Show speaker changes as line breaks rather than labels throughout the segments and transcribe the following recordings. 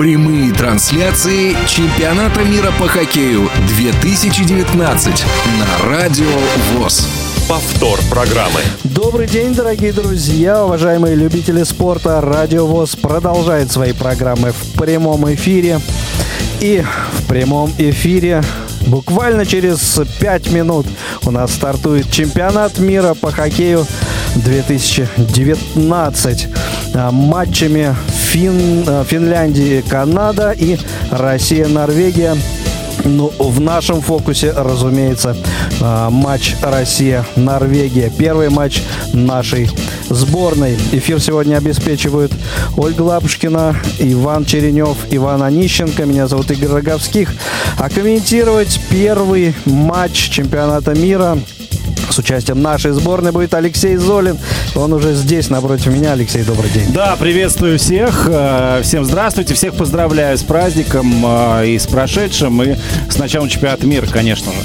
Прямые трансляции чемпионата мира по хоккею 2019 на Радио ВОЗ.
Повтор программы.
Добрый день, дорогие друзья, уважаемые любители спорта. Радио ВОЗ продолжает свои программы в прямом эфире. И в прямом эфире буквально через 5 минут у нас стартует чемпионат мира по хоккею 2019 а, матчами Фин, а, Финляндии, Канада и Россия, Норвегия. Ну, в нашем фокусе, разумеется, а, матч Россия-Норвегия. Первый матч нашей сборной. Эфир сегодня обеспечивают Ольга Лапушкина, Иван Черенев, Иван Онищенко. Меня зовут Игорь Роговских. А комментировать первый матч чемпионата мира с участием нашей сборной будет Алексей Золин. Он уже здесь, напротив меня. Алексей, добрый день.
Да, приветствую всех. Э, всем здравствуйте. Всех поздравляю с праздником э, и с прошедшим, и с началом чемпионата мира, конечно же.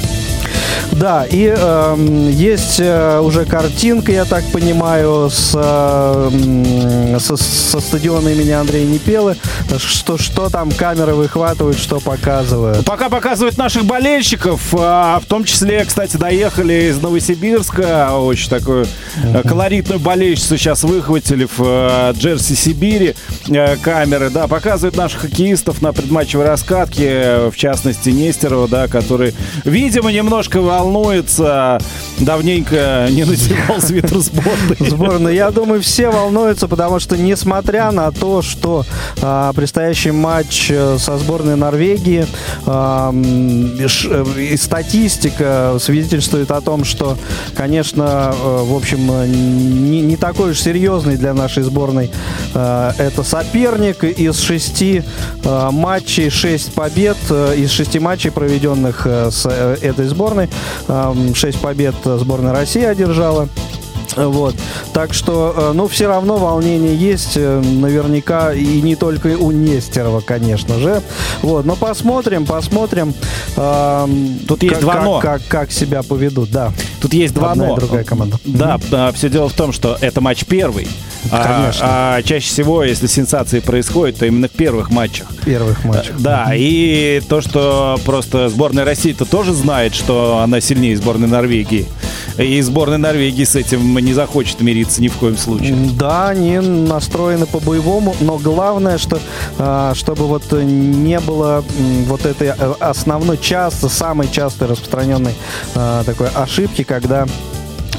Да, и э, есть э, уже картинка, я так понимаю, с, э, со, со стадиона имени Андрея Непелы. Что, что там камеры выхватывают, что показывают?
Пока показывают наших болельщиков, а, в том числе, кстати, доехали из Новосибирска, очень такую uh-huh. колоритную болельщицу сейчас выхватили в э, Джерси Сибири э, камеры, да, показывают наших хоккеистов на предматчевой раскатке, в частности Нестерова, да, который, видимо, немножко волнуется. Давненько не надевал свитер сборной.
Сборной. Я думаю, все волнуются, потому что, несмотря на то, что а, предстоящий матч э, со сборной Норвегии а, и статистика свидетельствует о том, что, конечно, э, в общем, не, не такой уж серьезный для нашей сборной а, это соперник. Из шести а, матчей шесть побед, из шести матчей, проведенных с этой сборной, 6 побед сборная России одержала. Вот. Так что, э, ну, все равно волнение есть, э, наверняка, и не только у Нестерова, конечно же. Вот, но посмотрим, посмотрим. Э,
Тут есть два но.
Как, как, как себя поведут, да.
Тут есть два
Одна
но.
другая команда.
Да, да, все дело в том, что это матч первый.
Конечно.
А, а чаще всего, если сенсации происходят, то именно в первых матчах.
Первых матчах.
Да, и то, что просто сборная России-то тоже знает, что она сильнее сборной Норвегии. И сборная Норвегии с этим не захочет мириться ни в коем случае.
Да, они настроены по-боевому, но главное, что а, чтобы вот не было вот этой э, основной часто, самой частой распространенной а, такой ошибки, когда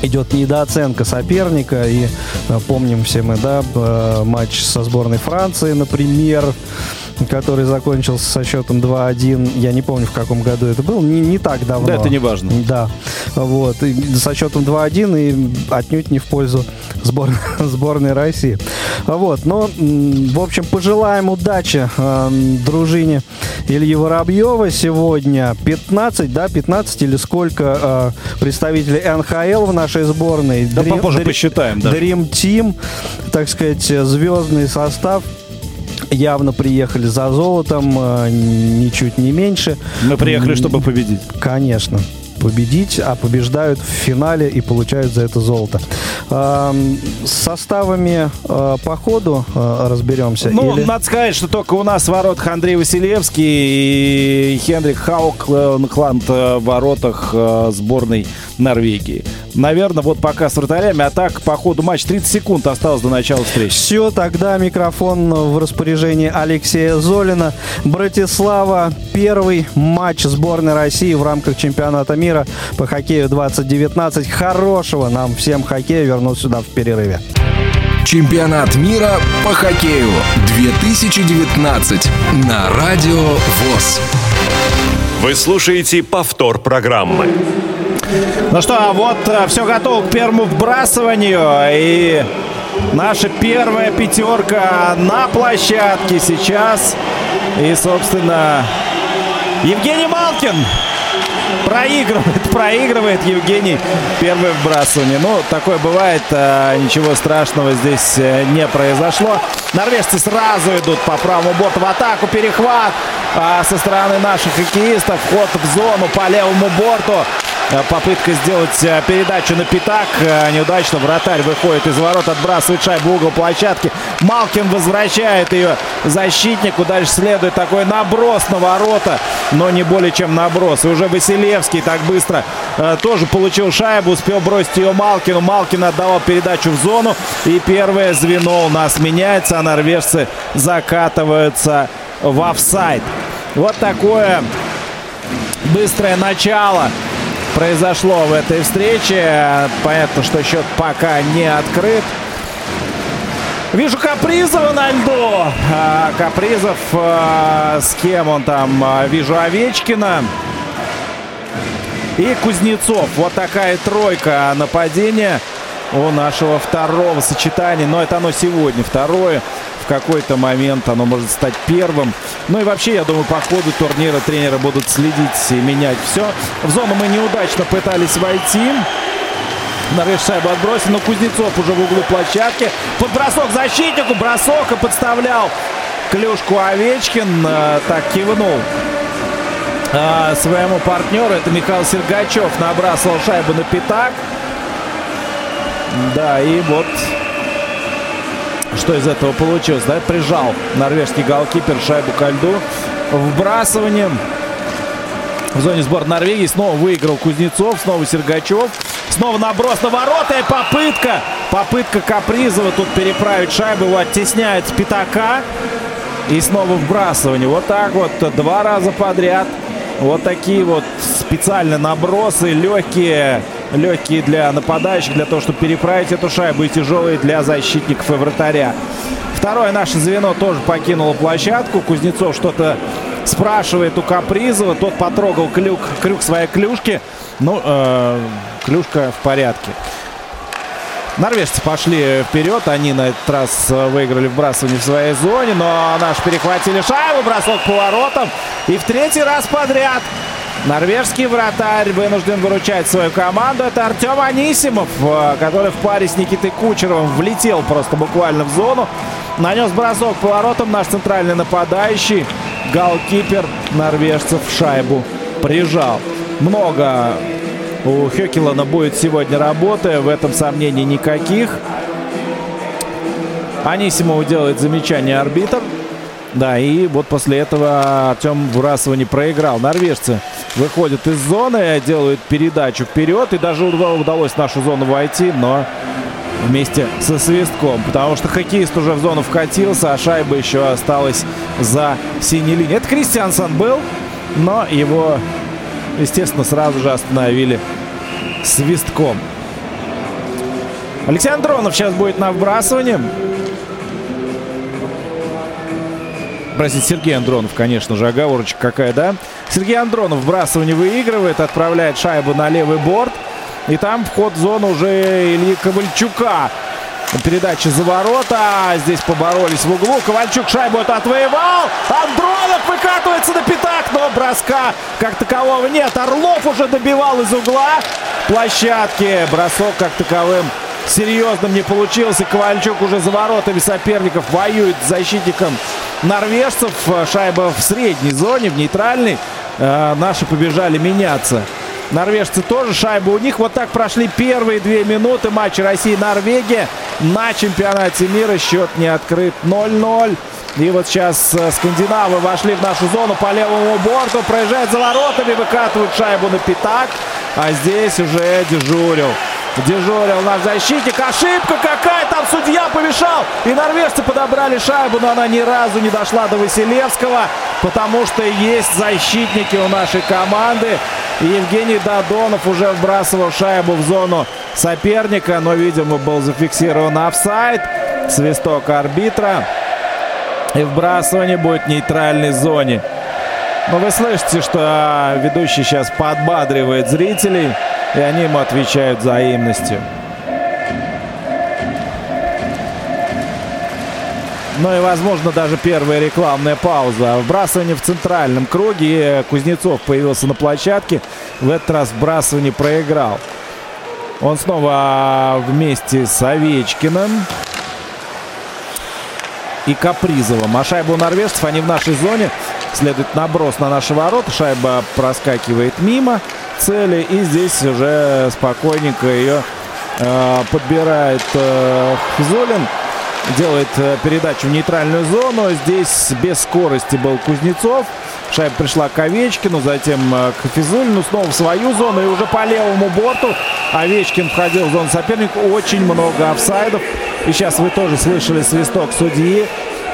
идет недооценка соперника. И э, помним все мы, да, матч со сборной Франции, например, который закончился со счетом 2-1. Я не помню, в каком году это был. Не, не так давно.
Да, это не важно.
Да. Вот. И со счетом 2-1 и отнюдь не в пользу сбор... сборной России. Вот. Но, в общем, пожелаем удачи э, дружине Ильи Воробьева. Сегодня 15, да, 15 или сколько э, представителей НХЛ в нашей сборной.
Да, Dream, попозже
Dream,
посчитаем. Да.
Dream Team, так сказать, звездный состав явно приехали за золотом, э, ничуть не меньше.
Мы приехали, чтобы победить.
Конечно победить, а побеждают в финале и получают за это золото. С составами э, по ходу э, разберемся.
Ну,
или...
надо сказать, что только у нас в воротах Андрей Василевский и Хенрик Хаукланд в воротах сборной Норвегии наверное, вот пока с вратарями, а так по ходу матча 30 секунд осталось до начала встречи.
Все, тогда микрофон в распоряжении Алексея Золина. Братислава, первый матч сборной России в рамках чемпионата мира по хоккею 2019. Хорошего нам всем хоккея. Вернусь сюда в перерыве.
Чемпионат мира по хоккею 2019 на Радио ВОЗ.
Вы слушаете повтор программы.
Ну что, вот э, все готово к первому вбрасыванию. И наша первая пятерка на площадке сейчас. И, собственно, Евгений Малкин проигрывает, проигрывает Евгений первое вбрасывание. Ну, такое бывает, э, ничего страшного здесь э, не произошло. Норвежцы сразу идут по правому борту в атаку, перехват со стороны наших хоккеистов, вход в зону по левому борту. Э, попытка сделать э, передачу на пятак. Э, неудачно. Вратарь выходит из ворот, отбрасывает шайбу в угол площадки. Малкин возвращает ее защитнику. Дальше следует такой наброс на ворота. Но не более чем наброс. И уже Василевский так быстро тоже получил шайбу. Успел бросить ее Малкину. Малкин отдавал передачу в зону. И первое звено у нас меняется. А норвежцы закатываются в офсайд. Вот такое быстрое начало произошло в этой встрече. Понятно, что счет пока не открыт. Вижу Капризова на льду. А, Капризов, а, с кем он там? А, вижу Овечкина. И Кузнецов. Вот такая тройка нападения у нашего второго сочетания. Но это оно сегодня второе какой-то момент оно может стать первым. Ну и вообще, я думаю, по ходу турнира тренеры будут следить и менять все. В зону мы неудачно пытались войти. Норвеж шайбу отбросил, но Кузнецов уже в углу площадки. Под бросок защитнику, бросок и подставлял клюшку Овечкин. Э, так кивнул э, своему партнеру. Это Михаил Сергачев набрасывал шайбу на пятак. Да, и вот что из этого получилось. Да, прижал норвежский голкипер шайбу ко льду. Вбрасыванием в зоне сбора Норвегии. Снова выиграл Кузнецов, снова Сергачев. Снова наброс на ворота и попытка. Попытка Капризова тут переправить шайбу. Его оттесняет с пятака. И снова вбрасывание. Вот так вот. Два раза подряд. Вот такие вот специальные набросы. Легкие легкие для нападающих, для того, чтобы переправить эту шайбу, и тяжелые для защитников и вратаря. Второе наше звено тоже покинуло площадку. Кузнецов что-то спрашивает у Капризова. Тот потрогал клюк, крюк своей клюшки. Ну, э, клюшка в порядке. Норвежцы пошли вперед. Они на этот раз выиграли вбрасывание в своей зоне. Но наши перехватили шайбу. Бросок поворотом. И в третий раз подряд Норвежский вратарь вынужден выручать свою команду. Это Артем Анисимов, э, который в паре с Никитой Кучеровым влетел просто буквально в зону. Нанес бросок поворотом наш центральный нападающий. Голкипер норвежцев шайбу прижал. Много у Хёкелана будет сегодня работы. В этом сомнений никаких. Анисимову делает замечание арбитр. Да, и вот после этого Артем Бурасова не проиграл. Норвежцы выходят из зоны, делают передачу вперед. И даже удалось в нашу зону войти, но вместе со свистком. Потому что хоккеист уже в зону вкатился, а шайба еще осталась за синей линией. Это Кристиансон был, но его, естественно, сразу же остановили свистком. Алексей Андронов сейчас будет на вбрасывании. Простите, Сергей Андронов, конечно же, оговорочка какая, да? Сергей Андронов вбрасывание выигрывает, отправляет шайбу на левый борт. И там вход в зону уже Ильи Ковальчука. Передача за ворота. Здесь поборолись в углу. Ковальчук шайбу эту отвоевал. Андронов выкатывается на пятак, но броска как такового нет. Орлов уже добивал из угла площадки. Бросок как таковым серьезным не получился. Ковальчук уже за воротами соперников воюет с защитником норвежцев. Шайба в средней зоне, в нейтральной. Э, наши побежали меняться. Норвежцы тоже шайба у них. Вот так прошли первые две минуты матча России-Норвегия. На чемпионате мира счет не открыт 0-0. И вот сейчас э, скандинавы вошли в нашу зону по левому борту. Проезжают за воротами, выкатывают шайбу на пятак. А здесь уже дежурил Дежурил наш защитник. Ошибка какая там судья помешал. И норвежцы подобрали шайбу, но она ни разу не дошла до Василевского. Потому что есть защитники у нашей команды. И Евгений Додонов уже вбрасывал шайбу в зону соперника. Но, видимо, был зафиксирован офсайд. Свисток арбитра. И вбрасывание будет в нейтральной зоне. Но вы слышите, что ведущий сейчас подбадривает зрителей. И они ему отвечают взаимностью. Ну и, возможно, даже первая рекламная пауза. Вбрасывание в центральном круге. Кузнецов появился на площадке. В этот раз вбрасывание проиграл. Он снова вместе с Овечкиным и Капризовым. А у норвежцев, они в нашей зоне. Следует наброс на наши ворота. Шайба проскакивает мимо. Цели. И здесь уже спокойненько ее э, подбирает э, Хизулин. Делает э, передачу в нейтральную зону. Здесь без скорости был Кузнецов. Шайба пришла к Овечкину, затем э, к Физулину, снова в свою зону. И уже по левому борту Овечкин входил в зону соперника. Очень много офсайдов. И сейчас вы тоже слышали свисток судьи.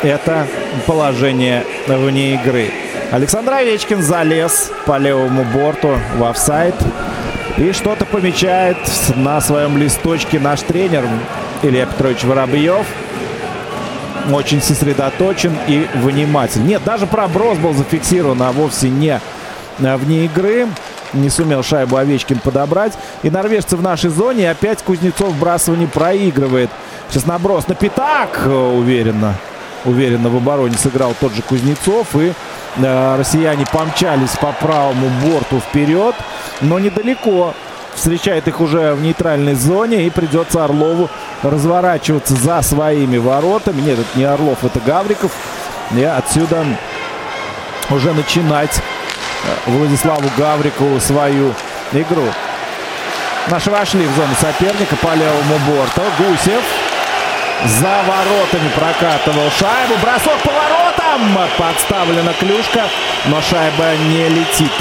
Это положение вне игры. Александр Овечкин залез по левому борту в офсайд. И что-то помечает на своем листочке наш тренер Илья Петрович Воробьев. Очень сосредоточен и внимателен. Нет, даже проброс был зафиксирован, а вовсе не вне игры. Не сумел шайбу Овечкин подобрать. И норвежцы в нашей зоне. Опять Кузнецов вбрасывание проигрывает. Сейчас наброс на пятак. Уверенно. Уверенно в обороне сыграл тот же Кузнецов. И э, россияне помчались по правому борту вперед. Но недалеко. Встречает их уже в нейтральной зоне. И придется Орлову разворачиваться за своими воротами. Нет, это не Орлов, это Гавриков. И отсюда уже начинать Владиславу Гаврикову свою игру. Наши вошли в зону соперника по левому борту. Гусев за воротами прокатывал шайбу. Бросок по воротам. Подставлена клюшка, но шайба не летит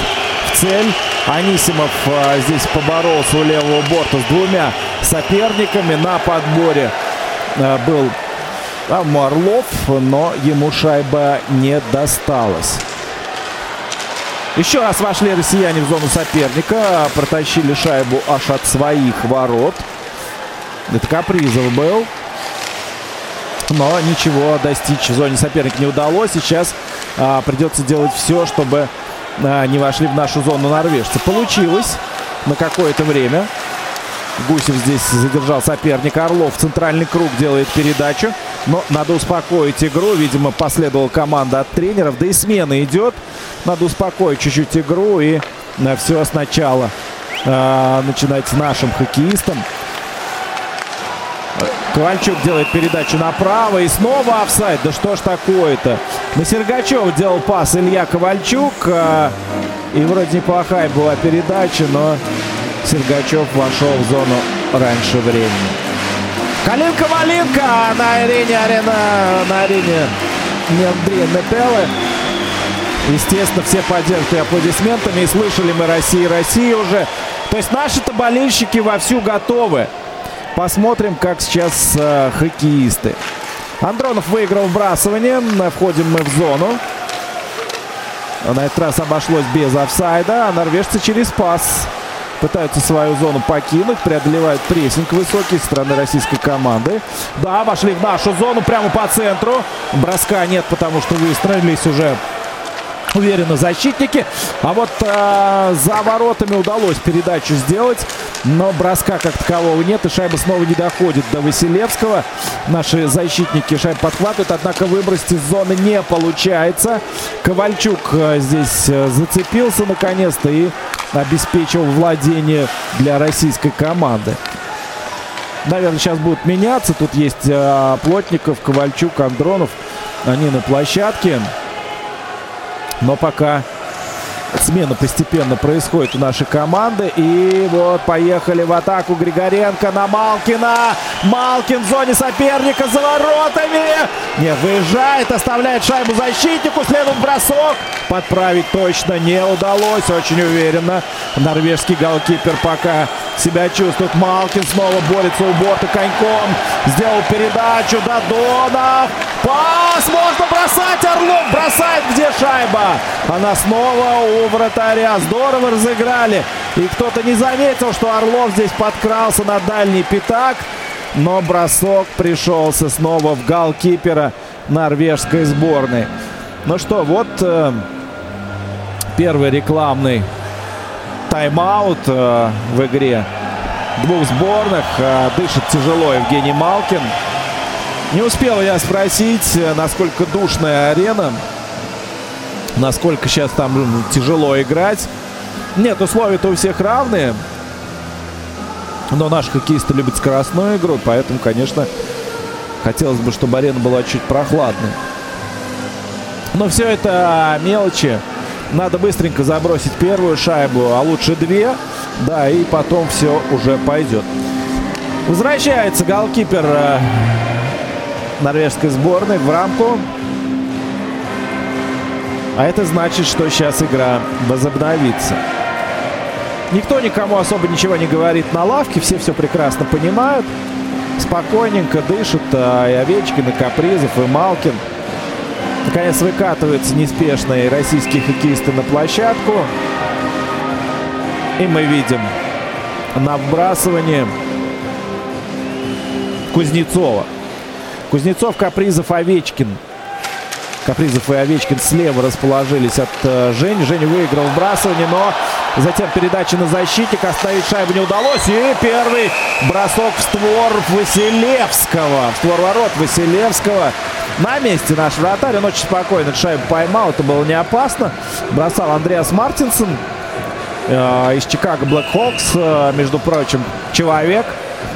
в цель. Анисимов а, здесь поборолся у левого борта с двумя соперниками. На подборе а, был там но ему шайба не досталась. Еще раз вошли россияне в зону соперника. Протащили шайбу аж от своих ворот. Это Капризов был. Но ничего достичь в зоне соперника не удалось. Сейчас а, придется делать все, чтобы а, не вошли в нашу зону норвежцы. Получилось на какое-то время. Гусев здесь задержал соперника. Орлов центральный круг делает передачу. Но надо успокоить игру. Видимо, последовала команда от тренеров. Да и смена идет. Надо успокоить чуть-чуть игру и на все сначала э, начинать с нашим хоккеистом. Ковальчук делает передачу направо и снова офсайд. Да что ж такое-то? На Сергачев делал пас Илья Ковальчук. Э, и вроде неплохая была передача, но Сергачев вошел в зону раньше времени. Калинка-малинка на арене арена, на арене не Андрея Метеллы. Естественно, все поддержки аплодисментами. И слышали мы России, России уже. То есть наши-то болельщики вовсю готовы. Посмотрим, как сейчас э, хоккеисты. Андронов выиграл вбрасывание. Входим мы в зону. На этот раз обошлось без офсайда. А норвежцы через пас пытаются свою зону покинуть, преодолевают прессинг высокий со стороны российской команды. Да, вошли в нашу зону прямо по центру. Броска нет, потому что выстроились уже уверенно защитники. А вот э, за воротами удалось передачу сделать. Но броска как такового нет. И шайба снова не доходит до Василевского. Наши защитники шайбу подхватывают. Однако выбросить из зоны не получается. Ковальчук э, здесь э, зацепился наконец-то и обеспечил владение для российской команды. Наверное, сейчас будут меняться. Тут есть э, Плотников, Ковальчук, Андронов. Они на площадке. Но пока смена постепенно происходит у нашей команды. И вот поехали в атаку Григоренко на Малкина. Малкин в зоне соперника за воротами. Не выезжает, оставляет шайбу защитнику. Следует бросок. Подправить точно не удалось. Очень уверенно. Норвежский голкипер пока себя чувствует. Малкин снова борется у борта коньком. Сделал передачу. Додонов. Пас! Можно бросать! Орлов бросает. Где шайба? Она снова у вратаря. Здорово разыграли. И кто-то не заметил, что Орлов здесь подкрался на дальний пятак. Но бросок пришелся снова в голкипера норвежской сборной. Ну что, вот э, первый рекламный тайм-аут э, в игре двух сборных. Э, дышит тяжело Евгений Малкин. Не успел я спросить, э, насколько душная арена, насколько сейчас там тяжело играть. Нет, условия-то у всех равные. Но наши хоккеисты любят скоростную игру, поэтому, конечно, хотелось бы, чтобы арена была чуть прохладной. Но все это мелочи Надо быстренько забросить первую шайбу, а лучше две. Да, и потом все уже пойдет. Возвращается голкипер э, норвежской сборной в рамку. А это значит, что сейчас игра возобновится. Никто никому особо ничего не говорит на лавке, все все прекрасно понимают. Спокойненько дышат а, и Овечкин, и Капризов, и Малкин. Наконец выкатываются неспешные российские хоккеисты на площадку. И мы видим на вбрасывании Кузнецова. Кузнецов, Капризов, Овечкин. Капризов и Овечкин слева расположились от э, Жени. Женя выиграл вбрасывание, но затем передача на защитника. Остановить шайбу не удалось. И первый бросок в створ Василевского. В створ ворот Василевского. На месте наш вратарь. Он очень спокойно шайбу поймал. Это было не опасно. Бросал Андреас Мартинсон э, из Чикаго Блэкхокс. Э, между прочим, человек.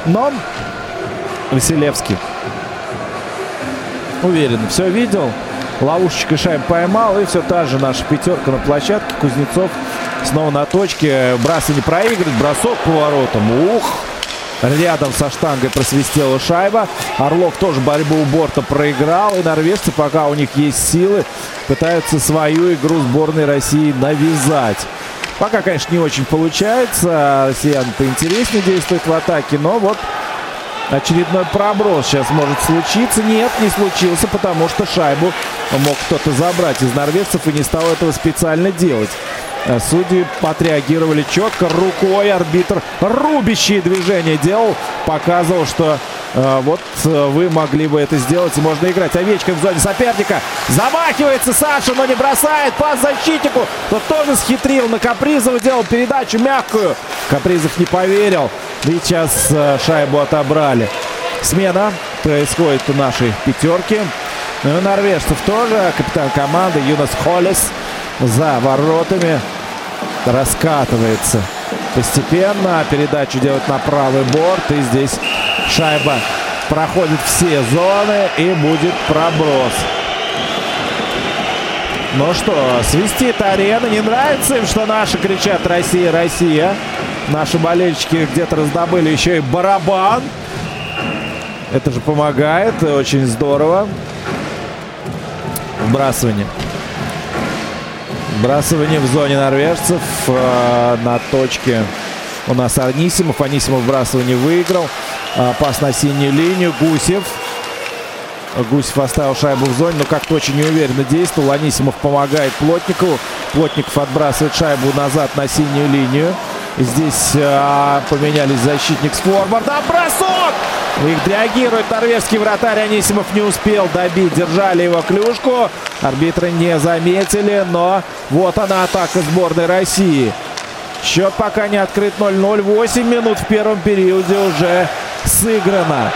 Но Василевский уверенно все видел. Ловушечкой шайб поймал. И все та же наша пятерка на площадке. Кузнецов снова на точке. Брасы не проигрывает. Бросок по воротам. Ух! Рядом со штангой просвистела шайба. Орлов тоже борьбу у борта проиграл. И норвежцы, пока у них есть силы, пытаются свою игру сборной России навязать. Пока, конечно, не очень получается. Россиян поинтереснее действует в атаке. Но вот Очередной проброс сейчас может случиться. Нет, не случился, потому что шайбу мог кто-то забрать из норвежцев и не стал этого специально делать. Э, судьи отреагировали четко. Рукой арбитр рубящие движения делал. Показывал, что э, вот э, вы могли бы это сделать можно играть. Овечка в зоне соперника. Замахивается Саша, но не бросает. Пас защитнику. Тот тоже схитрил. На Капризова делал передачу мягкую. Капризов не поверил. И сейчас э, шайбу отобрали. Смена происходит у нашей пятерки. Ну и норвежцев тоже. Капитан команды Юнас Холлис за воротами раскатывается постепенно. Передачу делает на правый борт. И здесь шайба проходит все зоны и будет проброс. Ну что, свистит арена. Не нравится им, что наши кричат «Россия, Россия». Наши болельщики где-то раздобыли еще и барабан. Это же помогает. Очень здорово. Вбрасывание. Вбрасывание в зоне норвежцев. Э, на точке у нас Анисимов. Анисимов вбрасывание выиграл. Э, пас на синюю линию. Гусев. Гусев оставил шайбу в зоне, но как-то очень неуверенно действовал. Анисимов помогает Плотникову. Плотников отбрасывает шайбу назад на синюю линию. Здесь а, поменялись защитник с форварда. Бросок! Их реагирует норвежский вратарь. Анисимов не успел добить. Держали его клюшку. Арбитры не заметили. Но вот она атака сборной России. Счет пока не открыт 0-0. 8 минут в первом периоде уже сыграно.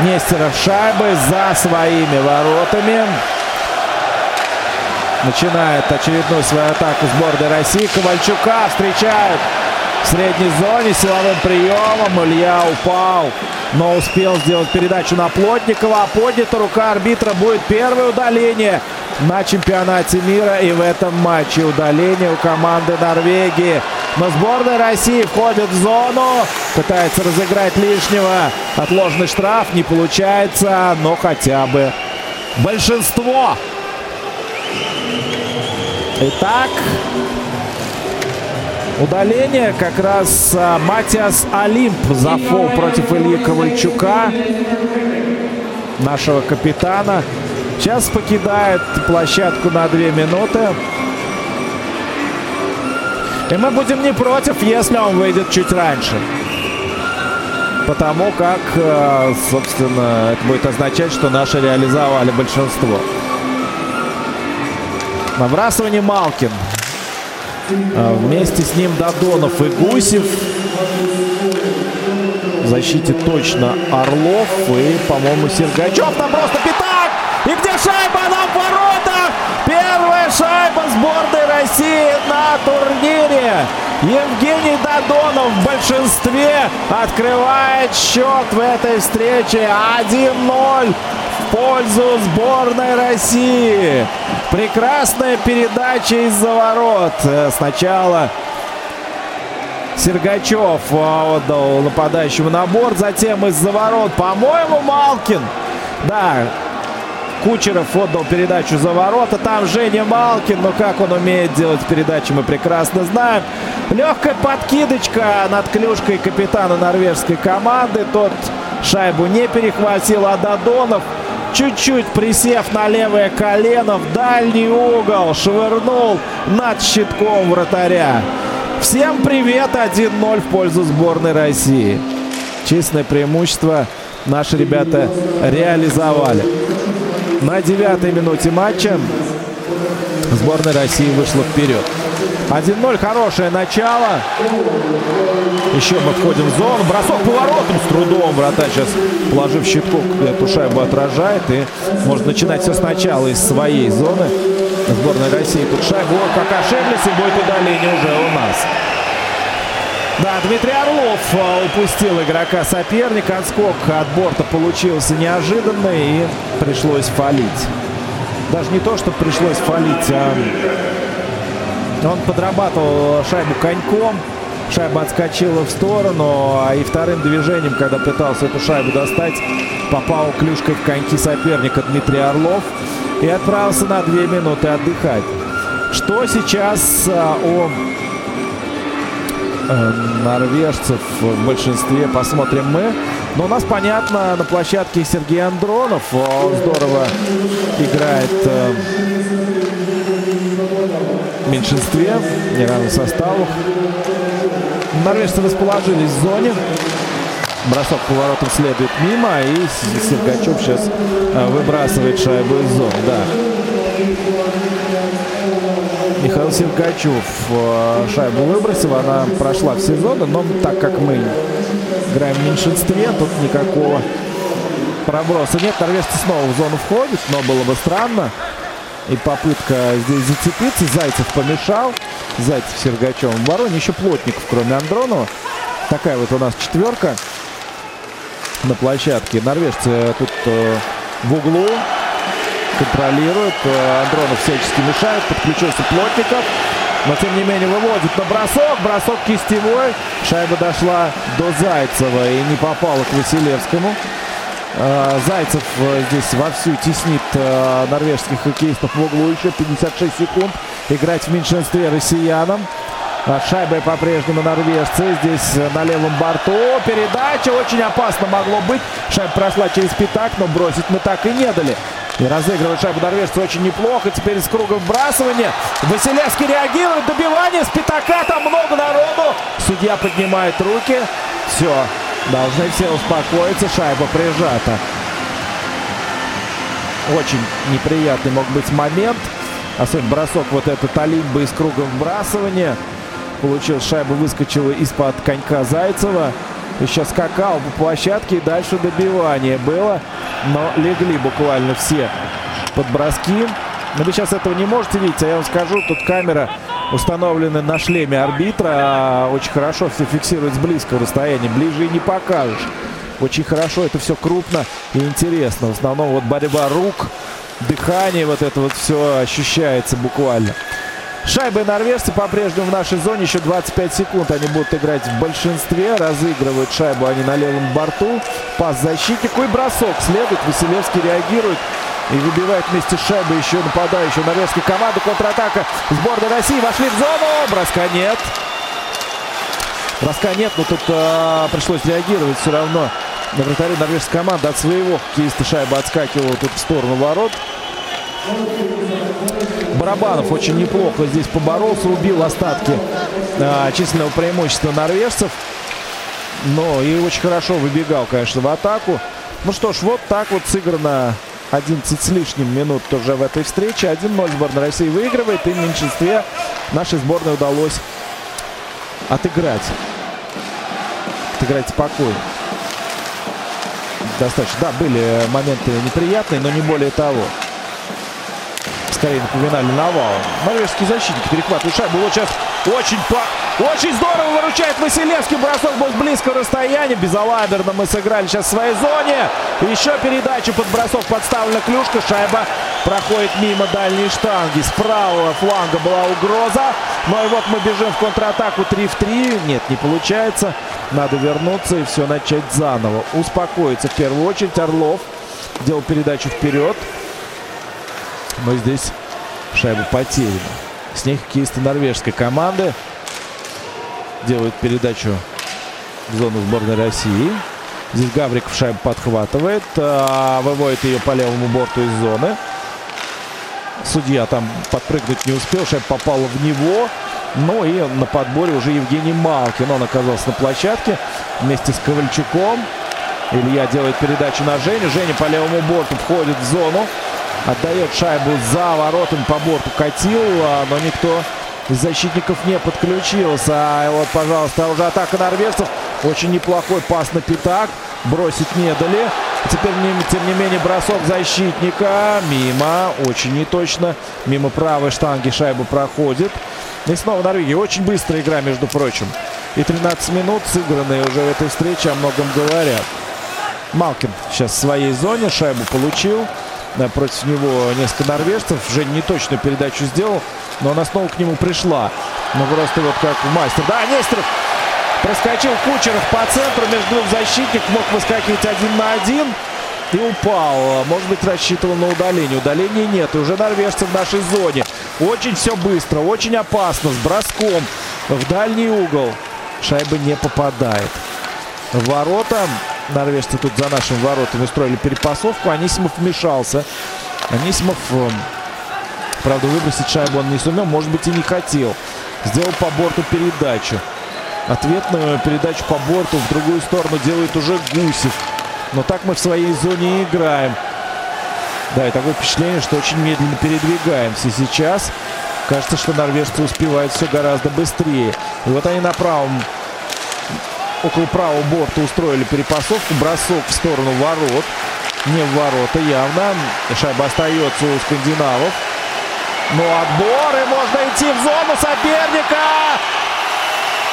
Нестеров шайбы за своими воротами. Начинает очередную свою атаку сборной России. Ковальчука встречают в средней зоне силовым приемом. Илья упал, но успел сделать передачу на Плотникова. А поднята рука арбитра будет первое удаление на чемпионате мира. И в этом матче удаление у команды Норвегии. Но сборная России входит в зону. Пытается разыграть лишнего. Отложенный штраф не получается, но хотя бы большинство Итак, удаление как раз а, Матиас Олимп за фол против Ильи Ковальчука, нашего капитана. Сейчас покидает площадку на две минуты. И мы будем не против, если он выйдет чуть раньше. Потому как, а, собственно, это будет означать, что наши реализовали большинство. Набрасывание Малкин. А, вместе с ним Дадонов и Гусев. В защите точно Орлов и, по-моему, Сергачев. Там просто пятак! И где шайба? Она в воротах! Первая шайба сборной России на турнире. Евгений Дадонов в большинстве открывает счет в этой встрече. 1-0 пользу сборной России. Прекрасная передача из-за ворот. Э, сначала Сергачев отдал нападающему на борт, затем из-за ворот, по-моему, Малкин. Да, Кучеров отдал передачу за ворота. Там Женя Малкин. Но как он умеет делать передачи, мы прекрасно знаем. Легкая подкидочка над клюшкой капитана норвежской команды. Тот шайбу не перехватил, а Додонов чуть-чуть присев на левое колено в дальний угол, швырнул над щитком вратаря. Всем привет! 1-0 в пользу сборной России. Честное преимущество наши ребята реализовали. На девятой минуте матча сборная России вышла вперед. 1-0, хорошее начало. Еще мы входим в зону. Бросок поворотом с трудом. Вратарь сейчас, положив щитку, эту шайбу отражает. И может начинать все сначала из своей зоны. Сборная России тут шайбу. Вот как ошиблись и будет удаление уже у нас. Да, Дмитрий Орлов а, упустил игрока соперника. Отскок от борта получился неожиданный и пришлось фалить. Даже не то, что пришлось фалить, а он подрабатывал шайбу коньком. Шайба отскочила в сторону, а и вторым движением, когда пытался эту шайбу достать, попал клюшкой в коньки соперника Дмитрий Орлов и отправился на две минуты отдыхать. Что сейчас а, о Э, норвежцев в большинстве посмотрим мы. Но у нас, понятно, на площадке Сергей Андронов. Он здорово играет э, в меньшинстве, не равных составах. Норвежцы расположились в зоне. Бросок поворотом следует мимо. И Сергачев сейчас э, выбрасывает шайбу из зоны. Да. Михаил Сергачев э, шайбу выбросил. Она прошла все зоны, но так как мы играем в меньшинстве, тут никакого проброса нет. Норвежцы снова в зону входят, но было бы странно. И попытка здесь зацепиться. Зайцев помешал. Зайцев Сергачев в обороне. Еще Плотников, кроме Андронова. Такая вот у нас четверка на площадке. Норвежцы тут э, в углу контролирует. Э, Андронов всячески мешает. Подключился Плотников. Но, тем не менее, выводит на бросок. Бросок кистевой. Шайба дошла до Зайцева и не попала к Василевскому. Э, Зайцев э, здесь вовсю теснит норвежских хоккеистов в углу. Еще 56 секунд. Играть в меньшинстве россиянам. Шайба по-прежнему норвежцы. Здесь на левом борту. Передача очень опасно могло быть. Шайба прошла через пятак, но бросить мы так и не дали. И разыгрывает шайбу норвежцы очень неплохо. Теперь из круга вбрасывания. Василевский реагирует. Добивание с пятака. Там много народу. Судья поднимает руки. Все. Должны все успокоиться. Шайба прижата. Очень неприятный мог быть момент. Особенно бросок вот этот Алимба из круга вбрасывания. Получил шайба, выскочила из-под конька Зайцева. Еще скакал по площадке и дальше добивание было. Но легли буквально все под броски. Но вы сейчас этого не можете видеть, а я вам скажу, тут камера установлена на шлеме арбитра. А очень хорошо все фиксирует с близкого расстояния. Ближе и не покажешь. Очень хорошо, это все крупно и интересно. В основном вот борьба рук, дыхание, вот это вот все ощущается буквально. Шайбы норвежцы по-прежнему в нашей зоне. Еще 25 секунд они будут играть в большинстве. Разыгрывают шайбу они на левом борту. Пас защитнику и бросок. Следует. Василевский реагирует. И выбивает вместе с шайбой еще нападающую норвежскую команду. Контратака сборной России. Вошли в зону. Броска нет. Броска нет, но тут а, пришлось реагировать все равно. На вратаре норвежской команды от своего хоккеиста шайба отскакивала тут в сторону ворот. Барабанов очень неплохо здесь поборолся, убил остатки а, численного преимущества норвежцев. Но и очень хорошо выбегал, конечно, в атаку. Ну что ж, вот так вот сыграно 11 с лишним минут тоже в этой встрече. 1-0 сборная России выигрывает. И в меньшинстве нашей сборной удалось отыграть. Отыграть спокойно. Достаточно. Да, были моменты неприятные, но не более того. Скорее напоминали навал. Норвежские защитники перехватывают шайбу. Вот сейчас очень, очень здорово выручает Василевский. Бросок был с близкого расстояния. Безалаберно мы сыграли сейчас в своей зоне. Еще передача под бросок подставлена клюшка. Шайба проходит мимо дальней штанги. С правого фланга была угроза. Ну и вот мы бежим в контратаку 3 в 3. Нет, не получается. Надо вернуться и все начать заново. Успокоиться в первую очередь. Орлов делал передачу вперед. Но здесь шайба потеряна. С них хоккеисты норвежской команды делают передачу в зону сборной России. Здесь Гавриков шайбу подхватывает, а, выводит ее по левому борту из зоны. Судья там подпрыгнуть не успел, шайба попала в него. Ну и на подборе уже Евгений Малкин. Он оказался на площадке вместе с Ковальчуком. Илья делает передачу на Женю. Женя по левому борту входит в зону. Отдает шайбу за воротами по борту. Катил, а, но никто из защитников не подключился. А вот, пожалуйста, уже атака норвежцев. Очень неплохой пас на пятак. Бросить не дали. Теперь, тем не менее, бросок защитника. Мимо. Очень неточно. Мимо правой штанги шайба проходит. И снова Норвегия. Очень быстрая игра, между прочим. И 13 минут сыгранные уже в этой встрече о многом говорят. Малкин сейчас в своей зоне. Шайбу получил. Против него несколько норвежцев. Жень неточную передачу сделал. Но она снова к нему пришла. Ну просто вот как мастер. Да, Нестеров проскочил Кучеров по центру. Между двух защитников мог выскакивать один на один. И упал. Может быть, рассчитывал на удаление. Удаления нет. И уже норвежцы в нашей зоне. Очень все быстро, очень опасно. С броском в дальний угол. Шайба не попадает. Ворота. Норвежцы тут за нашими воротами устроили перепасовку. Анисимов вмешался. Анисимов, эм, правда, выбросить шайбу он не сумел. Может быть, и не хотел. Сделал по борту передачу. Ответную передачу по борту в другую сторону делает уже Гусев. Но так мы в своей зоне играем. Да, и такое впечатление, что очень медленно передвигаемся сейчас. Кажется, что норвежцы успевают все гораздо быстрее. И вот они на правом, около правого борта устроили перепасовку. Бросок в сторону ворот. Не в ворота явно. Шайба остается у скандинавов. Но отбор, и можно идти в зону соперника.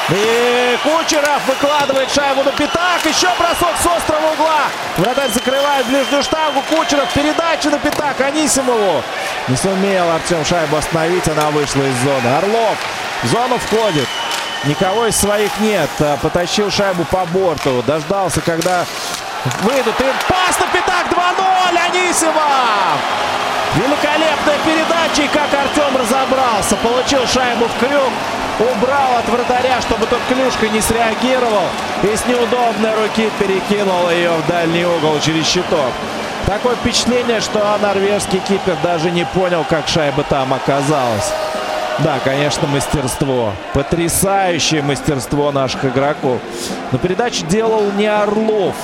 И Кучеров выкладывает шайбу на пятак. Еще бросок с острого угла. Вратарь закрывает ближнюю штангу. Кучеров передача на пятак Анисимову. Не сумел Артем шайбу остановить. Она вышла из зоны. Орлов в зону входит. Никого из своих нет. Потащил шайбу по борту. Дождался, когда выйдут. И пас на пятак 2-0 Анисимов. Великолепная передача. И как Артем разобрался. Получил шайбу в крюк убрал от вратаря, чтобы тот клюшкой не среагировал. И с неудобной руки перекинул ее в дальний угол через щиток. Такое впечатление, что норвежский кипер даже не понял, как шайба там оказалась. Да, конечно, мастерство. Потрясающее мастерство наших игроков. Но передачу делал не Орлов.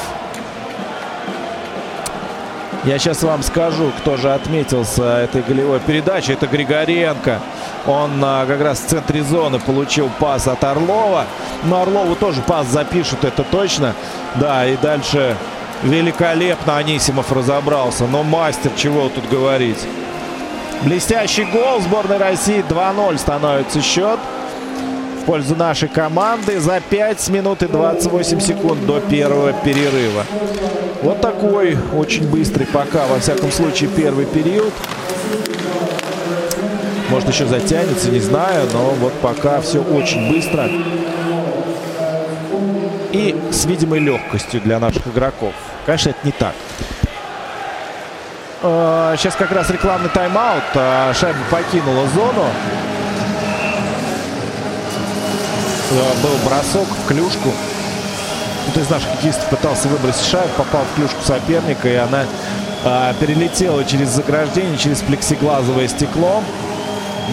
Я сейчас вам скажу, кто же отметился этой голевой передачей. Это Григоренко. Он а, как раз в центре зоны получил пас от Орлова. Но Орлову тоже пас запишут, это точно. Да, и дальше великолепно Анисимов разобрался. Но мастер, чего тут говорить. Блестящий гол сборной России. 2-0 становится счет в пользу нашей команды за 5 минут и 28 секунд до первого перерыва. Вот такой очень быстрый пока, во всяком случае, первый период. Может, еще затянется, не знаю, но вот пока все очень быстро. И с видимой легкостью для наших игроков. Конечно, это не так. Сейчас как раз рекламный тайм-аут. А, шайба покинула зону. Э, был бросок в клюшку. Кто из наших хоккеистов пытался выбросить шайбу, попал в клюшку соперника, и она а, перелетела через заграждение, через плексиглазовое стекло.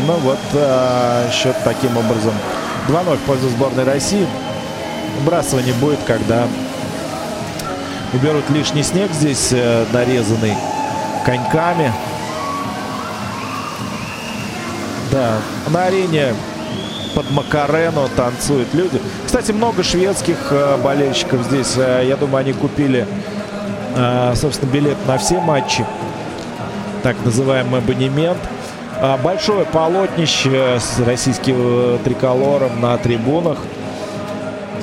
Ну вот, счет таким образом 2-0 в пользу сборной России. Выбрасывание будет, когда уберут лишний снег здесь, э, нарезанный коньками. Да, на арене под Макарену танцуют люди. Кстати, много шведских э, болельщиков здесь. Э, я думаю, они купили, э, собственно, билет на все матчи. Так называемый абонемент. а, большое полотнище с российским триколором на трибунах.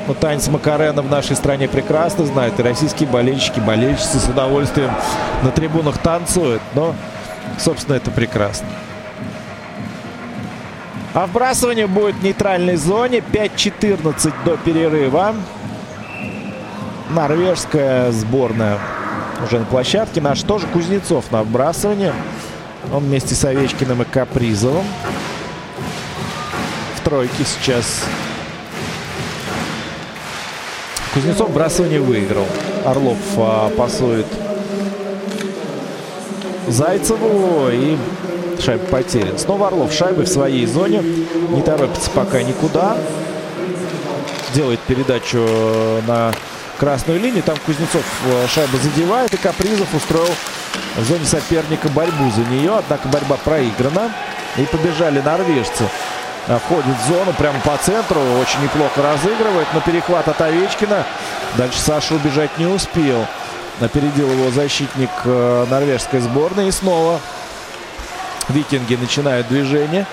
Ну, танец Макарена в нашей стране прекрасно знают. И российские болельщики, болельщицы с удовольствием на трибунах танцуют. Но, собственно, это прекрасно. А вбрасывание будет в нейтральной зоне. 5-14 до перерыва. Норвежская сборная уже на площадке. Наш тоже Кузнецов на вбрасывание. Он вместе с Овечкиным и Капризовым. В тройке сейчас. Кузнецов бросание выиграл. Орлов а, пасует Зайцеву и шайба потерян. Снова Орлов шайбы в своей зоне. Не торопится пока никуда. Делает передачу на красную линию. Там Кузнецов э, шайбу задевает. И Капризов устроил в зоне соперника борьбу за нее. Однако борьба проиграна. И побежали норвежцы. Э, входит в зону прямо по центру. Очень неплохо разыгрывает. Но перехват от Овечкина. Дальше Саша убежать не успел. Опередил его защитник э, норвежской сборной. И снова викинги начинают движение.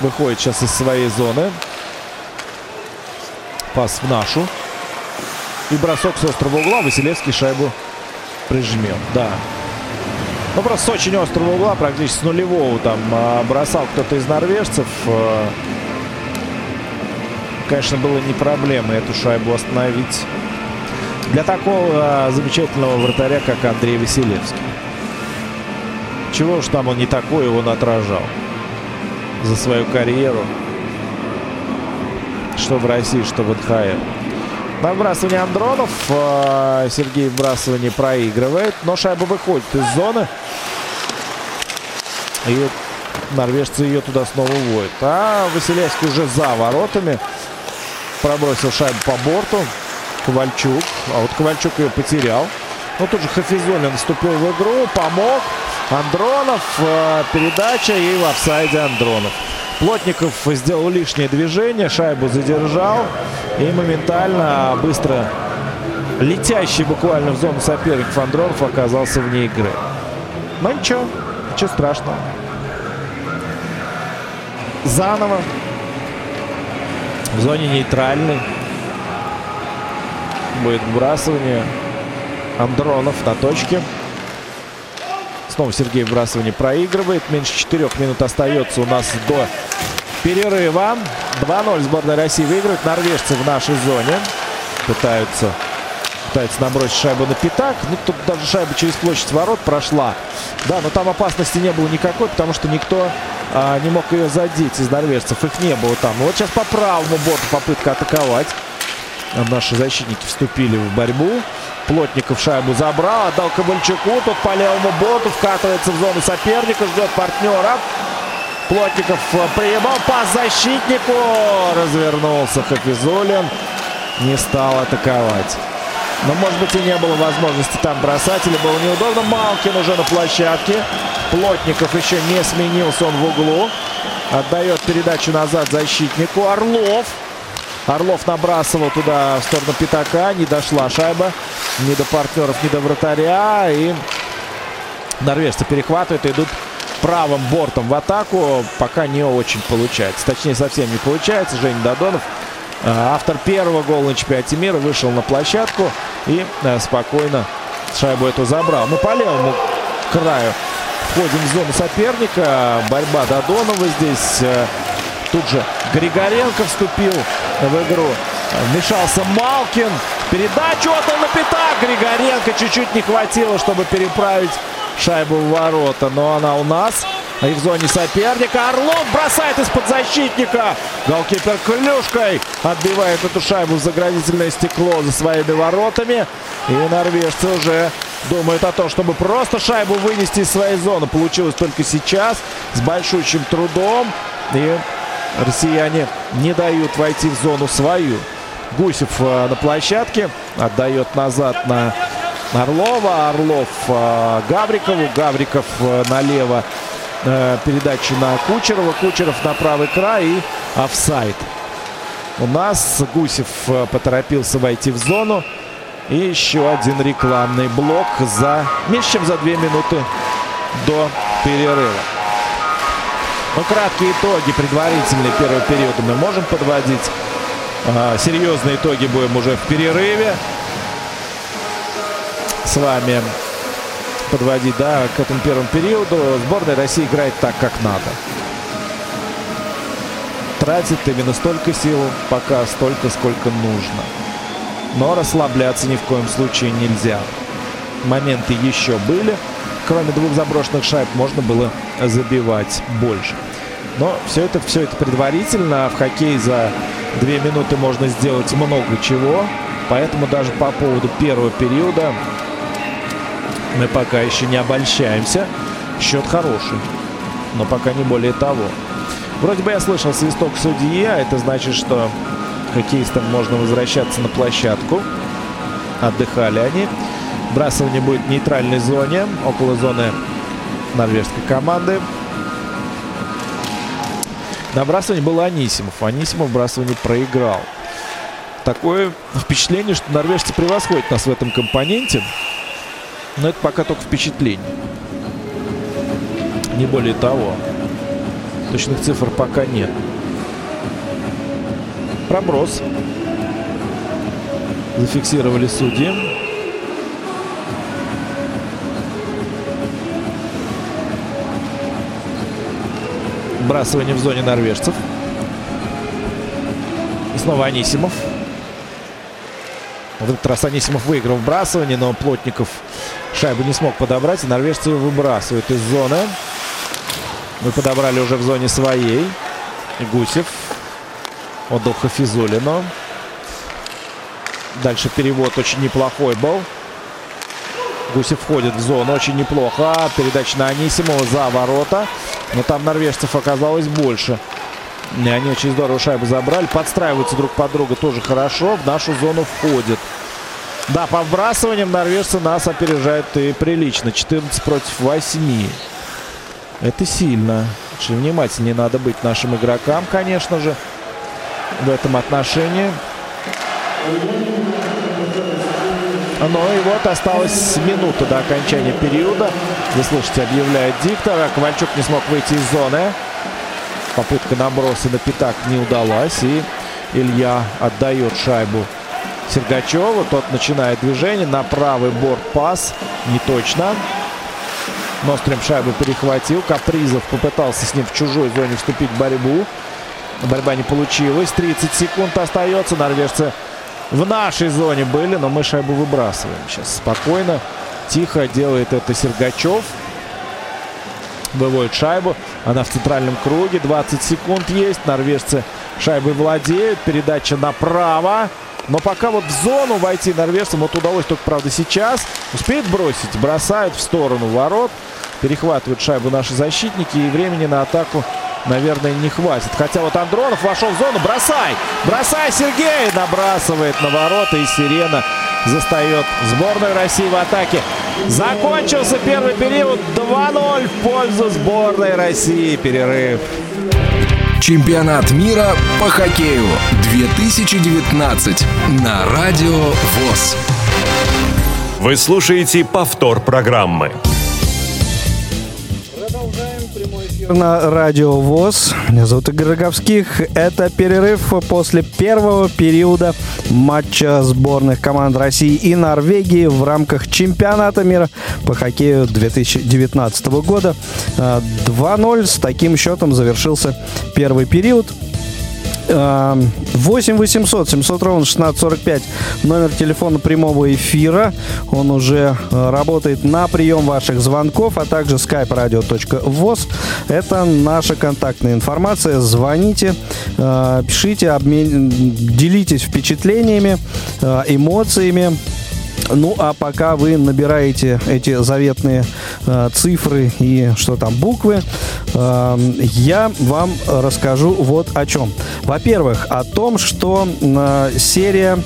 Выходит сейчас из своей зоны. Пас в нашу. И бросок с острого угла. Василевский шайбу прижмет. Да. Ну, просто с очень острого угла, практически с нулевого там а, бросал кто-то из норвежцев. А, конечно, было не проблема эту шайбу остановить для такого а, замечательного вратаря, как Андрей Василевский. Чего уж там он не такой, он отражал за свою карьеру. Что в России, что в НХЛ. На выбрасывание Андронов э, Сергей выбрасывание проигрывает, но шайба выходит из зоны. И норвежцы ее туда снова уводят. А Василевский уже за воротами. Пробросил шайбу по борту. Ковальчук. А вот Ковальчук ее потерял. Ну тут же Хафизулин вступил в игру, помог. Андронов, э, передача и в офсайде Андронов. Плотников сделал лишнее движение, шайбу задержал. И моментально, быстро летящий буквально в зону соперников Андронов оказался вне игры. Но ничего, ничего страшного. Заново. В зоне нейтральной. Будет вбрасывание. Андронов на точке. Снова Сергей вбрасывание проигрывает. Меньше 4 минут остается у нас до перерыва. 2-0 сборная России выигрывает. Норвежцы в нашей зоне. Пытаются, пытаются набросить шайбу на пятак. Ну, тут даже шайба через площадь ворот прошла. Да, но там опасности не было никакой, потому что никто а, не мог ее задеть из норвежцев. Их не было там. Вот сейчас по правому борту попытка атаковать. Наши защитники вступили в борьбу. Плотников шайбу забрал, отдал Ковальчуку. Тут по левому борту вкатывается в зону соперника, ждет партнера. Плотников э, приебал по защитнику. Развернулся Хафизулин. Не стал атаковать. Но, может быть, и не было возможности там бросать. Или было неудобно. Малкин уже на площадке. Плотников еще не сменился. Он в углу. Отдает передачу назад защитнику. Орлов. Орлов набрасывал туда в сторону Пятака. Не дошла шайба. Ни до партнеров, ни до вратаря. И норвежцы перехватывают и идут правым бортом в атаку. Пока не очень получается. Точнее, совсем не получается. Женя Додонов, э, автор первого гола на чемпионате мира, вышел на площадку и э, спокойно шайбу эту забрал. Мы по левому краю входим в зону соперника. Борьба Додонова здесь. Тут же Григоренко вступил в игру. Вмешался Малкин. Передачу отдал на пятак. Григоренко чуть-чуть не хватило, чтобы переправить шайбу в ворота. Но она у нас. И в зоне соперника. Орлов бросает из-под защитника. Голкипер клюшкой отбивает эту шайбу в заградительное стекло за своими воротами. И норвежцы уже думают о том, чтобы просто шайбу вынести из своей зоны. Получилось только сейчас. С большущим трудом. И россияне не дают войти в зону свою. Гусев э, на площадке. Отдает назад на Орлова. Орлов э, Гаврикову. Гавриков э, налево. Передача на Кучерова. Кучеров на правый край и офсайд. У нас Гусев поторопился войти в зону. И еще один рекламный блок за меньше чем за две минуты до перерыва. Ну, краткие итоги предварительные первого периода мы можем подводить. А, серьезные итоги будем уже в перерыве с вами подводить, да, к этому первому периоду. Сборная России играет так, как надо. Тратит именно столько сил, пока столько, сколько нужно. Но расслабляться ни в коем случае нельзя. Моменты еще были. Кроме двух заброшенных шайб можно было забивать больше. Но все это, все это предварительно. В хоккей за две минуты можно сделать много чего. Поэтому даже по поводу первого периода мы пока еще не обольщаемся. Счет хороший, но пока не более того. Вроде бы я слышал свисток судьи, а это значит, что хоккеистам можно возвращаться на площадку. Отдыхали они. Брасывание будет в нейтральной зоне, около зоны норвежской команды. На бросании был Анисимов. Анисимов бросание проиграл. Такое впечатление, что норвежцы превосходят нас в этом компоненте. Но это пока только впечатление. Не более того. Точных цифр пока нет. Проброс. Зафиксировали судьи. Бросывание в зоне норвежцев. И снова Анисимов. В этот раз Анисимов выиграл вбрасывание, но Плотников шайбу не смог подобрать. И норвежцы его выбрасывают из зоны. Мы подобрали уже в зоне своей. И Гусев отдал Хафизулину. Дальше перевод очень неплохой был. Гусев входит в зону очень неплохо. Передача на Анисимова за ворота. Но там норвежцев оказалось больше. И они очень здорово шайбу забрали. Подстраиваются друг под друга тоже хорошо. В нашу зону входит. Да, по вбрасываниям норвежцы нас опережают и прилично. 14 против 8. Это сильно. Очень внимательнее надо быть нашим игрокам, конечно же, в этом отношении. Ну и вот осталась минута до окончания периода. Вы слышите, объявляет диктор. А Ковальчук не смог выйти из зоны. Попытка наброса на пятак не удалась. И Илья отдает шайбу Сергачеву. Тот начинает движение. На правый борт пас. Не точно. Нострим шайбу перехватил. Капризов попытался с ним в чужой зоне вступить в борьбу. Борьба не получилась. 30 секунд остается. Норвежцы в нашей зоне были, но мы шайбу выбрасываем. Сейчас спокойно, тихо делает это Сергачев. Выводит шайбу. Она в центральном круге. 20 секунд есть. Норвежцы шайбой владеют. Передача направо. Но пока вот в зону войти норвежцам вот удалось только, правда, сейчас. Успеет бросить. Бросают в сторону ворот. Перехватывают шайбу наши защитники. И времени на атаку наверное, не хватит. Хотя вот Андронов вошел в зону. Бросай! Бросай, Сергей! Набрасывает на ворота. И Сирена застает сборную России в атаке. Закончился первый период. 2-0 в пользу сборной России. Перерыв.
Чемпионат мира по хоккею 2019 на Радио ВОЗ.
Вы слушаете повтор программы.
На радио ВОЗ. Меня зовут Игорь Роговских. Это перерыв после первого периода матча сборных команд России и Норвегии в рамках чемпионата мира по хоккею 2019 года. 2-0 с таким счетом завершился первый период. 8 800 700 ровно 1645 номер телефона прямого эфира. Он уже э, работает на прием ваших звонков, а также skype radio.voz. Это наша контактная информация. Звоните, э, пишите, обмен... делитесь впечатлениями, э, эмоциями. Ну, а пока вы набираете эти заветные э, цифры и что там, буквы, э, я вам расскажу вот о чем. Во-первых, о том, что э, серия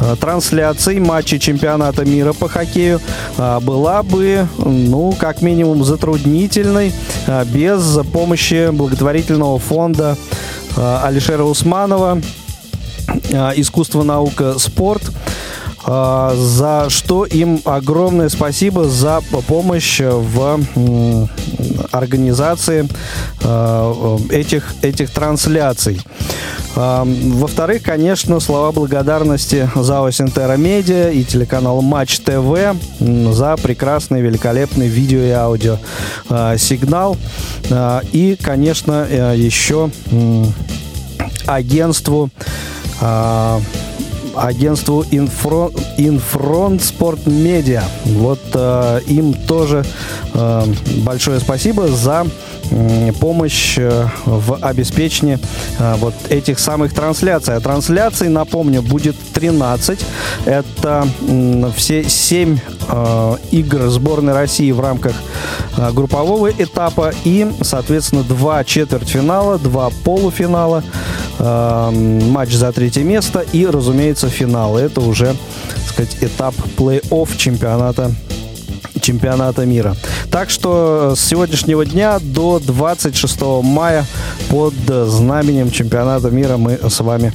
э, трансляций матчей чемпионата мира по хоккею э, была бы, ну, как минимум, затруднительной э, без помощи благотворительного фонда э, Алишера Усманова э, «Искусство, наука, спорт». А, за что им огромное спасибо за помощь в организации а, этих, этих трансляций. А, во-вторых, конечно, слова благодарности ЗАО Синтера Медиа и телеканал Матч ТВ за прекрасный, великолепный видео и аудио сигнал. И, конечно, э, еще агентству агентству Infront, Infront Sport Media. Вот э, им тоже э, большое спасибо за помощь э, в обеспечении э, вот этих самых трансляций. А трансляций, напомню, будет 13. Это все 7 э, игр сборной России в рамках группового этапа и, соответственно, два четвертьфинала, два полуфинала, матч за третье место и, разумеется, финал. Это уже, так сказать, этап плей-офф чемпионата чемпионата мира. Так что с сегодняшнего дня до 26 мая под знаменем чемпионата мира мы с вами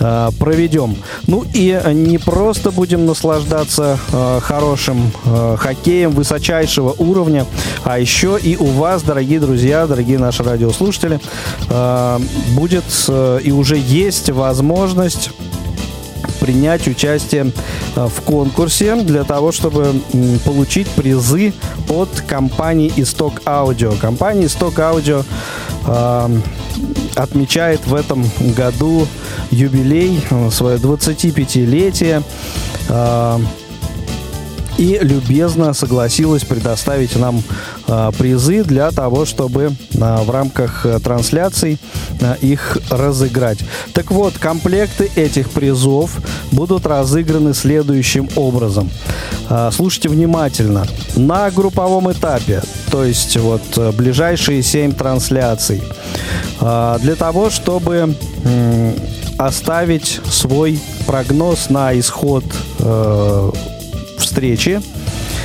э, проведем. Ну и не просто будем наслаждаться э, хорошим э, хоккеем высочайшего уровня, а еще и у вас, дорогие друзья, дорогие наши радиослушатели, э, будет э, и уже есть возможность принять участие э, в конкурсе для того, чтобы получить призы от компании Исток Аудио. Компания Исток Аудио э, отмечает в этом году юбилей, э, свое 25-летие. И любезно согласилась предоставить нам э, призы для того, чтобы э, в рамках э, трансляций э, их разыграть. Так вот, комплекты этих призов будут разыграны следующим образом. Слушайте внимательно. На групповом этапе, то есть вот э, ближайшие 7 трансляций, для того, чтобы оставить свой прогноз на исход э, встречи,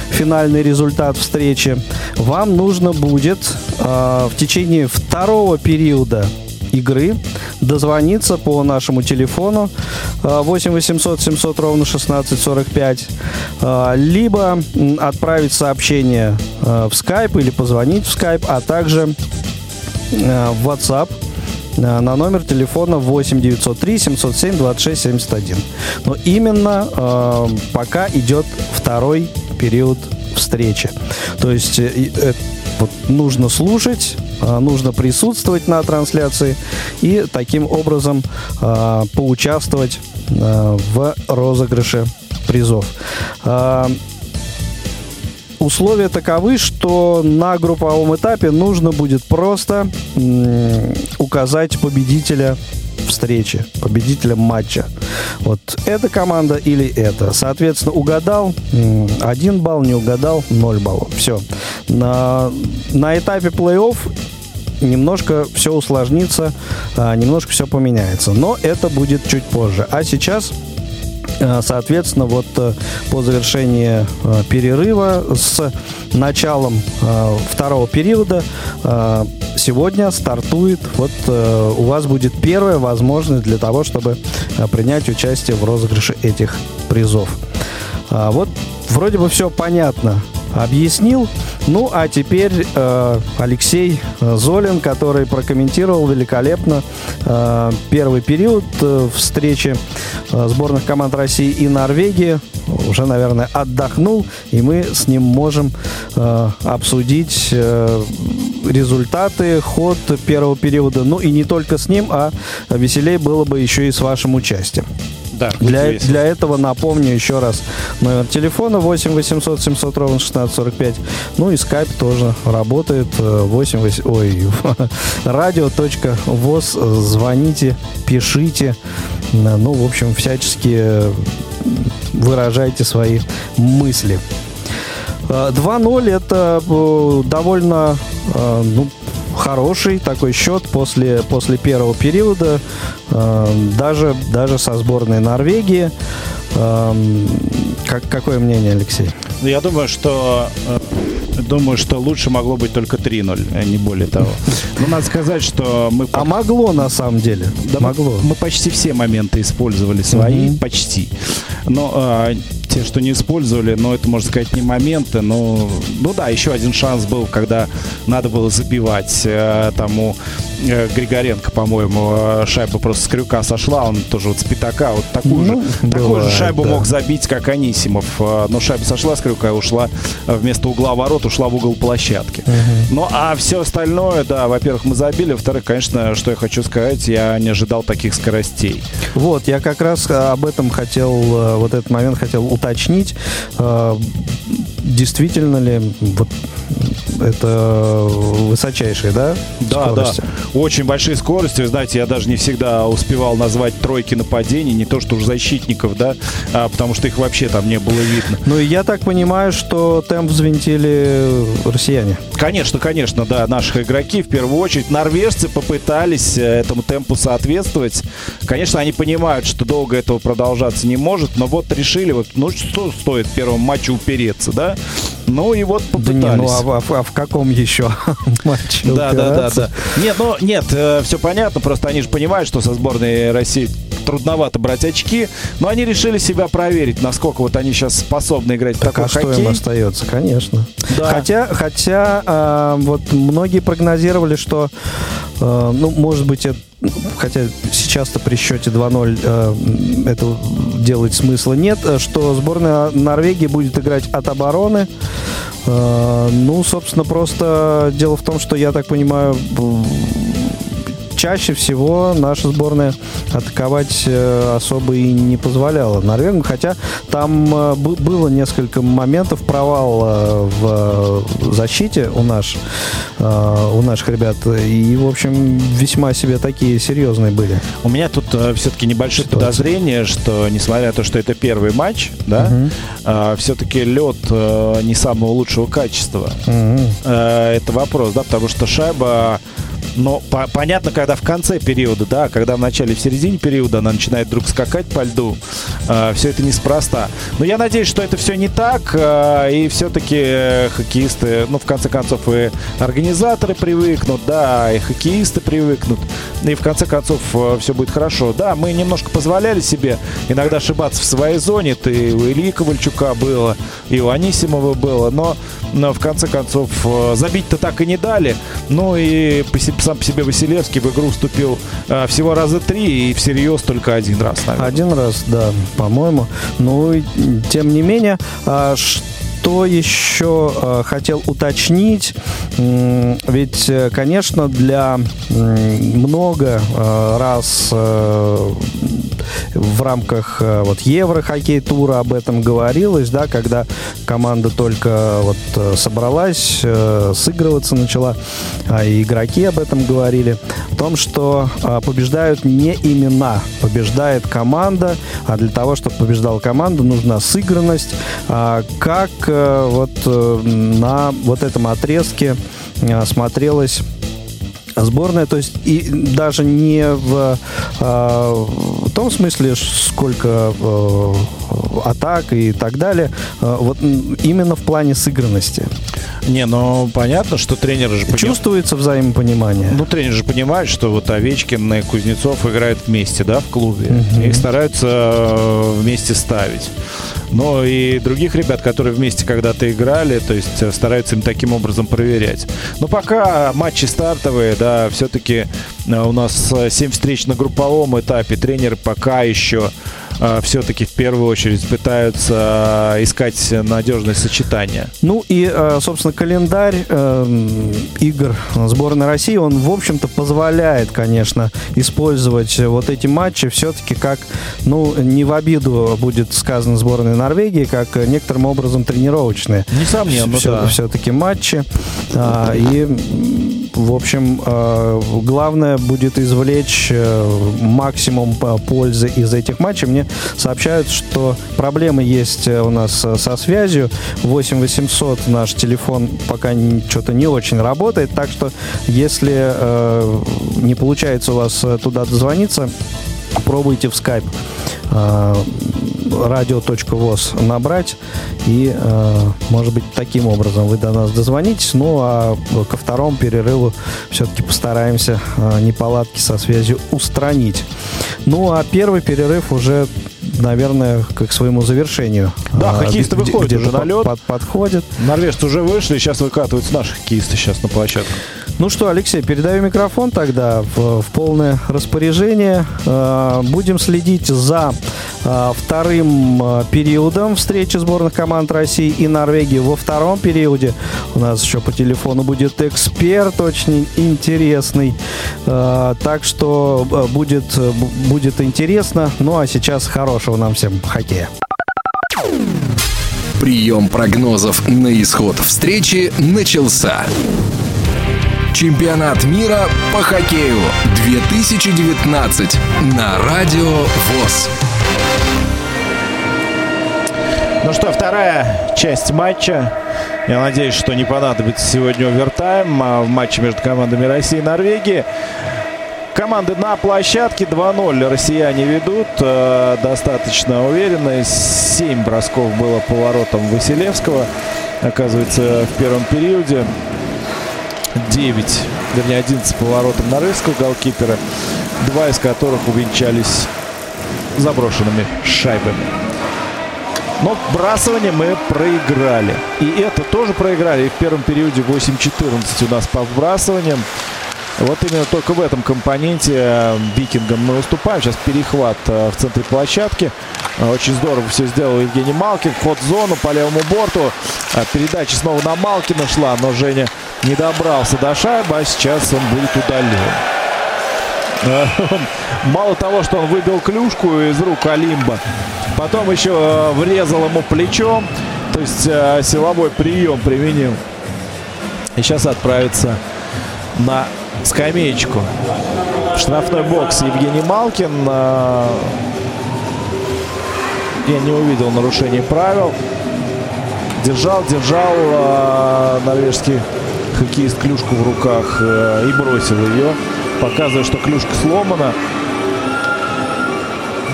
финальный результат встречи, вам нужно будет э, в течение второго периода игры дозвониться по нашему телефону 8 800 700 ровно 1645 э, либо отправить сообщение э, в Skype или позвонить в Skype, а также в WhatsApp на номер телефона 8 903 707 26 71. Но именно э, пока идет второй период встречи. То есть э, э, вот, нужно слушать, э, нужно присутствовать на трансляции и таким образом э, поучаствовать э, в розыгрыше призов. Э, Условия таковы, что на групповом этапе нужно будет просто указать победителя встречи, победителя матча. Вот эта команда или это. Соответственно, угадал один балл, не угадал 0 баллов. Все. На, на этапе плей-офф немножко все усложнится, а, немножко все поменяется. Но это будет чуть позже. А сейчас соответственно, вот э, по завершении э, перерыва с началом второго периода сегодня стартует, вот у вас будет первая возможность для того, чтобы принять участие в розыгрыше этих призов. Вот вроде бы все понятно объяснил. Ну, а теперь э, Алексей Золин, который прокомментировал великолепно э, первый период э, встречи э, сборных команд России и Норвегии, уже, наверное, отдохнул, и мы с ним можем э, обсудить э, результаты, ход первого периода. Ну и не только с ним, а веселее было бы еще и с вашим участием. Да, для, для этого напомню еще раз номер телефона 8 800 700 ровно 1645. Ну и скайп тоже работает 8, 8 ой, радио.воз. Звоните, пишите. Ну, в общем, всячески выражайте свои мысли. 2-0 это э, довольно э, ну, хороший такой счет после, после первого периода, э, даже, даже со сборной Норвегии. Э, как, какое мнение, Алексей?
Ну, я думаю, что э, Думаю, что лучше могло быть только 3-0, а не более того. Но надо сказать, что мы...
А могло на самом деле.
Да, могло. Мы, мы почти все моменты использовали свои, mm-hmm. почти. Но а, те, что не использовали, но это, можно сказать, не моменты. Но, ну да, еще один шанс был, когда надо было забивать э, тому э, Григоренко, по-моему, э, шайба просто с крюка сошла, он тоже вот с пятака, вот такую ну, же, такую же шайбу да. мог забить, как Анисимов. Э, но шайба сошла с крюка и ушла э, вместо угла ворот, ушла в угол площадки. Угу. Ну, а все остальное, да, во-первых, мы забили, во-вторых, конечно, что я хочу сказать, я не ожидал таких скоростей.
Вот, я как раз об этом хотел, вот этот момент хотел уточнить, э, действительно ли вот это высочайшие, да?
Да, скорости? да. Очень большие скорости. Вы знаете, я даже не всегда успевал назвать тройки нападений, не то что уж защитников, да, а, потому что их вообще там не было видно.
Ну и я так понимаю, что темп взвинтили россияне.
Конечно, конечно, да, наши игроки в первую очередь. Норвежцы попытались э, этому темпу соответствовать. Конечно, они понимают, что долго этого продолжаться не может, но вот решили, вот, ну что стоит в первом матче упереться, да? Ну и вот попытались. Да не, ну
а, а, а в каком еще матче
Да, да, да, да. Нет, ну нет, э, все понятно, просто они же понимают, что со сборной России трудновато брать очки, но они решили себя проверить, насколько вот они сейчас способны играть так, в такой а
хоккей. что им остается, конечно. Да. Хотя, хотя э, вот многие прогнозировали, что, э, ну, может быть, это хотя сейчас-то при счете 2-0 э, это делать смысла нет, что сборная Норвегии будет играть от обороны. Э, ну, собственно, просто дело в том, что, я так понимаю, чаще всего наша сборная атаковать э, особо и не позволяла Норвегам, хотя там э, было несколько моментов провала в защите у, наш, э, у наших ребят, и, в общем, весьма себе такие серьезные были.
У меня тут все-таки небольшое Ситуация. подозрение, что, несмотря на то, что это первый матч, да, угу. все-таки лед не самого лучшего качества. Угу. Это вопрос, да, потому что шайба но по понятно, когда в конце периода, да, когда в начале, в середине периода она начинает вдруг скакать по льду, э, все это неспроста. Но я надеюсь, что это все не так, э, и все-таки хоккеисты, ну, в конце концов, и организаторы привыкнут, да, и хоккеисты привыкнут, и в конце концов э, все будет хорошо. Да, мы немножко позволяли себе иногда ошибаться в своей зоне, и у Ильи Ковальчука было, и у Анисимова было, но в конце концов э, забить-то так и не дали, ну и сам по себе Василевский в игру вступил э, всего раза три и всерьез только один раз,
наверное. Один раз, да, по-моему. Ну, тем не менее, а, что еще э, хотел уточнить? Ведь, э, конечно, для много э, раз в рамках вот Еврохоккей тура об этом говорилось, да, когда команда только вот собралась, сыгрываться начала, а и игроки об этом говорили, о том, что побеждают не имена, побеждает команда, а для того, чтобы побеждала команда, нужна сыгранность. А как вот на вот этом отрезке смотрелось сборная, то есть и даже не в, э, в том смысле, сколько э, атак и так далее, э, вот именно в плане сыгранности.
Не, ну понятно, что тренеры же
чувствуется взаимопонимание.
Ну тренер же понимает, что вот Овечкин и Кузнецов играют вместе, да, в клубе, угу. и стараются э, вместе ставить. Но и других ребят, которые вместе когда-то играли, то есть э, стараются им таким образом проверять. Но пока матчи стартовые, да, все-таки у нас 7 встреч на групповом этапе. Тренеры пока еще э, все-таки в первую очередь пытаются э, искать надежное сочетание.
Ну и, э, собственно, календарь э, игр сборной России, он, в общем-то, позволяет, конечно, использовать вот эти матчи все-таки как, ну, не в обиду будет сказано сборной Норвегии, как некоторым образом тренировочные.
Несомненно,
все,
да.
Все-таки матчи. А, и, в общем, а, главное будет извлечь э, максимум пользы из этих матчей. Мне сообщают, что проблемы есть э, у нас э, со связью. 8 800 наш телефон пока что-то не очень работает, так что если э, не получается у вас туда дозвониться, пробуйте в Skype. радио.воз набрать. И, э, может быть, таким образом вы до нас дозвонитесь. Ну, а ко второму перерыву все-таки постараемся э, неполадки со связью устранить. Ну, а первый перерыв уже наверное, к своему завершению.
Да, а, хоккеисты выходят уже на лед. Под,
подходят.
Норвежцы уже вышли, сейчас выкатываются наши хоккеисты сейчас на площадку.
Ну что, Алексей, передаю микрофон тогда в, в полное распоряжение. Э, будем следить за э, вторым э, периодом встречи сборных команд России и Норвегии. Во втором периоде у нас еще по телефону будет эксперт очень интересный. Так что будет, будет интересно. Ну а сейчас хорошего нам всем хоккея.
Прием прогнозов на исход встречи начался. Чемпионат мира по хоккею 2019 на Радио ВОЗ.
Ну что, вторая часть матча. Я надеюсь, что не понадобится сегодня овертайм а в матче между командами России и Норвегии. Команды на площадке 2-0 россияне ведут э, достаточно уверенно. 7 бросков было поворотом Василевского. Оказывается, в первом периоде. 9, вернее 11 поворотом норвежского голкипера, два из которых увенчались заброшенными шайбами. Но бросание мы проиграли. И это тоже проиграли. И в первом периоде 8-14 у нас по вбрасываниям. Вот именно только в этом компоненте э, викингам мы уступаем. Сейчас перехват э, в центре площадки. Э, очень здорово все сделал Евгений Малкин. Вход в зону по левому борту. Передача снова на Малкина шла, но Женя не добрался до шайбы, а сейчас он будет удален. Мало того, что он выбил клюшку из рук Алимба, потом еще врезал ему плечом, то есть силовой прием применил. И сейчас отправится на скамеечку. Штрафной бокс Евгений Малкин. А, я не увидел нарушения правил. Держал, держал норвежский хоккеист клюшку в руках а, и бросил ее, показывая, что клюшка сломана.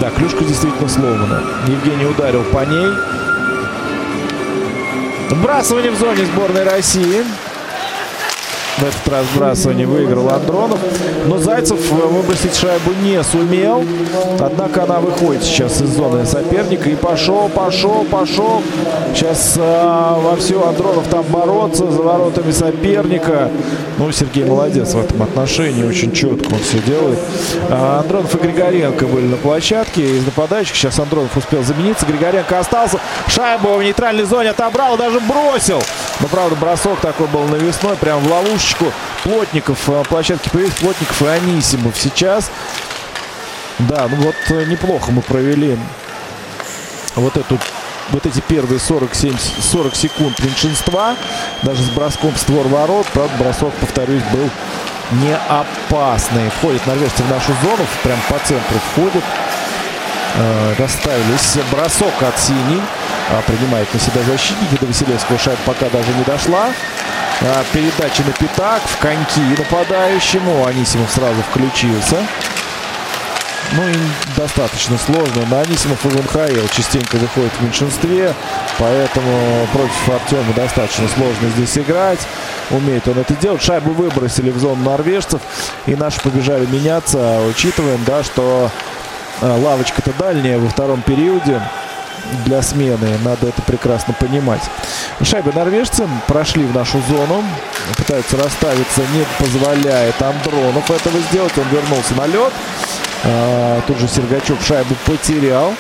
Да, клюшка действительно сломана. Евгений ударил по ней. Вбрасывание в зоне сборной России. В этот раз сбрасывание выиграл Андронов. Но Зайцев выбросить шайбу не сумел. Однако она выходит сейчас из зоны соперника. И пошел, пошел, пошел. Сейчас а, во все Андронов там бороться за воротами соперника. Ну, Сергей молодец в этом отношении. Очень четко он все делает. А, Андронов и Григоренко были на площадке. Из нападающих сейчас Андронов успел замениться. Григоренко остался. Шайбу в нейтральной зоне отобрал. Даже бросил. Но, правда, бросок такой был навесной. Прям в ловушку поддержку Плотников. Э, площадке появились Плотников и Анисимов сейчас. Да, ну вот э, неплохо мы провели вот эту вот эти первые 47, 40 секунд меньшинства. Даже с броском в створ ворот. Правда, бросок, повторюсь, был не опасный. Входит норвежцы в нашу зону. Прям по центру входит. Э, расставились. Бросок от синий. А, принимает на себя защитники. До Василевского шайба пока даже не дошла. А, передача на пятак в коньки нападающему. Анисимов сразу включился. Ну и достаточно сложно. Но Анисимов и ВНХЛ частенько выходит в меньшинстве. Поэтому против Артема достаточно сложно здесь играть. Умеет он это делать. Шайбу выбросили в зону норвежцев. И наши побежали меняться. Учитываем, да, что а, лавочка-то дальняя во втором периоде для смены. Надо это прекрасно понимать. Шайбы норвежцам прошли в нашу зону. Пытаются расставиться. Не позволяет Андронов этого сделать. Он вернулся на лед. А, тут же Сергачев шайбу потерял.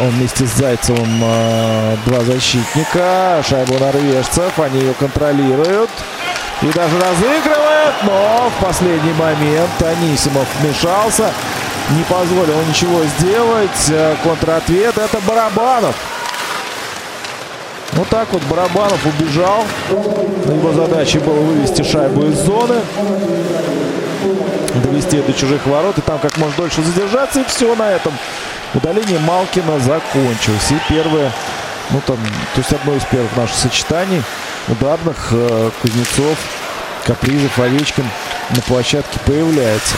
Он вместе с Зайцевым а, два защитника. Шайбу норвежцев. Они ее контролируют. И даже разыгрывают. Но в последний момент Анисимов вмешался не позволил ничего сделать. Э, контратвет это Барабанов. Вот так вот Барабанов убежал. Его задачей было вывести шайбу из зоны. Довести до чужих ворот. И там как можно дольше задержаться. И все на этом. Удаление Малкина закончилось. И первое, ну там, то есть одно из первых наших сочетаний ударных э, Кузнецов, Капризов, Овечкин на площадке появляется.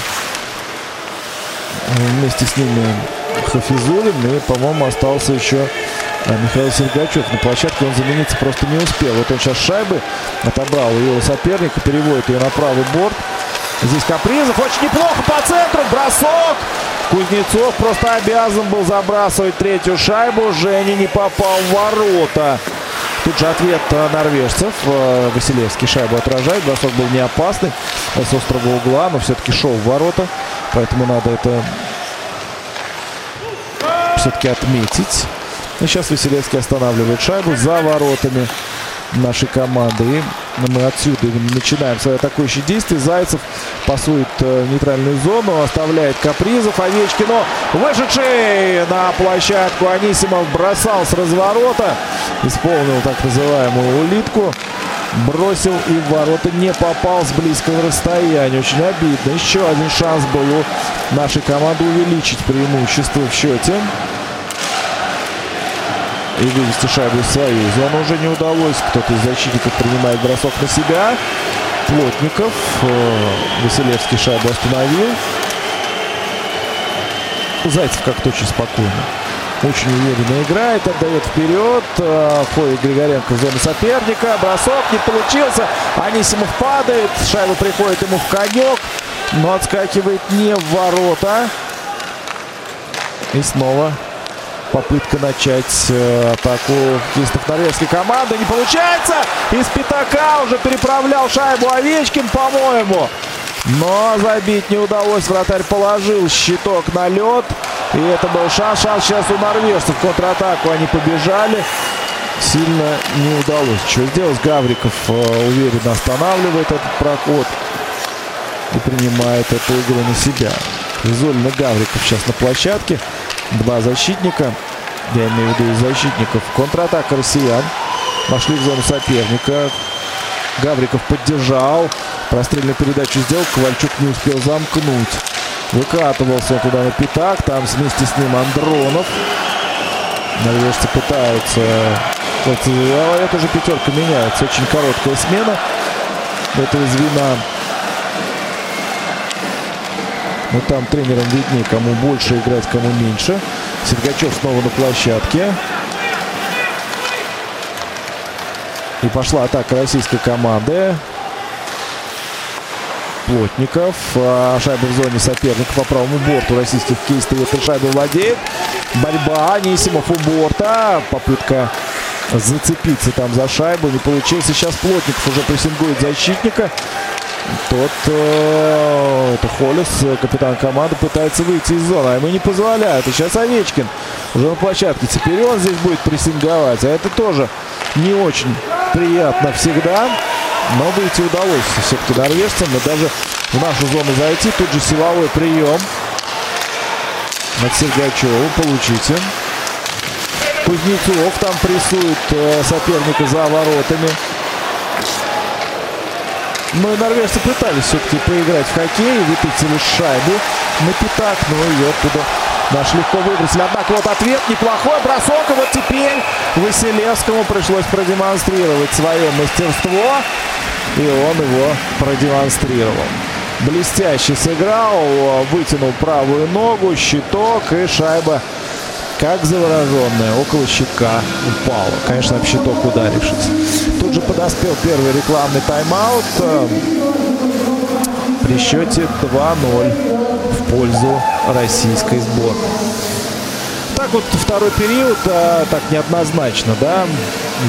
Вместе с ними Хафизулин. И, по-моему, остался еще а, Михаил Сергачев. На площадке он замениться просто не успел. Вот он сейчас шайбы отобрал у его соперника, переводит ее на правый борт. Здесь Капризов очень неплохо по центру. Бросок. Кузнецов просто обязан был забрасывать третью шайбу. Женя не попал в ворота. Тут же ответ норвежцев. Э, Василевский шайбу отражает. Бросок был не опасный с острого угла, но все-таки шел в ворота. Поэтому надо это все-таки отметить. И сейчас Василевский останавливает шайбу за воротами нашей команды. И мы отсюда начинаем свои атакующие действия. Зайцев пасует э, нейтральную зону, оставляет Капризов. Овечкин, но вышедший на площадку Анисимов бросал с разворота. Исполнил так называемую улитку. Бросил и в ворота не попал с близкого расстояния. Очень обидно. Еще один шанс был у нашей команды увеличить преимущество в счете и вывести шайбу из своей зоны уже не удалось. Кто-то из защитников принимает бросок на себя. Плотников. Э, Василевский шайбу остановил. Зайцев как-то очень спокойно. Очень уверенно играет, отдает вперед. Э, Фой Григоренко в зоне соперника. Бросок не получился. Анисимов падает. Шайба приходит ему в конек. Но отскакивает не в ворота. И снова попытка начать э, атаку хоккеистов норвежской команды. Не получается. Из пятака уже переправлял шайбу Овечкин, по-моему. Но забить не удалось. Вратарь положил щиток на лед. И это был шанс. Шанс сейчас у норвежцев. Контратаку они побежали. Сильно не удалось. Что сделать? Гавриков э, уверенно останавливает этот проход. И принимает эту игру на себя. Изольно Гавриков сейчас на площадке. Два защитника. Я имею в виду из защитников. Контратака россиян. Пошли в зону соперника. Гавриков поддержал. Прострельную передачу сделал. Ковальчук не успел замкнуть. Выкатывался туда на пятак. Там вместе с ним Андронов. Норвежцы пытаются... А это же пятерка меняется. Очень короткая смена этого звена. Но там тренерам виднее, кому больше играть, кому меньше. Сергачев снова на площадке. И пошла атака российской команды. Плотников. А, шайба в зоне соперника по правому борту российских кейстов. Этой шайбой владеет. Борьба. Анисимов у борта. Попытка зацепиться там за шайбу. Не получилось. Сейчас Плотников уже прессингует защитника. Тот, э, это Холлис, капитан команды, пытается выйти из зоны. А ему не позволяют. И сейчас Овечкин уже на площадке. Теперь он здесь будет прессинговать. А это тоже не очень приятно всегда. Но выйти удалось все-таки норвежцам. И даже в нашу зону зайти. Тут же силовой прием от Сергачева. Получите. Кузнецов там прессует э, соперника за воротами. Но и норвежцы пытались все-таки поиграть в хоккей, выпустили шайбу на пятак, но ее оттуда наш легко выбросили. Однако вот ответ неплохой бросок. И вот теперь Василевскому пришлось продемонстрировать свое мастерство. И он его продемонстрировал. Блестяще сыграл, вытянул правую ногу, щиток и шайба как завороженная, около щитка упала. Конечно, об щиток ударившись. Тут же подоспел первый рекламный тайм-аут. Э, при счете 2-0 в пользу российской сборной. Так вот второй период, а, так неоднозначно, да,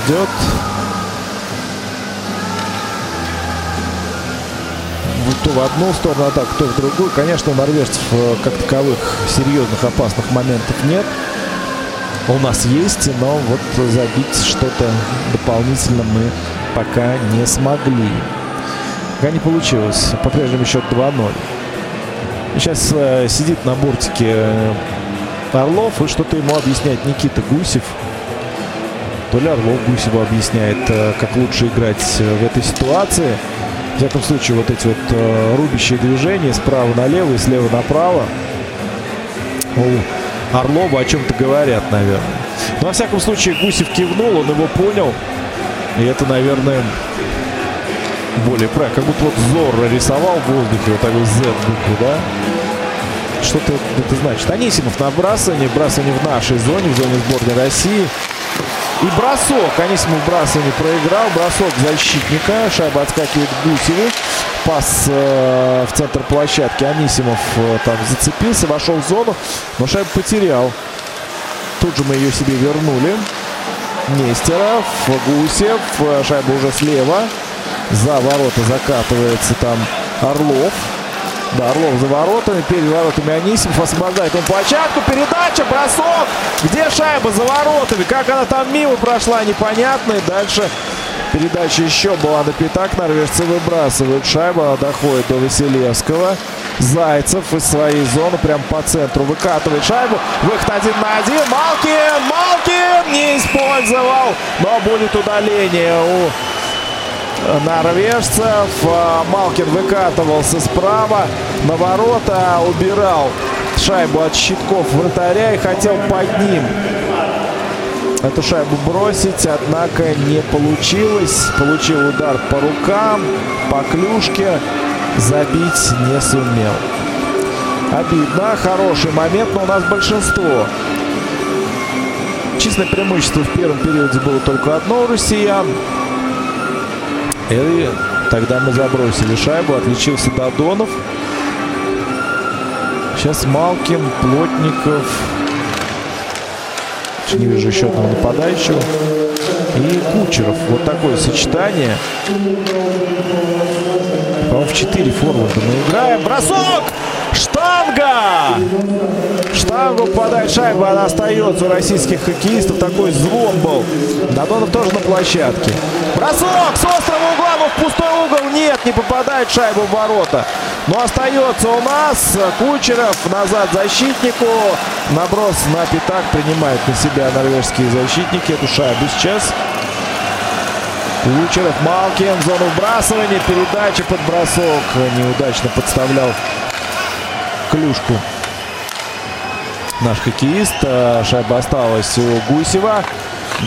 идет. То в одну сторону атак, то в другую. Конечно, у норвежцев э, как таковых серьезных опасных моментов нет у нас есть, но вот забить что-то дополнительно мы пока не смогли. Пока не получилось. По-прежнему счет 2-0. Сейчас э, сидит на бортике э, Орлов и что-то ему объясняет Никита Гусев. То ли Орлов Гусеву объясняет, э, как лучше играть в этой ситуации. В всяком случае, вот эти вот э, рубящие движения справа налево и слева направо. Орлова о чем-то говорят, наверное. Но, во всяком случае, Гусев кивнул, он его понял. И это, наверное, более правильно. Как будто вот Зорро рисовал в воздухе вот такой Z букву, да? что-то это значит. Анисимов на бросании, бросание в нашей зоне, в зоне сборной России. И бросок. Анисимов бросание проиграл. Бросок защитника. Шайба отскакивает к Гусеву. Пас э, в центр площадки. Анисимов э, там зацепился, вошел в зону, но шайбу потерял. Тут же мы ее себе вернули. Нестеров, Гусев. Шайба уже слева. За ворота закатывается там Орлов. Да, Орлов за воротами, перед воротами Анисимов освобождает он площадку, передача, бросок. Где шайба за воротами? Как она там мимо прошла, непонятно. И дальше передача еще была на пятак. Норвежцы выбрасывают шайбу, она доходит до Василевского. Зайцев из своей зоны прям по центру выкатывает шайбу. Выход один на один. Малкин! Малкин не использовал. Но будет удаление у норвежцев. А, Малкин выкатывался справа на ворота, убирал шайбу от щитков вратаря и хотел под ним эту шайбу бросить, однако не получилось. Получил удар по рукам, по клюшке, забить не сумел. Обидно, хороший момент, но у нас большинство. Численное преимущество в первом периоде было только одно у россиян. И тогда мы забросили шайбу. Отличился Додонов. Сейчас Малкин, Плотников. Не вижу еще одного нападающего. И Кучеров. Вот такое сочетание. По-моему, в 4 форварда мы играем. Бросок! Штанга! Штангу попадает шайба, она остается у российских хоккеистов. Такой звон был. Додонов тоже на площадке. Бросок с острого угла, но в пустой угол. Нет, не попадает шайбу в ворота. Но остается у нас Кучеров назад защитнику. Наброс на пятак принимает на себя норвежские защитники эту шайбу сейчас. Кучеров, Малкин, зону вбрасывания, передача под бросок. Неудачно подставлял клюшку наш хоккеист. Шайба осталась у Гусева.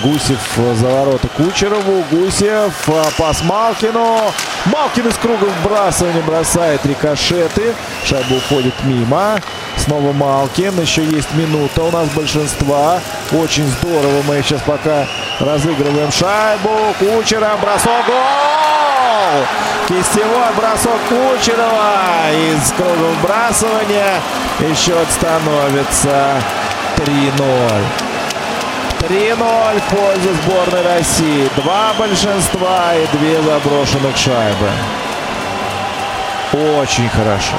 Гусев за ворота Кучерову. Гусев, пас Малкину. Малкин из круга вбрасывания бросает рикошеты. Шайба уходит мимо. Снова Малкин. Еще есть минута у нас большинства. Очень здорово. Мы сейчас пока разыгрываем шайбу. Кучера. Бросок. Гол! Кистевой бросок Кучерова. Из круга вбрасывания. И счет становится 3-0. 3-0 в пользу сборной России. Два большинства и две заброшенных шайбы. Очень хорошо.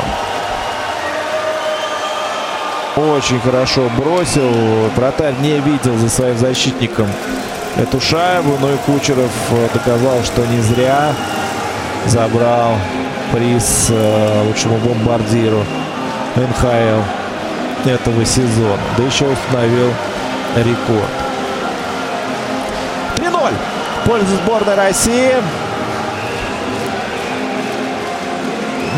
Очень хорошо бросил. Вратарь не видел за своим защитником эту шайбу. Но и Кучеров доказал, что не зря забрал приз э, лучшему бомбардиру НХЛ этого сезона. Да еще установил рекорд. 3-0 в пользу сборной России.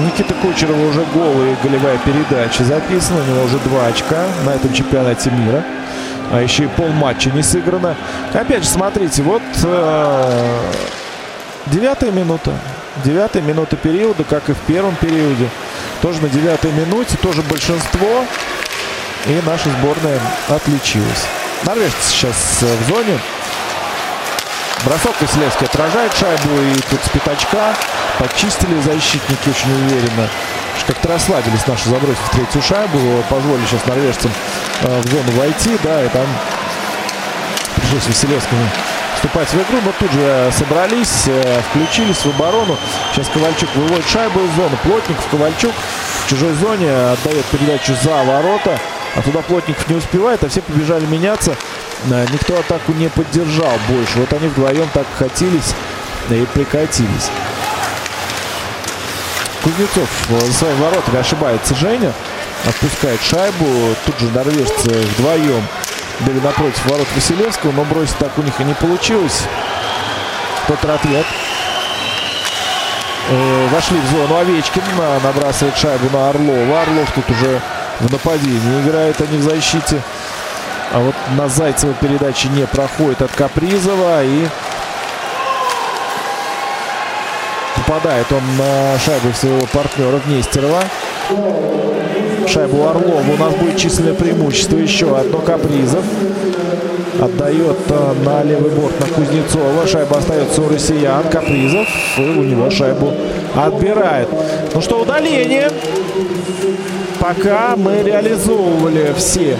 Никита Кучерова уже гол и голевая передача записана. У него уже два очка на этом чемпионате мира. А еще и полматча не сыграно. Опять же, смотрите, вот э, девятая минута. Девятая минута периода, как и в первом периоде. Тоже на девятой минуте, тоже большинство. И наша сборная отличилась. Норвежцы сейчас э, в зоне. Бросок Василевский отражает шайбу. И тут с пятачка подчистили защитники очень уверенно. Как-то расслабились наши, забросив третью шайбу. Позволили сейчас норвежцам э, в зону войти. Да, и там пришлось Василевскому вступать в игру, но тут же собрались, э, включились в оборону. Сейчас Ковальчук выводит шайбу из зоны. Плотников, Ковальчук в чужой зоне отдает передачу за ворота. А туда Плотников не успевает, а все побежали меняться. Э, никто атаку не поддержал больше. Вот они вдвоем так хотелись и прикатились. Кузнецов за своим воротами ошибается Женя. Отпускает шайбу. Тут же норвежцы вдвоем были напротив ворот Василевского, но бросить так у них и не получилось. Контр-ответ. Э, вошли в зону Овечкин, набрасывает шайбу на Орлова. Орлов тут уже в нападении играет, а не в защите. А вот на Зайцева передачи не проходит от Капризова. И попадает он на шайбу своего партнера Нестерова. Шайбу Орлова. У нас будет численное преимущество. Еще одно Капризов. Отдает э, на левый борт на Кузнецова. Шайба остается у россиян. Капризов. И у него шайбу отбирает. Ну что, удаление. Пока мы реализовывали все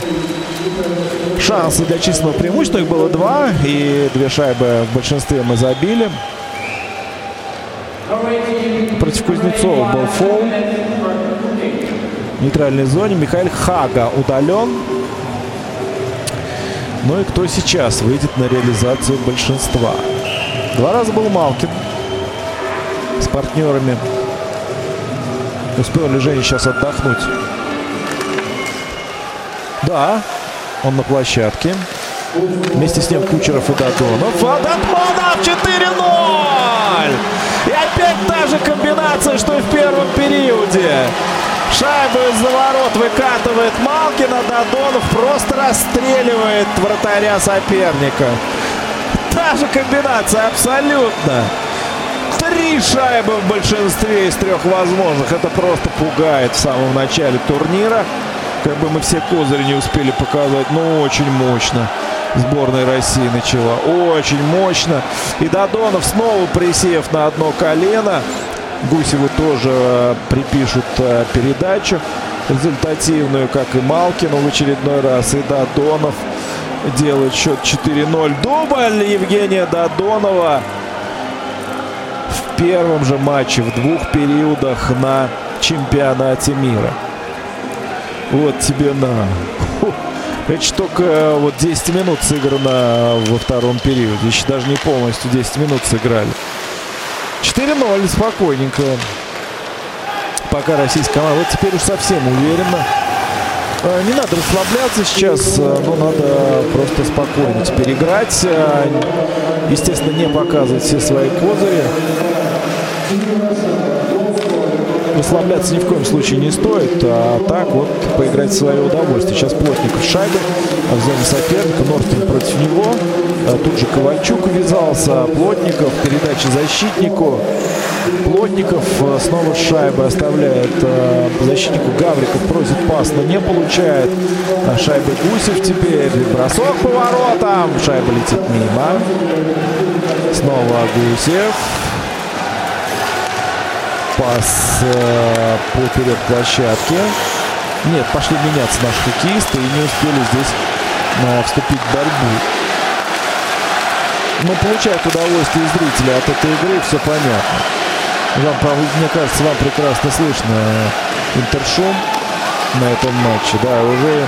шансы для численного преимущества. Их было два. И две шайбы в большинстве мы забили. Против Кузнецова был фол. Нейтральной зоне Михаил Хага удален. Ну и кто сейчас выйдет на реализацию большинства? Два раза был Малкин с партнерами. Успел ли Женя сейчас отдохнуть? Да, он на площадке. Вместе с ним Кучеров и Дадонов. А Дадонов 4-0! И опять та же комбинация, что и в первом периоде. Шайбу из-за ворот выкатывает Малкина. Дадонов просто расстреливает вратаря соперника. Та же комбинация абсолютно. Три шайбы в большинстве из трех возможных. Это просто пугает в самом начале турнира. Как бы мы все козыри не успели показать, но очень мощно сборная России начала. Очень мощно. И Дадонов снова присев на одно колено. Гусеву тоже э, припишут э, передачу результативную, как и Малкину в очередной раз. И Дадонов делает счет 4-0. Дубль Евгения Дадонова в первом же матче в двух периодах на чемпионате мира. Вот тебе на. Это только э, вот 10 минут сыграно во втором периоде. Еще даже не полностью 10 минут сыграли. 4-0, спокойненько. Пока российская команда. Вот теперь уж совсем уверенно. Э, не надо расслабляться сейчас, э, но надо просто спокойно теперь играть. Естественно, не показывать все свои козыри расслабляться ни в коем случае не стоит. А так вот поиграть в свое удовольствие. Сейчас Плотников шайбы в зоне соперника. Норстин против него. А тут же Ковальчук ввязался. Плотников. Передача защитнику. Плотников э, снова шайбы оставляет э, защитнику Гавриков. Просит пас, но не получает. А шайбы Гусев теперь. Бросок по воротам. Шайба летит мимо. Снова Гусев пас э, поперек площадки. Нет, пошли меняться наши хоккеисты и не успели здесь э, вступить в борьбу. Но получают удовольствие зрители от этой игры, все понятно. Вам, мне кажется, вам прекрасно слышно интершум на этом матче. Да, уже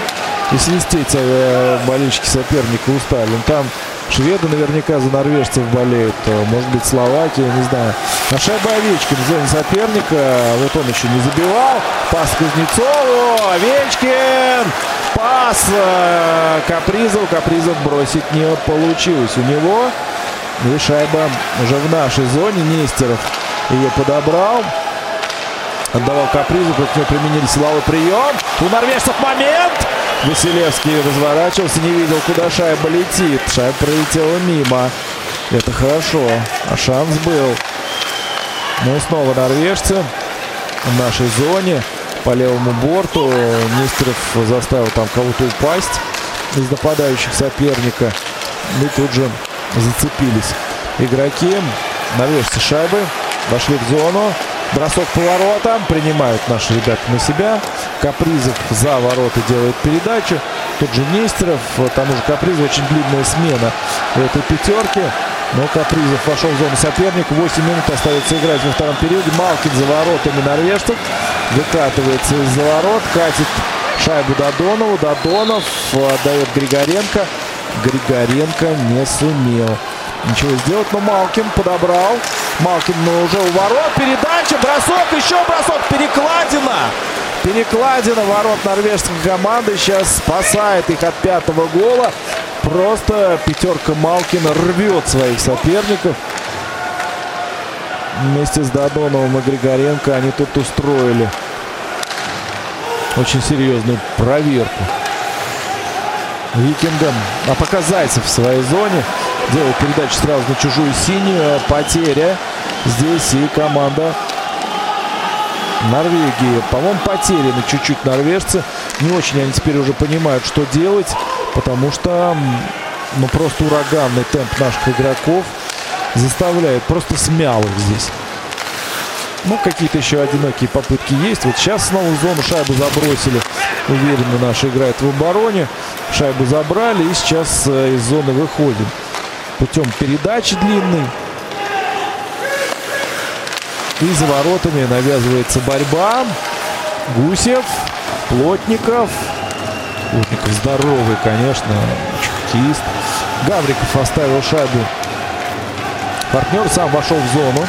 и свистеть э, болельщики соперника устали. Там Шведы наверняка за норвежцев болеют. Может быть, Словакия, не знаю. На шайба Овечкин в зоне соперника. Вот он еще не забивал. Пас Кузнецову. Овечкин. Пас э, Капризов. Капризов бросить не получилось у него. И шайба уже в нашей зоне. Нестеров ее подобрал. Отдавал Капризу. Против него применили силовой прием. У норвежцев момент. Василевский разворачивался, не видел, куда шайба летит. Шайба пролетела мимо. Это хорошо. А шанс был. Ну и снова норвежцы в нашей зоне. По левому борту. Нестеров заставил там кого-то упасть из нападающих соперника. И тут же зацепились игроки. Норвежцы шайбы. Вошли в зону. Бросок поворотом. Принимают наши ребята на себя. Капризов за ворота делает передачу. Тут же Нестеров. Там уже Капризов. Очень длинная смена этой пятерке. Но Капризов вошел в зону соперника. 8 минут остается играть во втором периоде. Малкин за воротами норвежцев. Выкатывается из-за ворот. Катит шайбу Додонову. Додонов отдает Григоренко. Григоренко не сумел ничего сделать. Но Малкин подобрал. Малкин ну, уже у ворот. Передача, бросок, еще бросок. Перекладина. Перекладина ворот норвежской команды сейчас спасает их от пятого гола. Просто пятерка Малкина рвет своих соперников. Вместе с Додоновым и Григоренко они тут устроили очень серьезную проверку. Викингам. А пока Зайцев в своей зоне делает передачу сразу на чужую синюю. Потеря здесь и команда Норвегии. По-моему, потеряны чуть-чуть норвежцы. Не очень они теперь уже понимают, что делать, потому что ну, просто ураганный темп наших игроков заставляет, просто смял их здесь. Ну, какие-то еще одинокие попытки есть. Вот сейчас снова в зону шайбу забросили. Уверенно наши играют в обороне. Шайбу забрали и сейчас э, из зоны выходим. Путем передачи длинной. И за воротами навязывается борьба. Гусев, Плотников. Плотников здоровый, конечно, чехтист. Гавриков оставил шайбу. Партнер сам вошел в зону.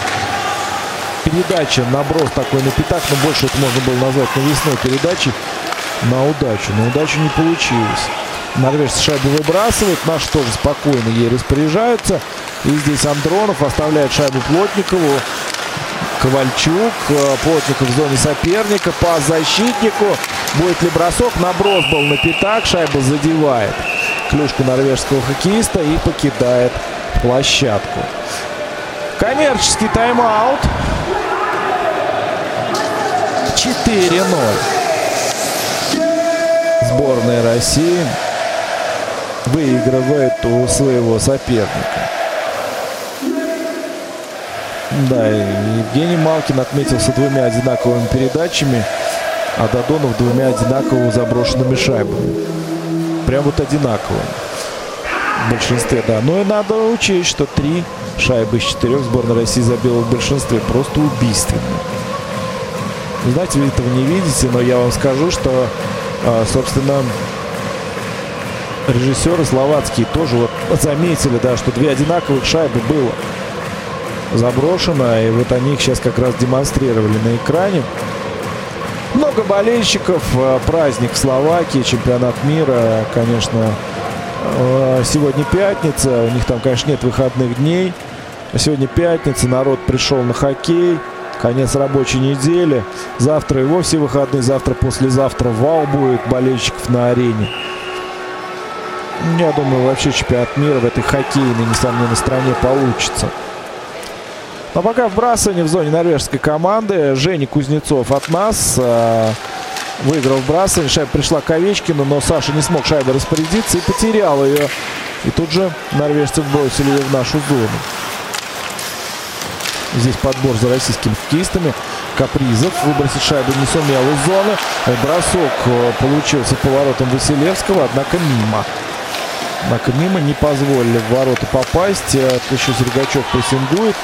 Передача, наброс такой на пятак, но больше это можно было назвать навесной передачей на удачу. На удачу не получилось. Норвежцы шайбу выбрасывают. Наши тоже спокойно ей распоряжаются. И здесь Андронов оставляет шайбу Плотникову. Ковальчук. Э, Плотников в зоне соперника. По защитнику. Будет ли бросок? Наброс был на пятак. Шайба задевает клюшку норвежского хоккеиста и покидает площадку. Коммерческий тайм-аут. 4-0. Сборная России выигрывает у своего соперника. Да, Евгений Малкин отметился двумя одинаковыми передачами, а Додонов двумя одинаково заброшенными шайбами. Прям вот одинаково. В большинстве, да. Но и надо учесть, что три шайбы из четырех сборная России забила в большинстве. Просто убийственно. Знаете, вы этого не видите, но я вам скажу, что, а, собственно, режиссеры словацкие тоже вот заметили, да, что две одинаковых шайбы было заброшено. И вот они их сейчас как раз демонстрировали на экране. Много болельщиков, а, праздник в Словакии, чемпионат мира, конечно, а, сегодня пятница, у них там, конечно, нет выходных дней. Сегодня пятница, народ пришел на хоккей, конец рабочей недели. Завтра и вовсе выходные, завтра, послезавтра вал будет болельщиков на арене. Я думаю, вообще чемпионат мира в этой хоккейной, несомненно, стране получится. Но пока вбрасывание в зоне норвежской команды. Женя Кузнецов от нас э, выиграл вбрасывание. Шайба пришла к Овечкину, но Саша не смог шайбой распорядиться и потерял ее. И тут же норвежцы бросили ее в нашу зону. Здесь подбор за российскими хоккеистами. Капризов выбросить шайбу не сумел из зоны. Бросок э, получился поворотом Василевского, однако мимо. Однако мимо не позволили в ворота попасть. Э, еще Сергачев прессингует.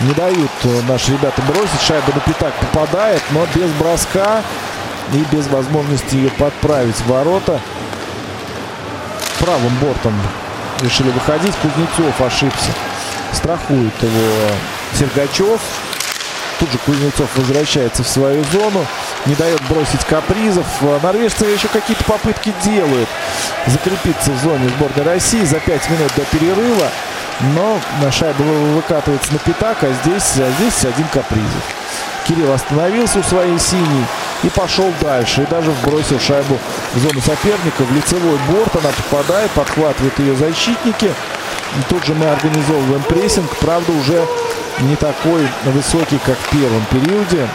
Не дают э, наши ребята бросить. Шайба на пятак попадает, но без броска и без возможности ее подправить в ворота. Правым бортом решили выходить. Кузнецов ошибся. Страхует его Сергачев. Тут же Кузнецов возвращается в свою зону. Не дает бросить капризов. Норвежцы еще какие-то попытки делают закрепиться в зоне сборной России за 5 минут до перерыва. Но на шайбу выкатывается на пятак, а здесь, а здесь один Капризов. Кирилл остановился у своей синей и пошел дальше. И даже вбросил шайбу в зону соперника. В лицевой борт она попадает, подхватывает ее защитники. И тут же мы организовываем прессинг. Правда, уже не такой высокий, как в первом периоде.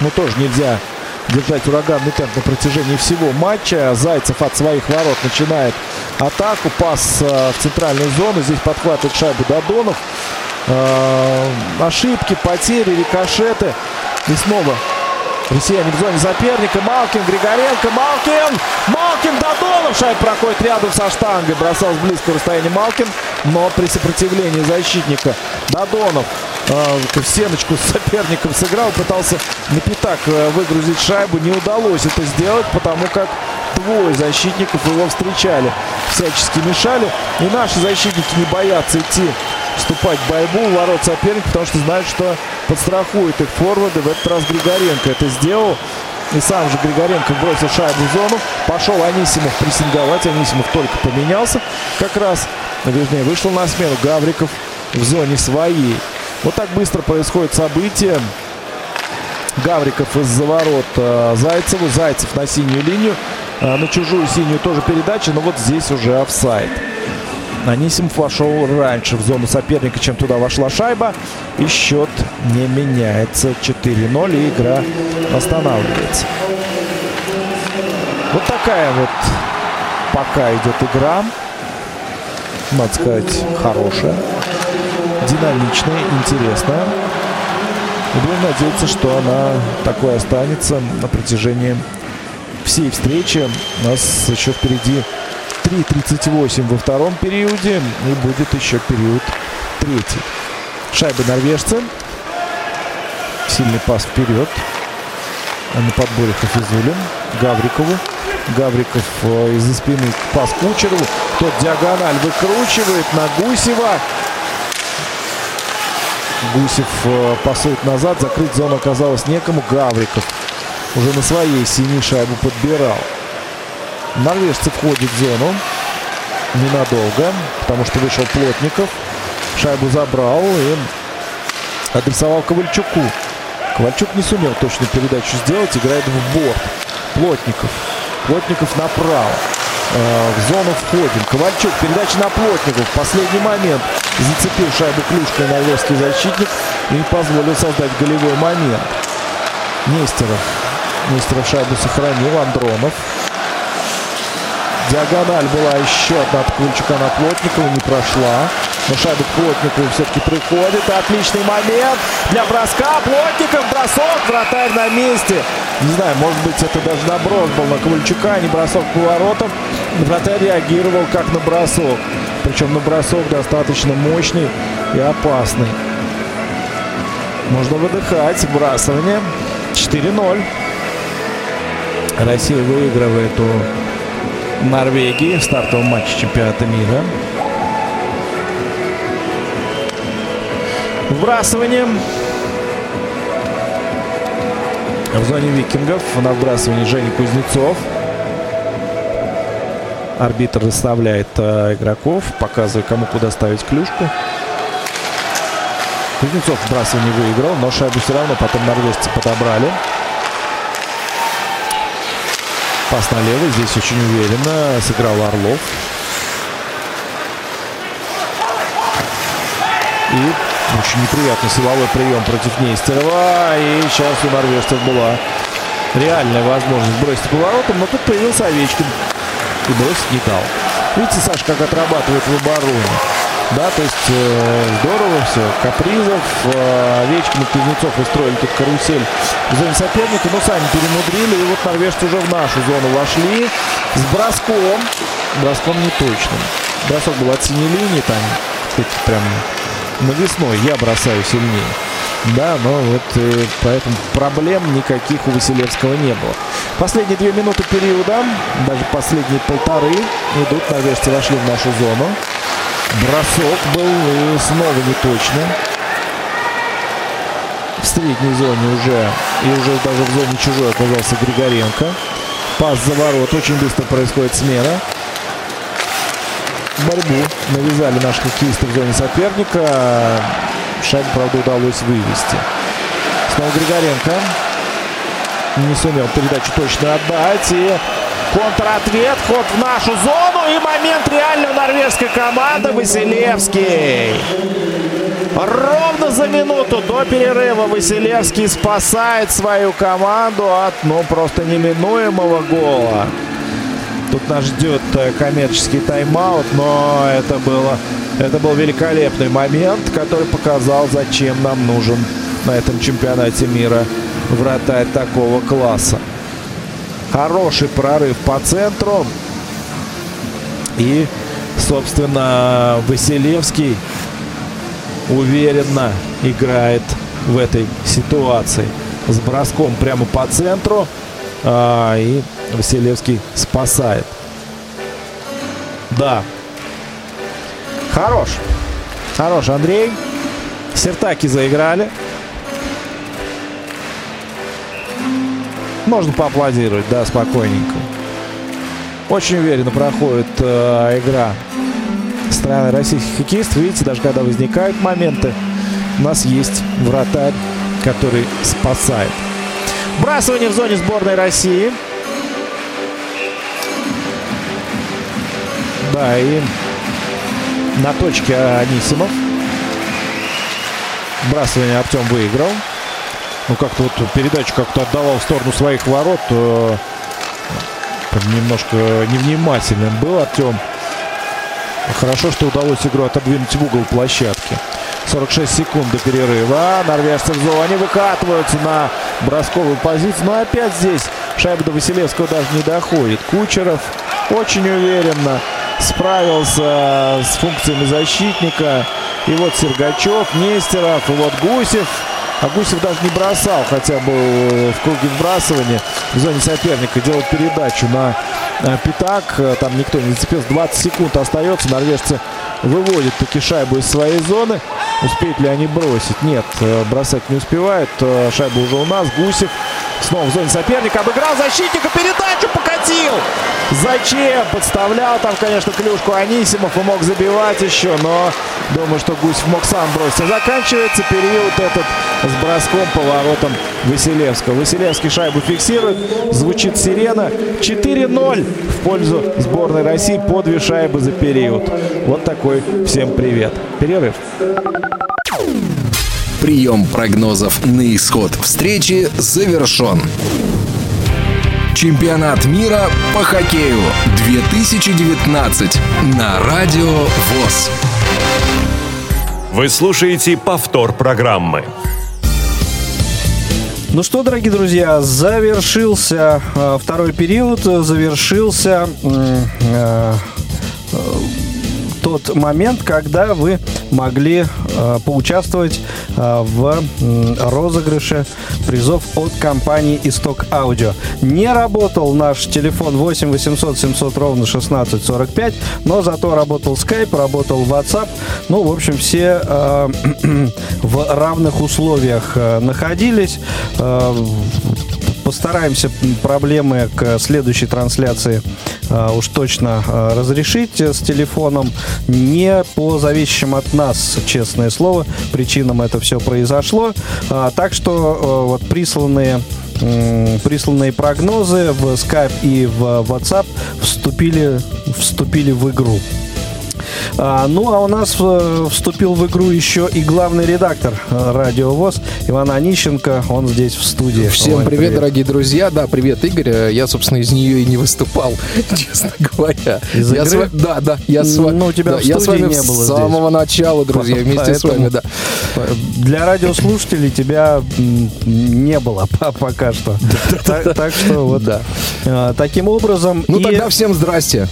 Но тоже нельзя держать ураганный темп на протяжении всего матча. Зайцев от своих ворот начинает атаку. Пас э, в центральную зону. Здесь подхватывает шайбу Додонов. Э, ошибки, потери, рикошеты. И снова Россияне в зоне соперника. Малкин, Григоренко, Малкин! Малкин, Додонов! Шайб проходит рядом со штангой. Бросал с близкого расстояния Малкин. Но при сопротивлении защитника Додонов э, в стеночку с соперником сыграл. Пытался на пятак э, выгрузить шайбу. Не удалось это сделать, потому как двое защитников его встречали. Всячески мешали. И наши защитники не боятся идти вступать в борьбу у ворот соперника, потому что знают, что подстрахует их форварды. В этот раз Григоренко это сделал. И сам же Григоренко бросил шайбу в зону. Пошел Анисимов прессинговать. Анисимов только поменялся как раз. Вернее, вышел на смену Гавриков в зоне своей. Вот так быстро происходит событие. Гавриков из-за ворот э, Зайцеву. Зайцев на синюю линию. Э, на чужую синюю тоже передача, но вот здесь уже офсайд. Анисимов вошел раньше в зону соперника, чем туда вошла шайба. И счет не меняется. 4-0 и игра останавливается. Вот такая вот пока идет игра. Надо сказать, хорошая, динамичная, интересная. И будем надеяться, что она такой останется на протяжении всей встречи. У нас еще впереди 3.38 во втором периоде. И будет еще период третий. Шайбы норвежцы. Сильный пас вперед. На подборе Хафизулин. Гаврикову. Гавриков э, из-за спины пас Кучерову. Тот диагональ выкручивает на Гусева. Гусев э, пасует назад. Закрыть зону оказалось некому. Гавриков уже на своей синей шайбу подбирал. Норвежцы входят в зону. Ненадолго, потому что вышел Плотников. Шайбу забрал и адресовал Ковальчуку. Ковальчук не сумел точную передачу сделать. Играет в борт. Плотников. Плотников направо. Э, в зону входим. Ковальчук. Передача на Плотников. В последний момент зацепил шайбу клюшкой норвежский защитник и позволил создать голевой момент. Нестеров. Нестеров шайбу сохранил. Андронов. Диагональ была еще одна от Ковальчука на Плотникова. Не прошла. Но шайба Плотникову все-таки приходит. Отличный момент для броска. Плотников бросок. Вратарь на месте. Не знаю, может быть, это даже наброс был на Ковальчука, а не бросок к поворотам. Вратарь реагировал как на бросок. Причем на бросок достаточно мощный и опасный. Можно выдыхать. Сбрасывание. 4-0. Россия выигрывает у Норвегии в стартовом матче чемпионата мира. Вбрасыванием в зоне викингов на вбрасывании Женя Кузнецов. Арбитр расставляет э, игроков, показывая, кому куда ставить клюшку. Кузнецов вбрасывание выиграл, но шайбу все равно потом норвежцы подобрали. Пас налево, здесь очень уверенно сыграл Орлов. И очень неприятный силовой прием против Нестерова. И сейчас у норвежцев была реальная возможность бросить поворотом. Но тут появился Овечкин. И бросить не дал. Видите, Саша, как отрабатывает в обороне. Да, то есть э, здорово все. Капризов, э, Овечкин и Кузнецов устроили тут карусель в зоне соперника, но сами перемудрили. И вот норвежцы уже в нашу зону вошли с броском. Броском не точным. Бросок был от синей линии, там, прям навесной я бросаю сильнее. Да, но вот э, поэтому проблем никаких у Василевского не было. Последние две минуты периода, даже последние полторы, идут, норвежцы вошли в нашу зону. Бросок был и снова неточный. В средней зоне уже, и уже даже в зоне чужой оказался Григоренко. Пас за ворот, очень быстро происходит смена борьбу навязали наши хоккеисты в зоне соперника. Шайбу, правда, удалось вывести. Снова Григоренко. Не сумел передачу точно отдать. И контратвет, ход в нашу зону. И момент реально норвежской команды. Василевский. Ровно за минуту до перерыва Василевский спасает свою команду от, ну, просто неминуемого гола. Тут нас ждет э, коммерческий тайм-аут, но это, было, это был великолепный момент, который показал, зачем нам нужен на этом чемпионате мира вратарь такого класса. Хороший прорыв по центру. И, собственно, Василевский уверенно играет в этой ситуации. С броском прямо по центру. А, и Василевский спасает. Да. Хорош. Хорош, Андрей. Сертаки заиграли. Можно поаплодировать, да, спокойненько. Очень уверенно проходит э, игра страны российских хоккеистов. Видите, даже когда возникают моменты, у нас есть вратарь, который спасает. Бросание в зоне сборной России. Да, и на точке Анисимов. Брасывание Артем выиграл. Ну, как-то вот передачу как-то отдавал в сторону своих ворот. Э, немножко невнимательным был Артем. Хорошо, что удалось игру отодвинуть в угол площадки. 46 секунд до перерыва. Норвежцы в зоне выкатываются на бросковую позицию. Но опять здесь шайба до Василевского даже не доходит. Кучеров очень уверенно справился с функциями защитника. И вот Сергачев, Нестеров, и вот Гусев. А Гусев даже не бросал, хотя был в круге вбрасывания в зоне соперника. Делал передачу на э, пятак. Там никто не зацепился. 20 секунд остается. Норвежцы выводят таки шайбу из своей зоны. Успеют ли они бросить? Нет, э, бросать не успевают. Э, шайба уже у нас. Гусев снова в зоне соперника. Обыграл защитника. Передачу покатил. Зачем? Подставлял там, конечно, клюшку Анисимов и мог забивать еще, но думаю, что Гусев мог сам бросить. Заканчивается период этот с броском по воротам Василевского. Василевский шайбу фиксирует. Звучит сирена. 4-0 в пользу сборной России по две шайбы за период. Вот такой всем привет. Перерыв.
Прием прогнозов на исход встречи завершен. Чемпионат мира по хоккею 2019 на Радио ВОЗ.
Вы слушаете повтор программы.
Ну что, дорогие друзья, завершился э, второй период, завершился э, э, тот момент, когда вы могли э, поучаствовать в э, розыгрыше призов от компании Исток Аудио. Не работал наш телефон 8 800 700 ровно 16 45, но зато работал Skype, работал WhatsApp. Ну, в общем, все э, в равных условиях э, находились. Э, постараемся проблемы к следующей трансляции уж точно э, разрешить с телефоном. Не по зависящим от нас, честное слово, причинам это все произошло. А, так что э, вот присланные присланные прогнозы в Skype и в WhatsApp вступили, вступили в игру. А, ну, а у нас э, вступил в игру еще и главный редактор э, Радио ВОЗ Иван Анищенко. Он здесь в студии.
Всем Ой, привет, привет, дорогие друзья. Да, привет, Игорь. Э, я, собственно, из нее и не выступал, честно говоря.
Из
я
игры?
С... Да, да. Я с вами.
Ну, у тебя
да,
в
я с вами
не было
с самого
здесь.
начала, друзья, вместе
Поэтому
с вами, да.
Для радиослушателей тебя не было пока что. Так что вот таким образом.
Ну, тогда всем здрасте.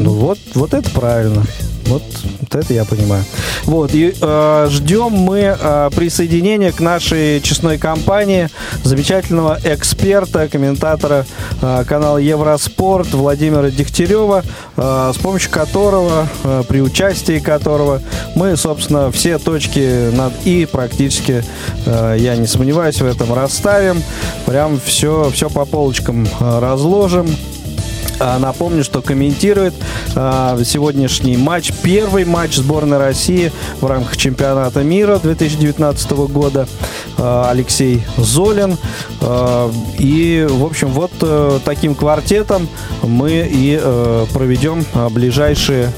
Ну, вот, вот это правильно. Вот, вот это я понимаю. Вот, и э, ждем мы э, присоединения к нашей честной компании замечательного эксперта, комментатора э, канала Евроспорт Владимира Дегтярева, э, с помощью которого, э, при участии которого мы, собственно, все точки над «и» практически, э, я не сомневаюсь в этом, расставим. Прям все, все по полочкам э, разложим. А, напомню, что комментирует а, сегодняшний матч, первый матч сборной России в рамках чемпионата мира 2019 года а, Алексей Золин. И, в общем, вот э, таким квартетом мы и э, проведем ближайшие,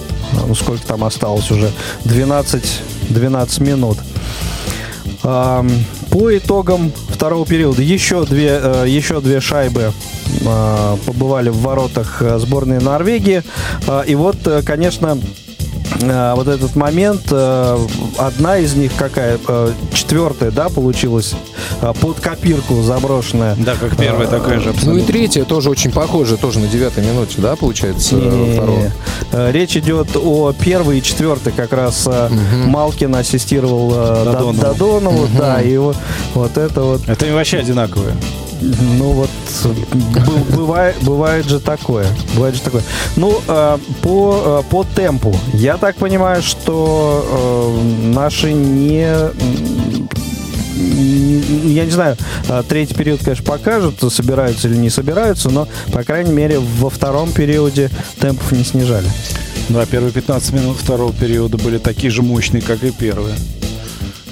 ну сколько там осталось уже, 12, 12 минут. По итогам второго периода еще две, э, еще две шайбы а, побывали в воротах э, сборной Норвегии. И вот, э, конечно, э, вот этот момент, одна из них какая, четвертая, да, получилась, под копирку заброшенная.
Да, как первая, такая же абсолютно.
Ну и третья тоже очень похожа, тоже на девятой минуте, да, получается,
не, Речь идет о первой и четвертой, как раз угу. Малкин ассистировал Додонову, Додонову угу. да, и вот, вот это вот.
Это вообще одинаковые.
Ну вот бывает, бывает же такое. Бывает же такое. Ну, э, по, э, по темпу. Я так понимаю, что э, наши не я не знаю, третий период, конечно, покажут, собираются или не собираются, но, по крайней мере, во втором периоде темпов не снижали.
Да, первые 15 минут второго периода были такие же мощные, как и первые.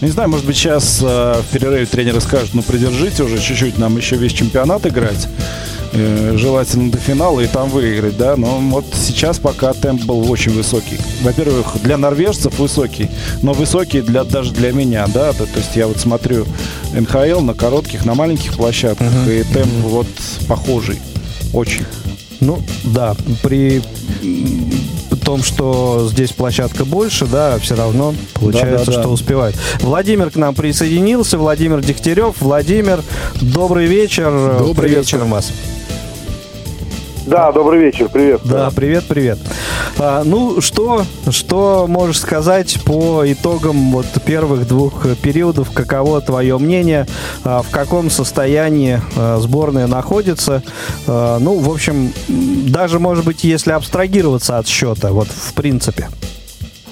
Не знаю, может быть, сейчас э, в перерыве тренеры скажут, ну, придержите уже чуть-чуть, нам еще весь чемпионат играть. Э, желательно до финала и там выиграть, да. Но вот сейчас пока темп был очень высокий. Во-первых, для норвежцев высокий, но высокий для, даже для меня, да. То, то есть я вот смотрю НХЛ на коротких, на маленьких площадках, uh-huh. и темп uh-huh. вот похожий. Очень.
Ну, да, при том, что здесь площадка больше, да, все равно получается, да, да, что да. успевает. Владимир к нам присоединился, Владимир Дегтярев. Владимир, добрый вечер.
Добрый вечер
вас.
Да, добрый вечер, привет.
Да, привет, привет. А, ну, что, что можешь сказать по итогам вот первых двух периодов? Каково твое мнение? А, в каком состоянии а, сборная находится? А, ну, в общем, даже, может быть, если абстрагироваться от счета, вот в принципе.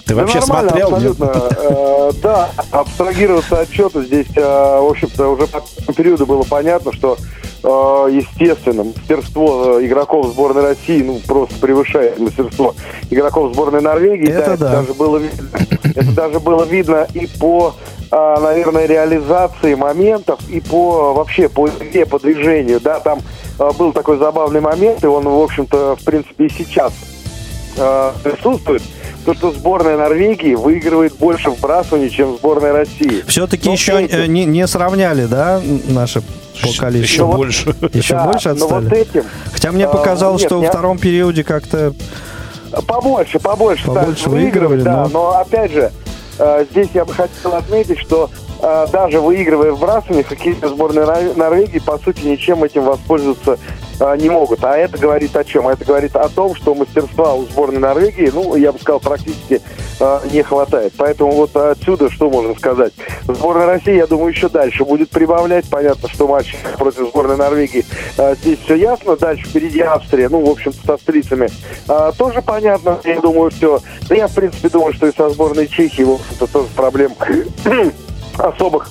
Ты вообще да смотрел? Абсолютно. Э, да, абстрагироваться от счета здесь, э, в общем-то, уже по периоду было понятно, что естественно, мастерство э, игроков сборной России ну, просто превышает мастерство игроков сборной Норвегии.
Это да, да.
Это даже было видно, это даже было видно и по, э, наверное, реализации моментов, и по вообще по игре, по движению. Да, там был такой забавный момент, и он, в общем-то, в принципе, и сейчас присутствует то, что сборная Норвегии выигрывает больше вбрасываний, чем сборная России.
Все-таки еще этим... не, не сравняли, да, наши по количеству?
Еще вот, больше.
Еще да, больше отстали? Вот этим, Хотя мне показалось, а, нет, что во втором периоде как-то...
Побольше, побольше.
Побольше выигрывали,
да. Но... но опять же, э, здесь я бы хотел отметить, что э, даже выигрывая вбрасывание, хоккеисты сборной Норвегии, по сути, ничем этим воспользоваться не могут. А это говорит о чем? Это говорит о том, что мастерства у сборной Норвегии, ну, я бы сказал, практически э, не хватает. Поэтому вот отсюда что можно сказать? Сборная России, я думаю, еще дальше будет прибавлять. Понятно, что матч против сборной Норвегии э, здесь все ясно. Дальше впереди Австрия, ну, в общем-то, с австрийцами тоже понятно. Я думаю, все. Да я, в принципе, думаю, что и со сборной Чехии, в общем-то, тоже проблем особых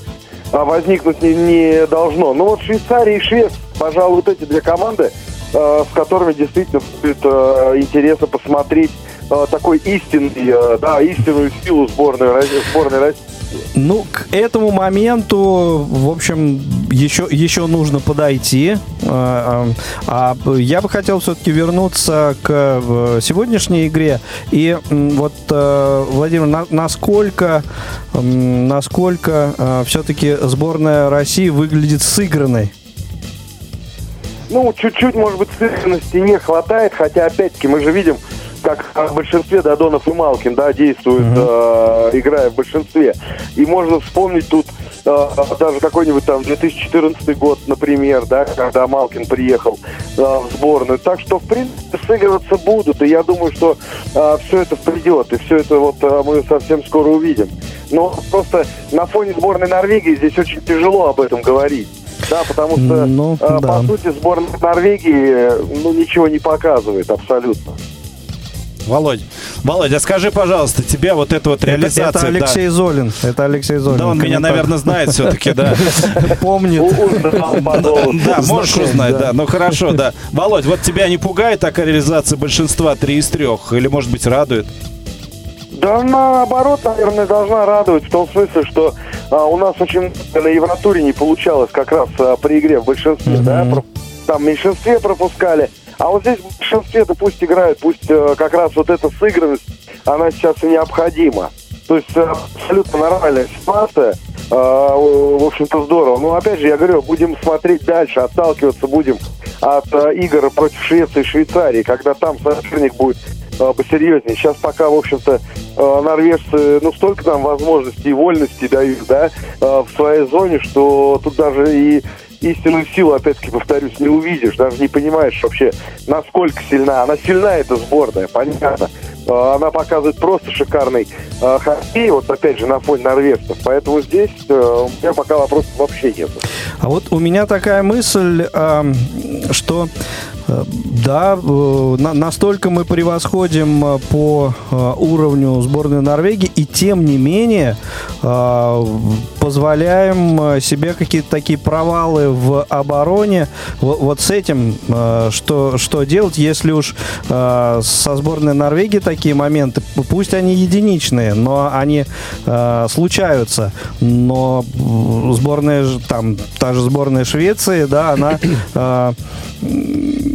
возникнуть не, не должно. Но вот Швейцария и Швеция пожалуй, вот эти две команды, э, с которыми действительно будет э, интересно посмотреть э, такой истинный, да, истинную силу сборной, сборной России.
Ну, к этому моменту, в общем, еще, еще нужно подойти. А я бы хотел все-таки вернуться к сегодняшней игре. И вот, Владимир, насколько, насколько все-таки сборная России выглядит сыгранной?
Ну, чуть-чуть, может быть, сыгранности не хватает, хотя, опять-таки, мы же видим, как в большинстве Додонов и Малкин, да, действуют, mm-hmm. э, играя в большинстве. И можно вспомнить тут э, даже какой-нибудь там 2014 год, например, да, когда Малкин приехал э, в сборную. Так что, в принципе, сыгрываться будут, и я думаю, что э, все это придет, и все это вот э, мы совсем скоро увидим. Но просто на фоне сборной Норвегии здесь очень тяжело об этом говорить. Да, потому что, ну, э, да. по сути, сборная Норвегии ну, ничего не показывает абсолютно.
Володь, Володя, скажи, пожалуйста, тебе вот эта вот реализация... Это,
это Алексей да. Золин, это Алексей Золин.
Да, он меня, наверное, знает все-таки, да.
Помнит.
Да, можешь узнать, да, ну хорошо, да. Володь, вот тебя не пугает такая реализация большинства три из трех? Или, может быть, радует?
Да, наоборот, наверное, должна радовать в том смысле, что а, у нас очень на Евротуре не получалось как раз а, при игре в большинстве, mm-hmm. да, там в меньшинстве пропускали. А вот здесь в большинстве-то пусть играют, пусть а, как раз вот эта сыгранность, она сейчас и необходима. То есть а, абсолютно нормальная ситуация. А, в общем-то, здорово. Но опять же, я говорю, будем смотреть дальше, отталкиваться будем от а, игр против Швеции и Швейцарии, когда там соперник будет посерьезнее. Сейчас пока, в общем-то, норвежцы, ну, столько там возможностей и вольностей дают, да, в своей зоне, что тут даже и истинную силу, опять-таки, повторюсь, не увидишь, даже не понимаешь вообще, насколько сильна. Она сильна, эта сборная, понятно. Она показывает просто шикарный хоккей, вот опять же, на фоне норвежцев. Поэтому здесь у меня пока вопросов вообще нет.
А вот у меня такая мысль, что Да, на, настолько мы превосходим по уровню сборной Норвегии, и тем не менее позволяем себе какие-то такие провалы в обороне. Вот с этим что, что делать, если уж со сборной Норвегии такие моменты, пусть они единичные, но они случаются. Но сборная, там, та же сборная Швеции, да, она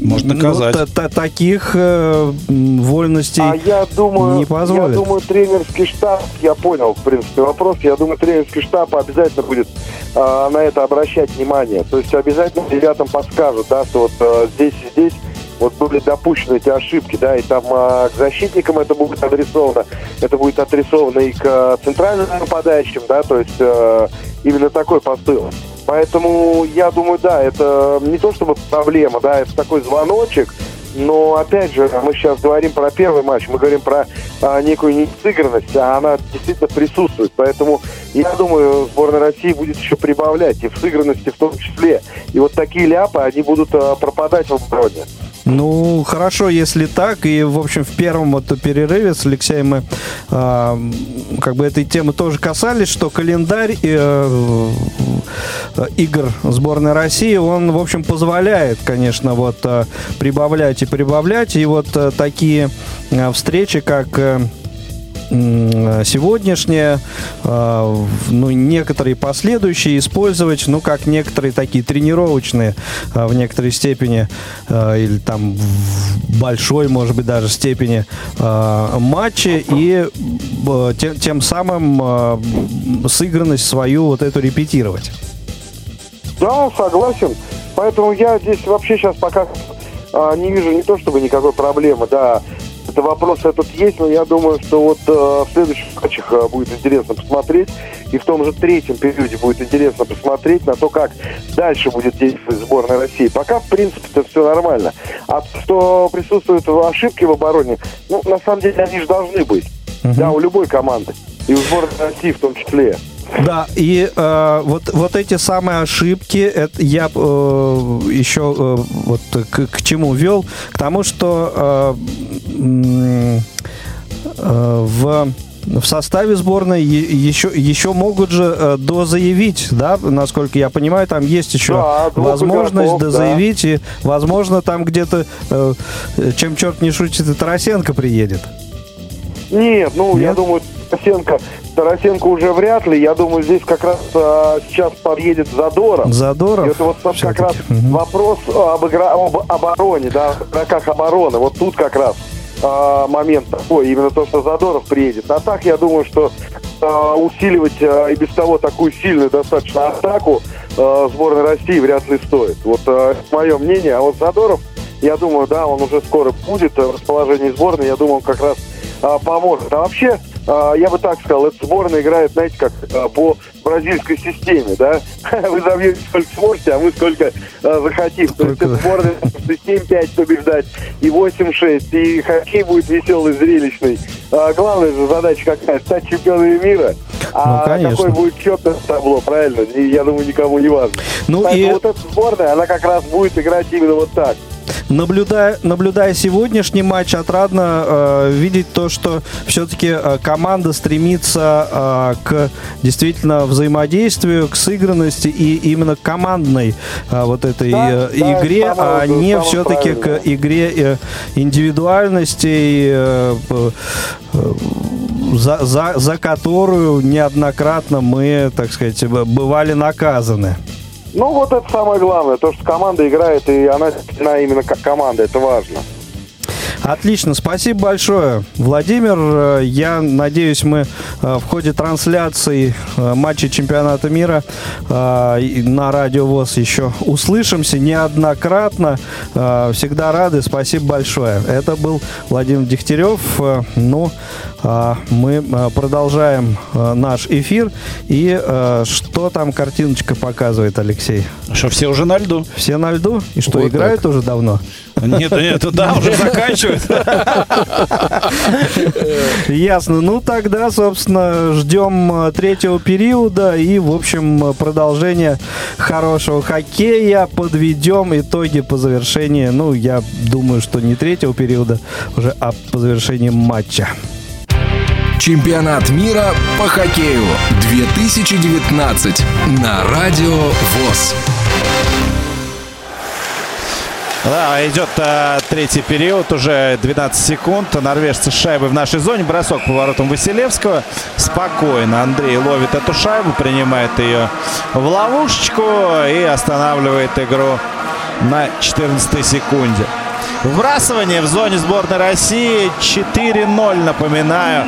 можно наказать. Ну,
та, таких э, вольностей
а я думаю,
не позволит.
Я думаю, тренерский штаб, я понял, в принципе, вопрос. Я думаю, тренерский штаб обязательно будет э, на это обращать внимание. То есть обязательно ребятам подскажут, да, что вот э, здесь и здесь вот были допущены эти ошибки, да, и там э, к защитникам это будет адресовано, это будет адресовано и к э, центральным нападающим, да, то есть э, именно такой посыл. Поэтому я думаю, да, это не то чтобы проблема, да, это такой звоночек, но опять же, мы сейчас говорим про первый матч, мы говорим про а, некую несыгранность, а она действительно присутствует. Поэтому я думаю, сборная России будет еще прибавлять, и в сыгранности в том числе. И вот такие ляпы, они будут а, пропадать в обороне.
Ну, хорошо, если так. И, в общем, в первом вот перерыве с Алексеем мы э, как бы этой темы тоже касались, что календарь э, игр сборной России, он, в общем, позволяет, конечно, вот э, прибавлять и прибавлять. И вот э, такие э, встречи, как... Э, сегодняшнее, а, ну, некоторые последующие использовать, ну, как некоторые такие тренировочные а, в некоторой степени, или там в большой, может быть, даже степени матчи, и тем, тем самым сыгранность свою вот эту репетировать.
Да, согласен. Поэтому я здесь вообще сейчас пока не вижу не то чтобы никакой проблемы, да, это вопрос этот есть, но я думаю, что вот э, в следующих матчах э, будет интересно посмотреть, и в том же третьем периоде будет интересно посмотреть на то, как дальше будет действовать сборная России. Пока, в принципе, это все нормально. А что присутствуют ошибки в обороне, ну, на самом деле, они же должны быть. Uh-huh. Да, у любой команды. И у сборной России в том числе.
Да, и э, вот, вот эти самые ошибки, это я э, еще э, вот к, к чему вел? К тому, что э, э, в в составе сборной еще, еще могут же э, дозаявить, да, насколько я понимаю, там есть еще да, возможность игроков, дозаявить, да. и, возможно, там где-то, э, чем черт не шутит, и Тарасенко приедет.
Нет, ну, Нет? я думаю, Тарасенко Тарасенко уже вряд ли. Я думаю, здесь как раз а, сейчас подъедет Задоров.
Задоров?
И это вот как раз угу. вопрос об, игра... об обороне, да, как обороны. Вот тут как раз а, момент такой, именно то, что Задоров приедет. А так, я думаю, что а, усиливать а, и без того такую сильную достаточно атаку а, сборной России вряд ли стоит. Вот а, мое мнение. А вот Задоров, я думаю, да, он уже скоро будет в расположении сборной. Я думаю, он как раз а, поможет. А вообще, я бы так сказал, эта сборная играет, знаете, как а, по бразильской системе, да? Вы забьете сколько сможете, а мы сколько а, захотим. То есть эта сборная 7-5 побеждать и 8-6, и хоккей будет веселый, зрелищный. А, главная же задача какая? Стать чемпионами мира. А ну, какой будет счет на табло, правильно? И, я думаю, никому не важно. Ну, Поэтому и... вот эта сборная, она как раз будет играть именно вот так.
Наблюдая, наблюдая сегодняшний матч, отрадно э, видеть то, что все-таки э, команда стремится э, к действительно взаимодействию, к сыгранности и именно к командной э, вот этой да, э, да, игре, а не все-таки к игре э, индивидуальностей. Э, э, за, за, за которую неоднократно мы, так сказать, бывали наказаны.
Ну, вот это самое главное, то, что команда играет, и она, именно как команда, это важно.
Отлично, спасибо большое, Владимир. Э, я надеюсь, мы э, в ходе трансляции э, матча чемпионата мира на Радио ВОЗ еще услышимся неоднократно. Всегда рады, спасибо большое. Это был Владимир Дегтярев. Ну, мы продолжаем наш эфир. И что там картиночка показывает, Алексей?
Что, все уже на льду.
Все на льду? И что, вот играют так. уже давно?
Нет, нет, да, уже заканчивают заканчивают.
Ясно. Ну, тогда, собственно, ждем э, третьего периода и, в общем, продолжение хорошего хоккея. Подведем итоги по завершении, ну, я думаю, что не третьего периода уже, а по завершении матча.
Чемпионат мира по хоккею 2019 на Радио ВОЗ.
Да, идет а, третий период, уже 12 секунд. Норвежцы с в нашей зоне. Бросок по воротам Василевского. Спокойно Андрей ловит эту шайбу, принимает ее в ловушечку и останавливает игру на 14 секунде. Вбрасывание в зоне сборной России 4-0, напоминаю.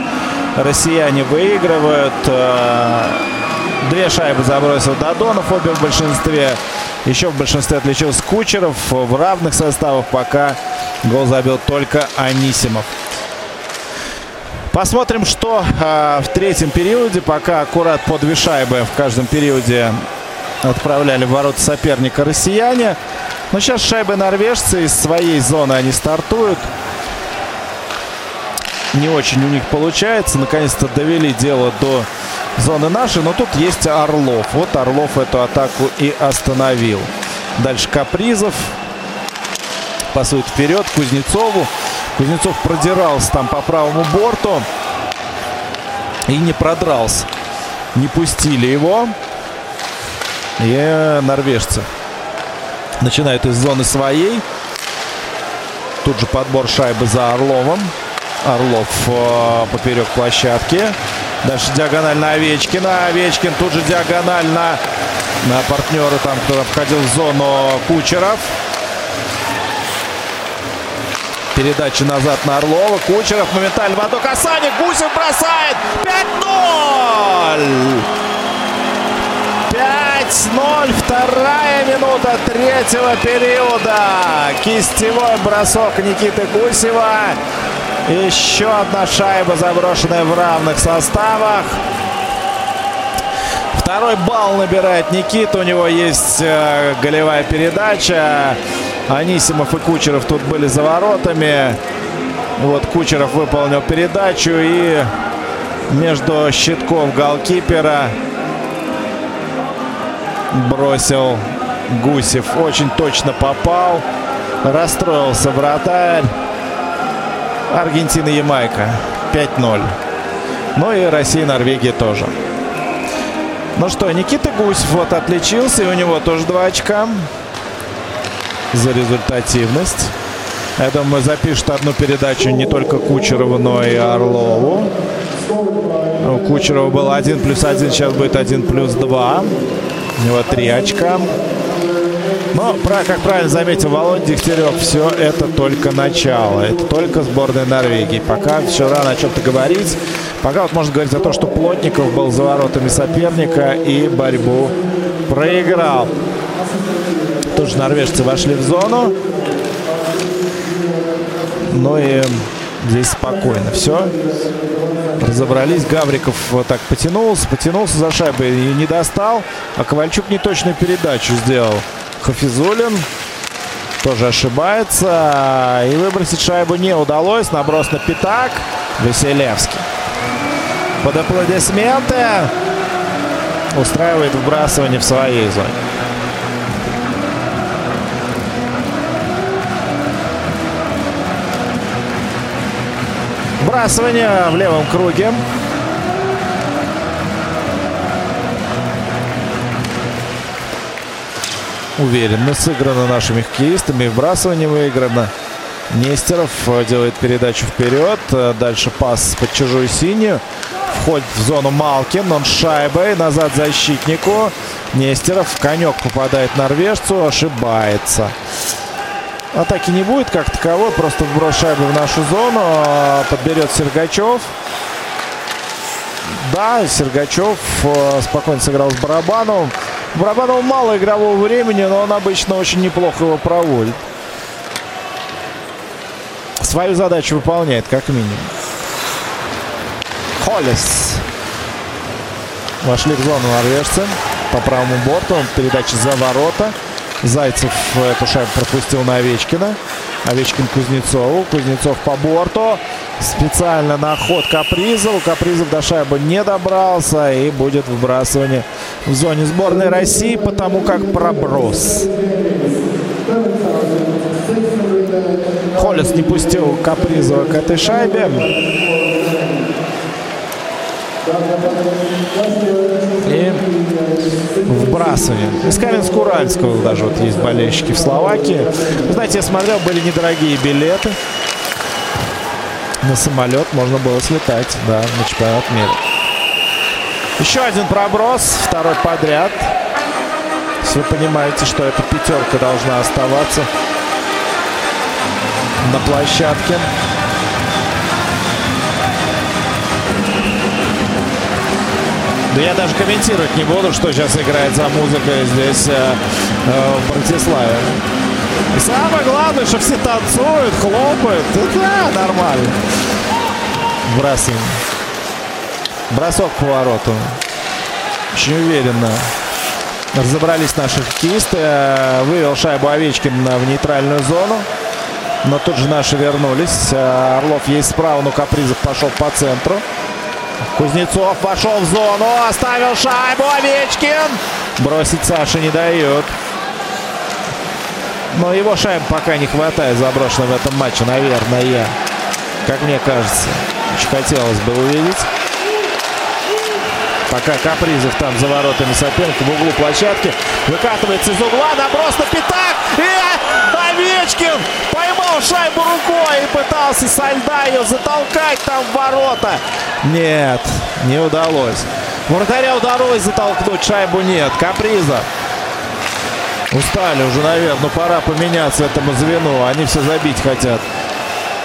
Россияне выигрывают. Две шайбы забросил Додонов, обе в большинстве. Еще в большинстве отличился Кучеров. В равных составах пока гол забил только Анисимов. Посмотрим, что э, в третьем периоде. Пока аккурат по две шайбы в каждом периоде отправляли в ворота соперника россияне. Но сейчас шайбы норвежцы из своей зоны они стартуют. Не очень у них получается. Наконец-то довели дело до зоны нашей. Но тут есть Орлов. Вот Орлов эту атаку и остановил. Дальше Капризов. Пасует вперед Кузнецову. Кузнецов продирался там по правому борту. И не продрался. Не пустили его. И норвежцы начинают из зоны своей. Тут же подбор шайбы за Орловым. Орлов э, поперек площадки. Дальше диагональ на Овечкина. Овечкин тут же диагональ на, на партнера, там, кто входил в зону Кучеров. Передача назад на Орлова. Кучеров моментально в одно касание. Гусев бросает. 5-0. 5-0. Вторая минута третьего периода. Кистевой бросок Никиты Гусева. Еще одна шайба, заброшенная в равных составах. Второй балл набирает Никита. У него есть э, голевая передача. Анисимов и Кучеров тут были за воротами. Вот Кучеров выполнил передачу и между щитков голкипера бросил Гусев. Очень точно попал. Расстроился вратарь. Аргентина, Ямайка 5-0. Ну и Россия, Норвегия тоже. Ну что, Никита Гусев вот отличился. И у него тоже два очка за результативность. Я думаю, запишет одну передачу не только Кучерову, но и Орлову. У Кучерова был 1 плюс 1, сейчас будет 1 плюс 2. У него 3 очка. Но, как правильно заметил Володя Дегтярев, все это только начало. Это только сборная Норвегии. Пока все рано о чем-то говорить. Пока вот можно говорить о том, что Плотников был за воротами соперника и борьбу проиграл. Тут же норвежцы вошли в зону. Ну и здесь спокойно все. Разобрались. Гавриков вот так потянулся, потянулся за шайбой и не достал. А Ковальчук неточную передачу сделал. Хафизулин тоже ошибается. И выбросить шайбу не удалось. Наброс на пятак. Василевский. Под аплодисменты устраивает вбрасывание в своей зоне. Вбрасывание в левом круге. Уверенно сыграно нашими хоккеистами. Вбрасывание выиграно. Нестеров делает передачу вперед. Дальше пас под чужую синюю. Входит в зону Малкин. Он шайбой. Назад защитнику. Нестеров. Конек попадает норвежцу. Ошибается. Атаки не будет как таковой. Просто вброс шайбы в нашу зону. Подберет Сергачев. Да, Сергачев спокойно сыграл с Барабановым. Барабанову мало игрового времени, но он обычно очень неплохо его проводит. Свою задачу выполняет, как минимум. Холлис. Вошли в зону норвежцы. По правому борту. Передача за ворота. Зайцев эту шайбу пропустил на Овечкина. Овечкин Кузнецову. Кузнецов по борту. Специально на ход Капризов. Капризов до шайбы не добрался. И будет выбрасывание в зоне сборной России, потому как проброс. Холлес не пустил Капризова к этой шайбе. И вбрасывание. Из Каменск-Уральского даже вот есть болельщики в Словакии. Знаете, я смотрел, были недорогие билеты. На самолет можно было слетать, да, на чемпионат мира. Еще один проброс, второй подряд. Если вы понимаете, что эта пятерка должна оставаться на площадке. Да я даже комментировать не буду, что сейчас играет за музыка здесь э, э, в Братиславе. И самое главное, что все танцуют, хлопают. Да, нормально. Бросаем. Бросок к повороту. Очень уверенно разобрались наши хоккеисты. Вывел шайбу Овечкин в нейтральную зону. Но тут же наши вернулись. Орлов есть справа, но Капризов пошел по центру. Кузнецов пошел в зону, оставил шайбу Овечкин. Бросить Саша не дает. Но его шайб пока не хватает заброшено в этом матче, наверное. Как мне кажется. Очень хотелось бы увидеть. Пока Капризов там за воротами соперника в углу площадки. Выкатывается из угла, наброс на пятак. И Овечкин поймал шайбу рукой и пытался со льда ее затолкать там в ворота. Нет, не удалось. Вратаря удалось затолкнуть, шайбу нет. Каприза. Устали уже, наверное. Ну, пора поменяться этому звену. Они все забить хотят.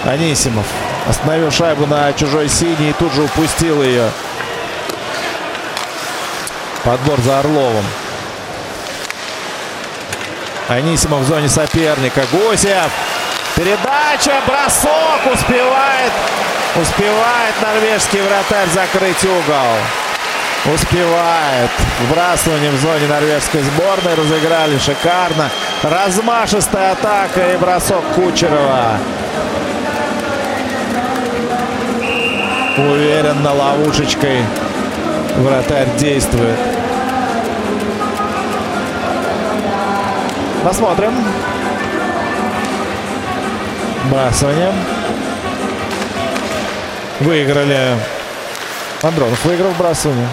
Анисимов остановил шайбу на чужой синий и тут же упустил ее. Подбор за Орловым. Анисимов в зоне соперника. Гусев. Передача, бросок. Успевает. Успевает норвежский вратарь закрыть угол. Успевает. Вбрасывание в зоне норвежской сборной. Разыграли шикарно. Размашистая атака и бросок Кучерова. Уверенно ловушечкой вратарь действует. Посмотрим. Бросание. Выиграли. Андронов выиграл вбрасывание.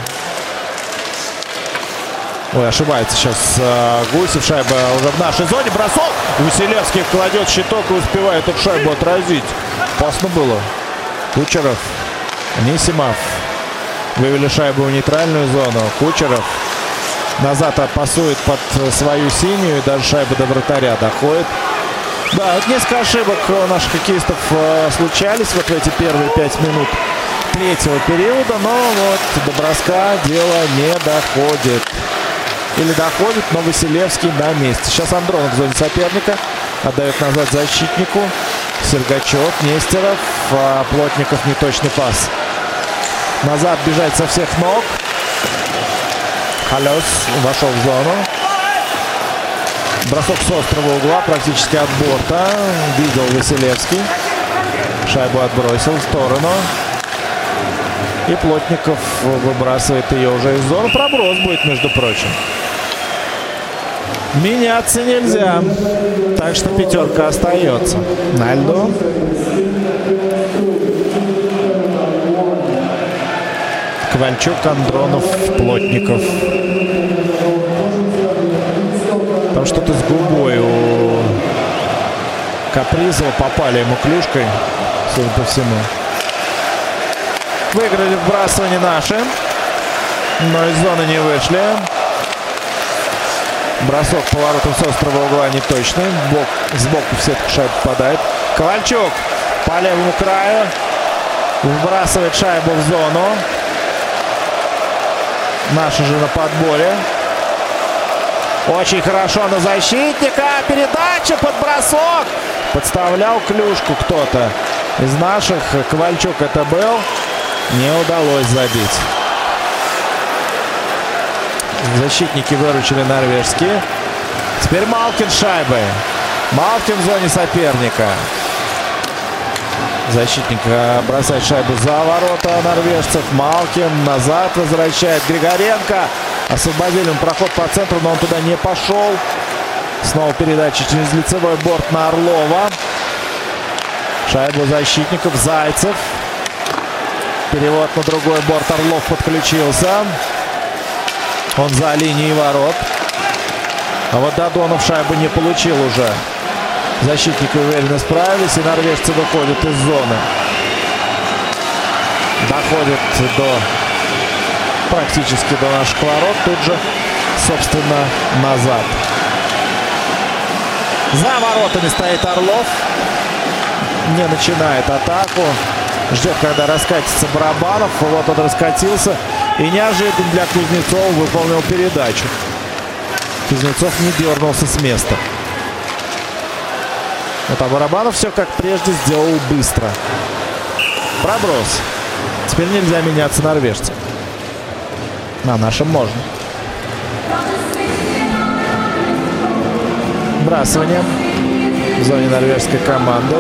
Ой, ошибается сейчас э, Гусев. Шайба уже в нашей зоне. Бросок. Василевский кладет щиток и успевает эту шайбу отразить. Опасно было. Кучеров. Нисимов. Вывели шайбу в нейтральную зону. Кучеров назад пасует под свою синюю. И даже шайба до вратаря доходит. Да, вот несколько ошибок у наших хоккеистов э, случались вот в эти первые пять минут третьего периода. Но вот до броска дело не доходит. Или доходит, но Василевский на месте. Сейчас Андронов в зоне соперника. Отдает назад защитнику. Сергачев, Нестеров. А Плотников неточный пас. Назад бежать со всех ног. Халес вошел в зону. Бросок с острого угла, практически от борта. Видел Василевский. Шайбу отбросил в сторону. И Плотников выбрасывает ее уже из зоны. Проброс будет, между прочим. Меняться нельзя. Так что пятерка остается. На льду. Ковальчук, Андронов, Плотников. Там что-то с губой у Капризова. Попали ему клюшкой, судя по всему. Выиграли вбрасывание наши. Но из зоны не вышли. Бросок поворотом с острого угла не точный. Бок, сбоку в сетку шайба попадает. Ковальчук по левому краю. Вбрасывает шайбу в зону. Наши же на подборе. Очень хорошо на защитника. Передача под бросок. Подставлял клюшку кто-то из наших. Ковальчук это был. Не удалось забить. Защитники выручили норвежские. Теперь Малкин шайбы. Малкин в зоне соперника. Защитник э, бросает шайбу за ворота норвежцев. Малкин назад возвращает Григоренко. Освободили проход по центру, но он туда не пошел. Снова передача через лицевой борт на Орлова. Шайбу защитников Зайцев. Перевод на другой борт. Орлов подключился. Он за линией ворот. А вот Дадонов шайбу не получил уже. Защитники уверенно справились, и норвежцы выходят из зоны. Доходят до практически до наших ворот. Тут же, собственно, назад. За воротами стоит Орлов. Не начинает атаку. Ждет, когда раскатится Барабанов. Вот он раскатился. И неожиданно для Кузнецова выполнил передачу. Кузнецов не дернулся с места. Вот а Барабанов все как прежде сделал быстро. Проброс. Теперь нельзя меняться норвежцам. На нашем можно. Бросание в зоне норвежской команды.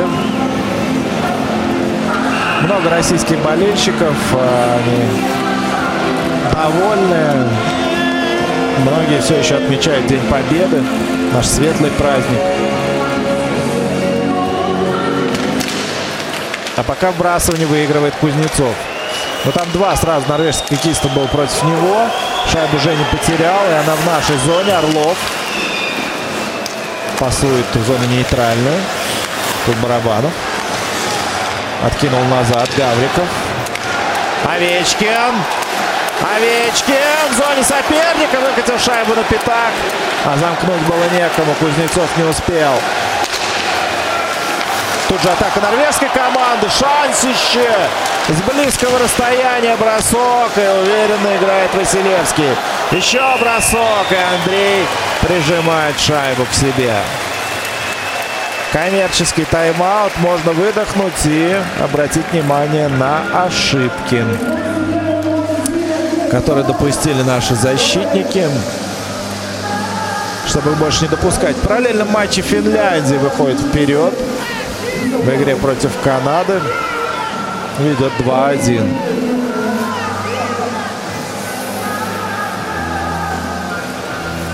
Много российских болельщиков. Они довольны. Многие все еще отмечают День Победы. Наш светлый праздник. А пока вбрасывание выигрывает Кузнецов. Но там два сразу норвежских хоккеиста был против него. Шайбу Женя потерял, и она в нашей зоне. Орлов пасует в зоне нейтральную. Тут Барабанов. Откинул назад Гавриков. Овечкин. Овечкин в зоне соперника выкатил шайбу на пятак. А замкнуть было некому. Кузнецов не успел. Тут же атака норвежской команды. Шансище. С близкого расстояния бросок. И уверенно играет Василевский. Еще бросок. И Андрей прижимает шайбу к себе. Коммерческий тайм-аут. Можно выдохнуть и обратить внимание на ошибки, которые допустили наши защитники. Чтобы больше не допускать. Параллельно матче Финляндии выходит вперед в игре против Канады. Ведет 2-1.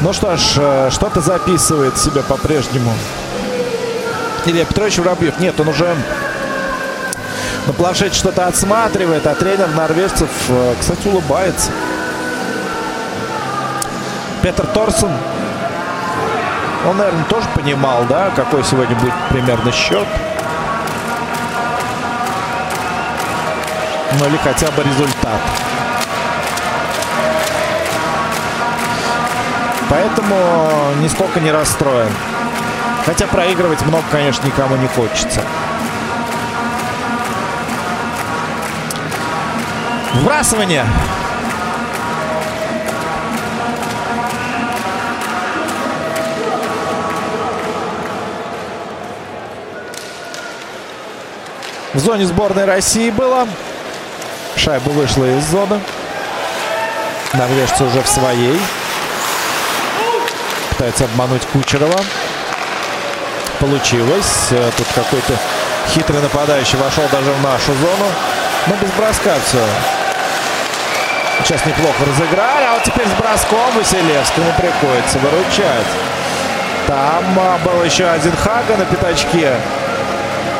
Ну что ж, что-то записывает себе по-прежнему. Илья Петрович Воробьев. Нет, он уже на планшете что-то отсматривает, а тренер норвежцев, кстати, улыбается. Петр Торсон. Он, наверное, тоже понимал, да, какой сегодня будет примерно счет. Ну или хотя бы результат. Поэтому нисколько не расстроен. Хотя проигрывать много, конечно, никому не хочется. Вбрасывание. В зоне сборной России было. Шайба вышла из зоны. Норвежцы уже в своей. Пытается обмануть Кучерова. Получилось. Тут какой-то хитрый нападающий вошел даже в нашу зону. Но без броска все. Сейчас неплохо разыграли. А вот теперь с броском Василевскому приходится выручать. Там а, был еще один Хага на пятачке,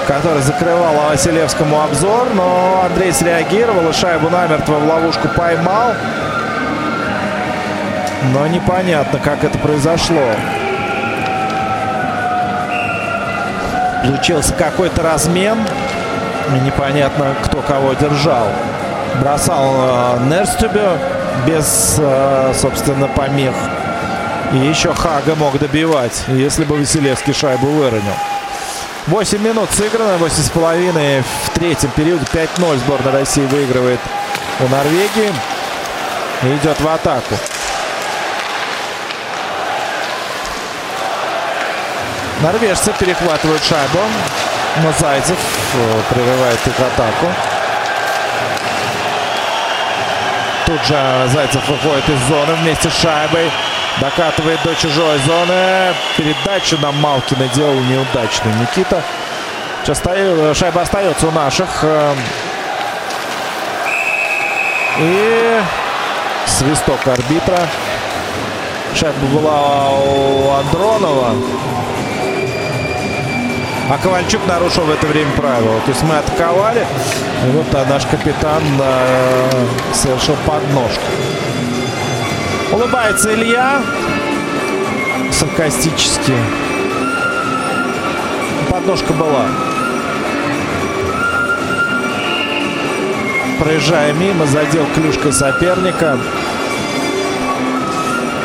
который закрывал Василевскому обзор. Но Андрей среагировал и шайбу намертво в ловушку поймал. Но непонятно, как это произошло. Получился какой-то размен. Непонятно, кто кого держал. Бросал э, Нерстюбе без, э, собственно, помех. И еще Хага мог добивать, если бы Василевский шайбу выронил. 8 минут сыграно, 8,5 в третьем периоде. 5-0 сборная России выигрывает у Норвегии. И идет в атаку. Норвежцы перехватывают шайбу. Но Зайцев прерывает их атаку. Тут же Зайцев выходит из зоны вместе с шайбой. Докатывает до чужой зоны. Передачу на Малкина делал неудачную Никита. Сейчас шайба остается у наших. И свисток арбитра. Шайба была у Андронова. А Ковальчук нарушил в это время правила. То есть мы атаковали. И вот а наш капитан э, совершил подножку. Улыбается Илья. Саркастически. Подножка была. Проезжая мимо, задел клюшкой соперника.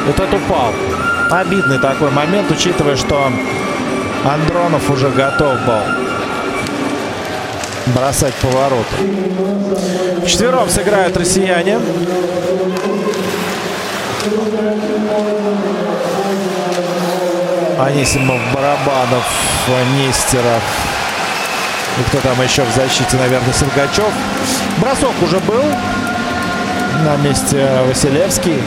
И тот упал. Обидный такой момент, учитывая, что Андронов уже готов был бросать поворот. Четвером сыграют россияне. Анисимов, Барабанов, Нестеров. И кто там еще в защите, наверное, Сергачев. Бросок уже был. На месте Василевский.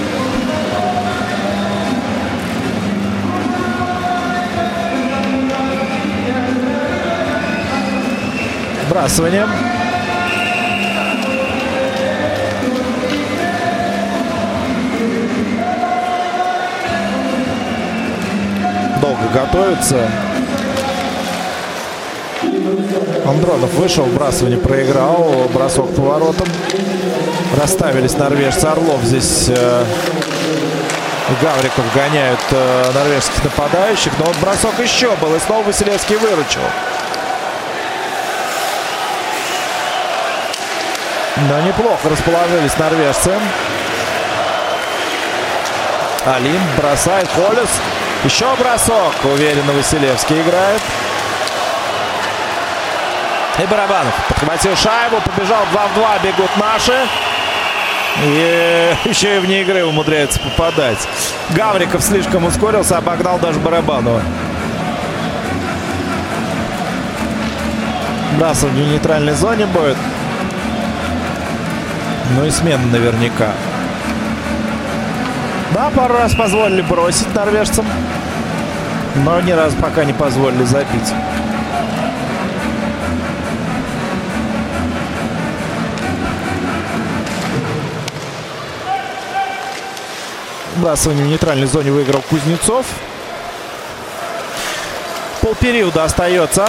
Вбрасывание. Долго готовится. Андронов вышел, вбрасывание проиграл. Бросок поворотом. Расставились норвежцы. Орлов здесь э, Гавриков гоняют э, норвежских нападающих. Но вот бросок еще был. И снова Василевский выручил. Но неплохо расположились норвежцы. Алим бросает. Холлес. Еще бросок. Уверенно Василевский играет. И Барабанов подхватил шайбу. Побежал 2 в 2. Бегут наши. И еще и вне игры умудряется попадать. Гавриков слишком ускорился. Обогнал даже Барабанова. Бросание в нейтральной зоне будет. Ну и смена наверняка. Да, пару раз позволили бросить норвежцам. Но ни разу пока не позволили забить. Бросание в нейтральной зоне выиграл Кузнецов. Полпериода остается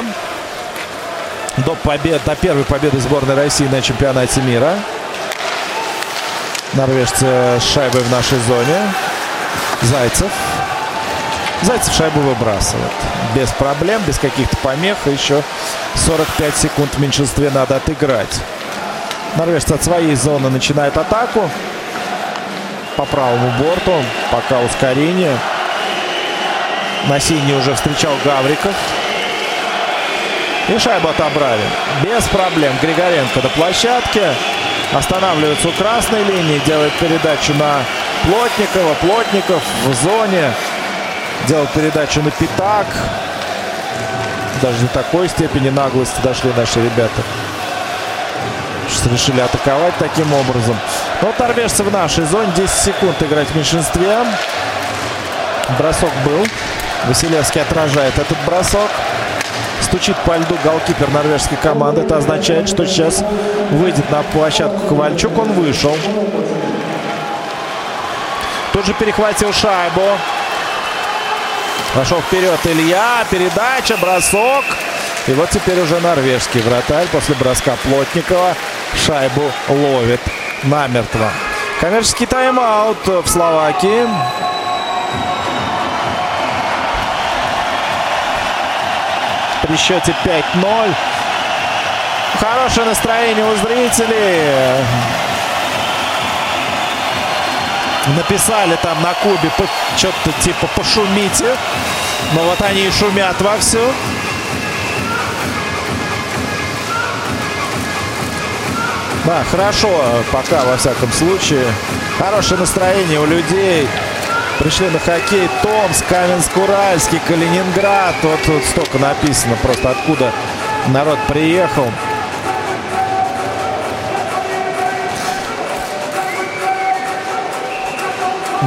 до, побед, до первой победы сборной России на чемпионате мира. Норвежцы с шайбой в нашей зоне. Зайцев. Зайцев шайбу выбрасывает. Без проблем, без каких-то помех. Еще 45 секунд в меньшинстве надо отыграть. Норвежцы от своей зоны начинают атаку. По правому борту. Пока ускорение. На синий уже встречал Гавриков. И шайбу отобрали. Без проблем. Григоренко до площадки. Останавливается у красной линии. Делает передачу на Плотникова. Плотников в зоне. Делает передачу на Пятак. Даже до такой степени наглости дошли наши ребята. Что решили атаковать таким образом. Но вот норвежцы в нашей зоне. 10 секунд играть в меньшинстве. Бросок был. Василевский отражает этот бросок. Стучит по льду голкипер норвежской команды. Это означает, что сейчас выйдет на площадку Ковальчук. Он вышел. Тут же перехватил шайбу. Пошел вперед Илья. Передача, бросок. И вот теперь уже норвежский вратарь после броска Плотникова шайбу ловит намертво. Коммерческий тайм-аут в Словакии. При счете 5-0. Хорошее настроение у зрителей. Написали там на Кубе что-то типа пошумите. Но вот они и шумят вовсю. Да, хорошо пока, во всяком случае. Хорошее настроение у людей. Пришли на хоккей Томск, Каменск-Уральский, Калининград. Вот тут столько написано просто, откуда народ приехал.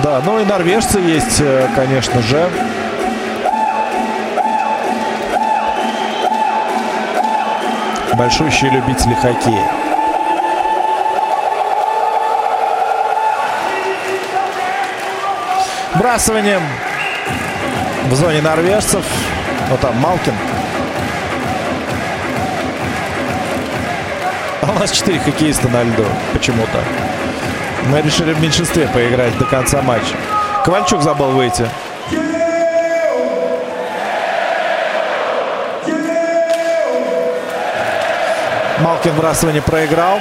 Да, ну и норвежцы есть, э, конечно же. Большущие любители хоккея. Брасыванием в зоне норвежцев. Вот там Малкин. А у нас 4 хоккеиста на льду почему-то. Мы решили в меньшинстве поиграть до конца матча. Ковальчук забыл выйти. Малкин вбрасывание проиграл.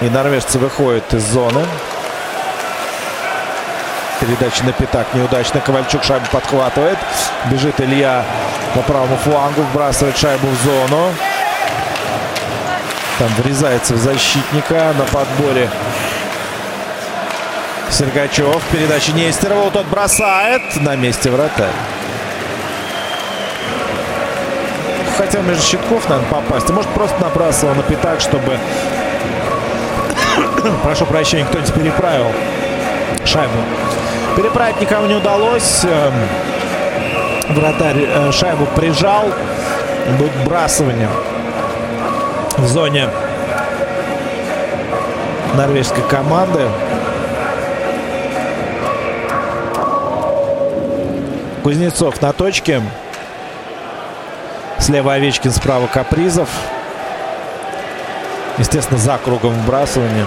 И норвежцы выходят из зоны. Передача на пятак неудачно. Ковальчук шайбу подхватывает. Бежит Илья по правому флангу. Вбрасывает шайбу в зону. Там врезается в защитника на подборе. Сергачев. Передача Нестерова. Тот бросает. На месте вратарь. Хотел между щитков, наверное, попасть. Может, просто набрасывал на пятак, чтобы... Прошу прощения, кто-нибудь переправил шайбу. Переправить никому не удалось. Эм, вратарь э, шайбу прижал. Будет брасывание в зоне норвежской команды. Кузнецов на точке. Слева Овечкин, справа Капризов. Естественно, за кругом вбрасывания.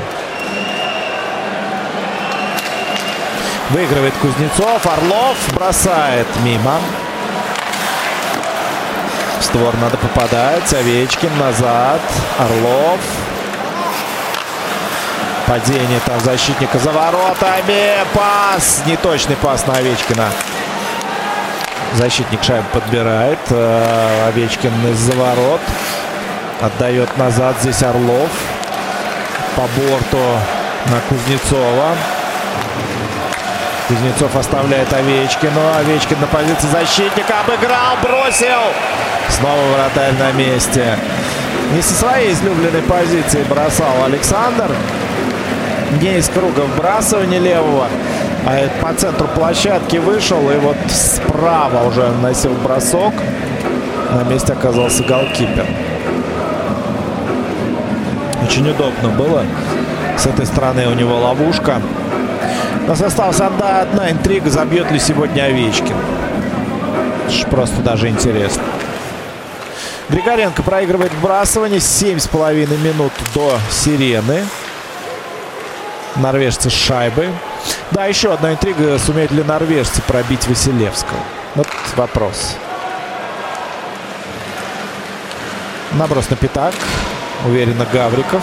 Выигрывает Кузнецов. Орлов бросает мимо. В створ надо попадать. Овечкин назад. Орлов. Падение там защитника за воротами. Пас. Неточный пас на Овечкина. Защитник шайбу подбирает. Э, Овечкин из-за ворот. Отдает назад. Здесь Орлов. По борту на Кузнецова. Кузнецов оставляет Овечкину. Овечкин на позиции защитника. Обыграл, бросил. Снова вратарь на месте. Не со своей излюбленной позиции бросал Александр. Не из круга вбрасывания левого. А по центру площадки вышел. И вот справа уже носил бросок. На месте оказался голкипер. Очень удобно было. С этой стороны у него ловушка. Нас осталась одна, одна интрига, забьет ли сегодня Овечкин. Просто даже интересно. Григоренко проигрывает вбрасывание. 7,5 минут до сирены. Норвежцы с шайбой. Да, еще одна интрига. Сумеют ли норвежцы пробить Василевского? Вот вопрос. Наброс на пятак. Уверенно Гавриков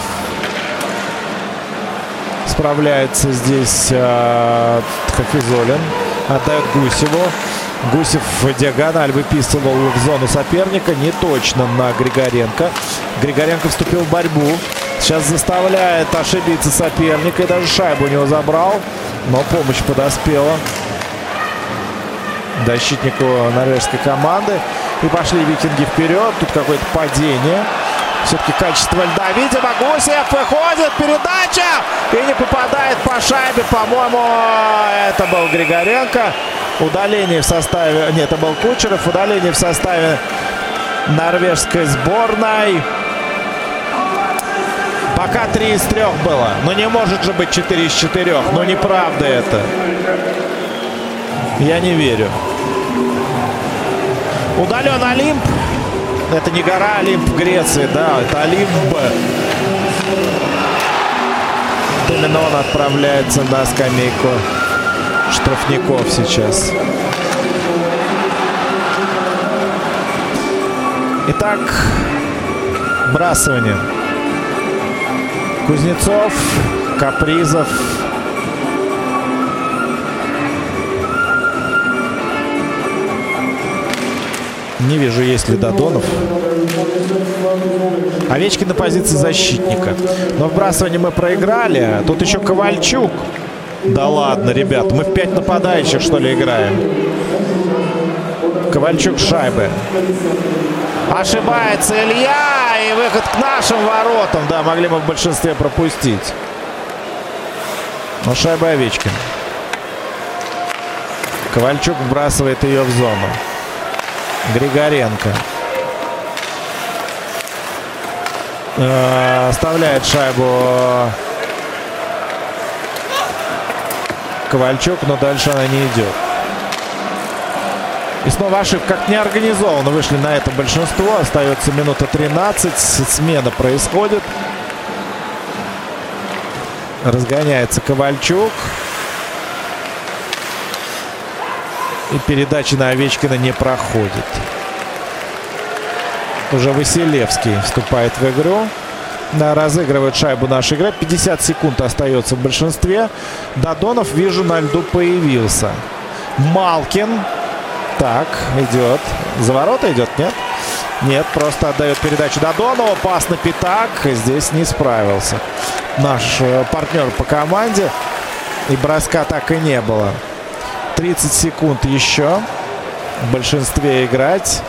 справляется здесь э, Хафизолин. Отдает Гусеву. Гусев диагональ выписывал в зону соперника. Не точно на Григоренко. Григоренко вступил в борьбу. Сейчас заставляет ошибиться соперника. И даже шайбу у него забрал. Но помощь подоспела защитнику норвежской команды. И пошли викинги вперед. Тут какое-то падение. Все-таки качество льда. Видимо, Гусев выходит. Передача. И не попадает по шайбе. По-моему, это был Григоренко. Удаление в составе... Нет, это был Кучеров. Удаление в составе норвежской сборной. Пока 3 из 3 было. Но не может же быть 4 из 4. Ну, неправда это. Я не верю. Удален Олимп. Это не гора Олимп в Греции, да, это Олимп. Именно он отправляется на скамейку штрафников сейчас. Итак, брасывание. Кузнецов, Капризов, Не вижу, есть ли Додонов. Овечкин на позиции защитника. Но вбрасывание мы проиграли. Тут еще Ковальчук. Да ладно, ребят, мы в пять нападающих, что ли, играем? Ковальчук шайбы. Ошибается Илья. И выход к нашим воротам. Да, могли мы в большинстве пропустить. Но шайба Овечкин. Ковальчук вбрасывает ее в зону. Григоренко. Э, оставляет шайбу Ковальчук, но дальше она не идет. И снова ошибка. Как неорганизованно вышли на это большинство. Остается минута 13. Смена происходит. Разгоняется Ковальчук. И передача на Овечкина не проходит. Уже Василевский вступает в игру. Разыгрывает шайбу наша игра. 50 секунд остается в большинстве. Додонов, вижу, на льду появился. Малкин. Так, идет. За ворота идет, нет? Нет, просто отдает передачу Додонову. Пас на пятак. Здесь не справился. Наш э, партнер по команде. И броска так и не было. 30 секунд еще. В большинстве играть.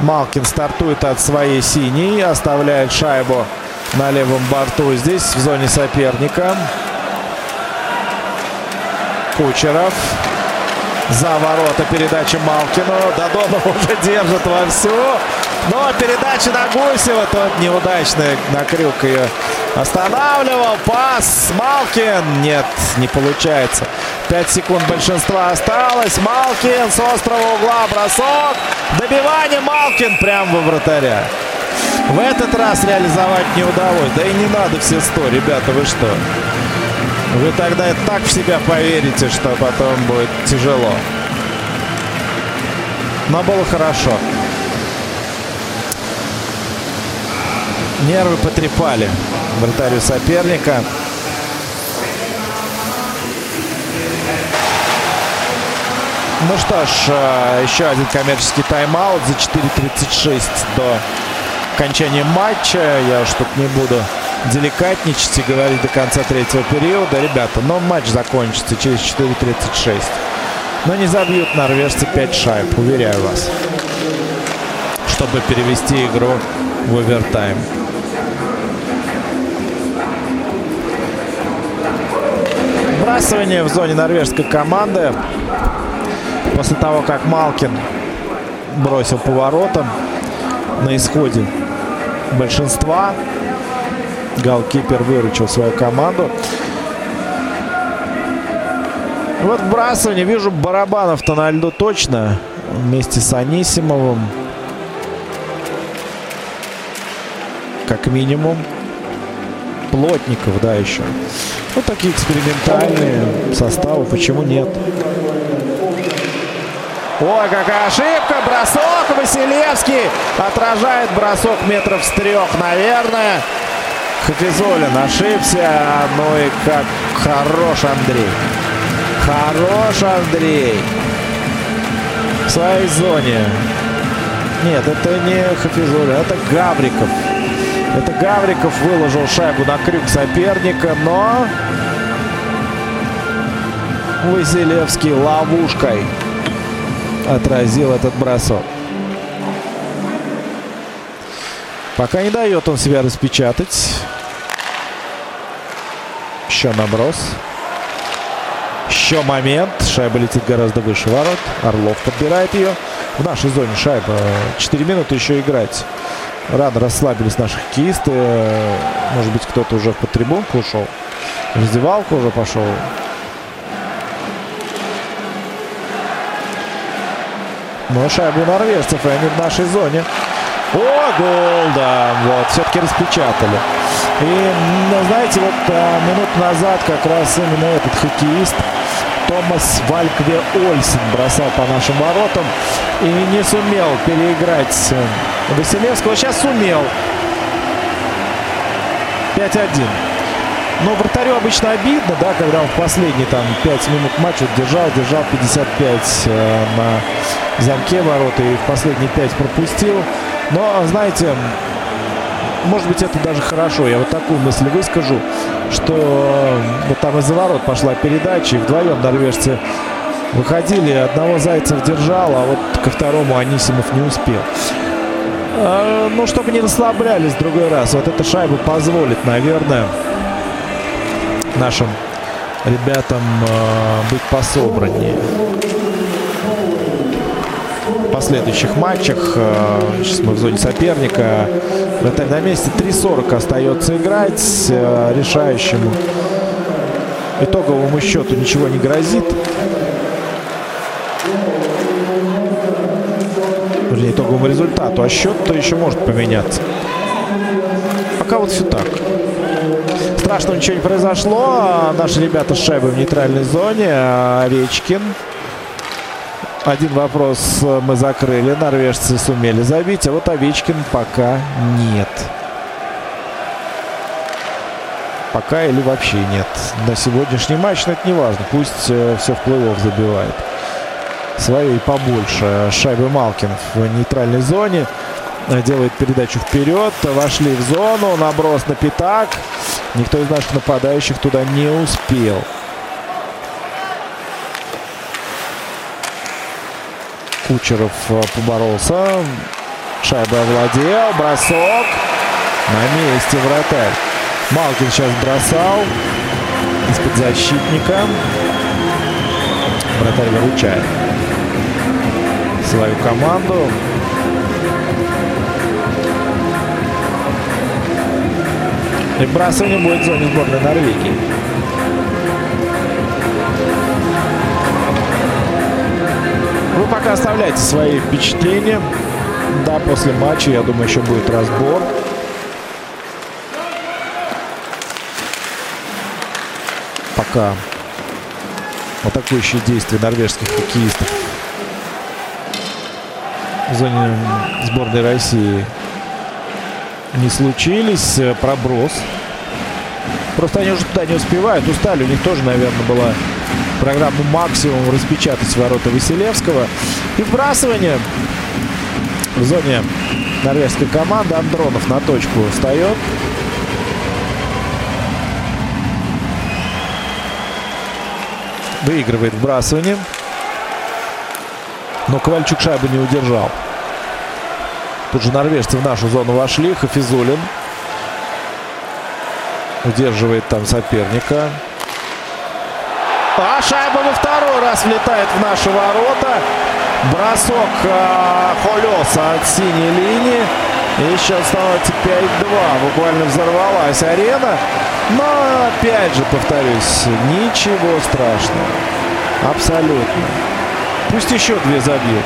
Малкин стартует от своей синей. Оставляет шайбу на левом борту. Здесь в зоне соперника. Кучеров. За ворота передача Малкину. Додонов уже держит вовсю. Но передача на Гусева. Тот неудачный на крюк ее останавливал. Пас. Малкин. Нет, не получается. 5 секунд большинства осталось. Малкин с острого угла бросок. Добивание Малкин прямо во вратаря. В этот раз реализовать не удалось. Да и не надо все 100, ребята, вы что? Вы тогда так в себя поверите, что потом будет тяжело. Но было хорошо. Нервы потрепали вратарю соперника. Ну что ж, э, еще один коммерческий тайм-аут за 4.36 до окончания матча. Я уж тут не буду деликатничать и говорить до конца третьего периода. Ребята, но матч закончится через 4.36. Но не забьют норвежцы 5 шайб, уверяю вас. Чтобы перевести игру в овертайм. Вбрасывание в зоне норвежской команды. После того, как Малкин бросил поворотом на исходе большинства. Галкипер выручил свою команду. Вот вбрасывание. Вижу Барабанов-то на льду точно. Вместе с Анисимовым. Как минимум. Плотников, да, еще. Вот такие экспериментальные составы. Почему нет? Ой, какая ошибка. Бросок. Василевский отражает бросок метров с трех, наверное. Хафизулин ошибся. Ну и как хорош Андрей. Хорош Андрей. В своей зоне. Нет, это не Хафизулин, это Гавриков. Это Гавриков выложил шайбу на крюк соперника, но Василевский ловушкой отразил этот бросок. Пока не дает он себя распечатать. Еще наброс. Еще момент. Шайба летит гораздо выше ворот. Орлов подбирает ее. В нашей зоне шайба. 4 минуты еще играть. Рано расслабились наши хоккеисты. Может быть, кто-то уже в подтрибунку ушел. В раздевалку уже пошел. Но шайбу норвежцев, и они в нашей зоне. О, гол, да, вот, все-таки распечатали. И, знаете, вот а, минут назад как раз именно этот хоккеист Томас Валькве Ольсен бросал по нашим воротам и не сумел переиграть э, Василевского. Сейчас сумел. 5-1. Но вратарю обычно обидно, да, когда он в последние там 5 минут матча держал, держал 55 э, на замке ворота и в последние 5 пропустил. Но, знаете, может быть, это даже хорошо. Я вот такую мысль выскажу, что э, вот там из-за ворот пошла передача, и вдвоем норвежцы выходили, одного Зайцев держал, а вот ко второму Анисимов не успел. А, ну, чтобы не расслаблялись в другой раз. Вот эта шайба позволит, наверное, нашим ребятам э, быть пособраннее. В последующих матчах, э, сейчас мы в зоне соперника, вратарь на месте 3.40 остается играть, э, решающему итоговому счету ничего не грозит. Итоговому результату, а счет-то еще может поменяться. Пока вот все так. Страшного ничего не произошло. Наши ребята с шайбой в нейтральной зоне. Овечкин. Один вопрос мы закрыли. Норвежцы сумели забить, а вот Овечкин пока нет. Пока или вообще нет. На сегодняшний матч, но это не важно. Пусть э, все в плей-офф забивает. Своей побольше. Шайбы Малкин в нейтральной зоне. Делает передачу вперед. Вошли в зону. Наброс на пятак. Никто из наших нападающих туда не успел. Кучеров э, поборолся. Шайба овладел. Бросок. На месте вратарь. Малкин сейчас бросал. Из-под защитника. Вратарь выручает свою команду. И вбрасывание будет в зоне сборной Норвегии. Вы пока оставляйте свои впечатления. Да, после матча, я думаю, еще будет разбор. Пока атакующие действия норвежских хоккеистов в зоне сборной России не случились. Э, проброс. Просто они уже туда не успевают. Устали. У них тоже, наверное, была программа максимум распечатать ворота Василевского. И вбрасывание в зоне норвежской команды. Андронов на точку встает. Выигрывает вбрасывание. Но Ковальчук шайбу не удержал. Тут же норвежцы в нашу зону вошли. Хафизулин удерживает там соперника. А шайба во второй раз влетает в наши ворота. Бросок э, Холеса от синей линии. И счет становится 5-2. Буквально взорвалась арена. Но, опять же, повторюсь, ничего страшного. Абсолютно. Пусть еще две забьют.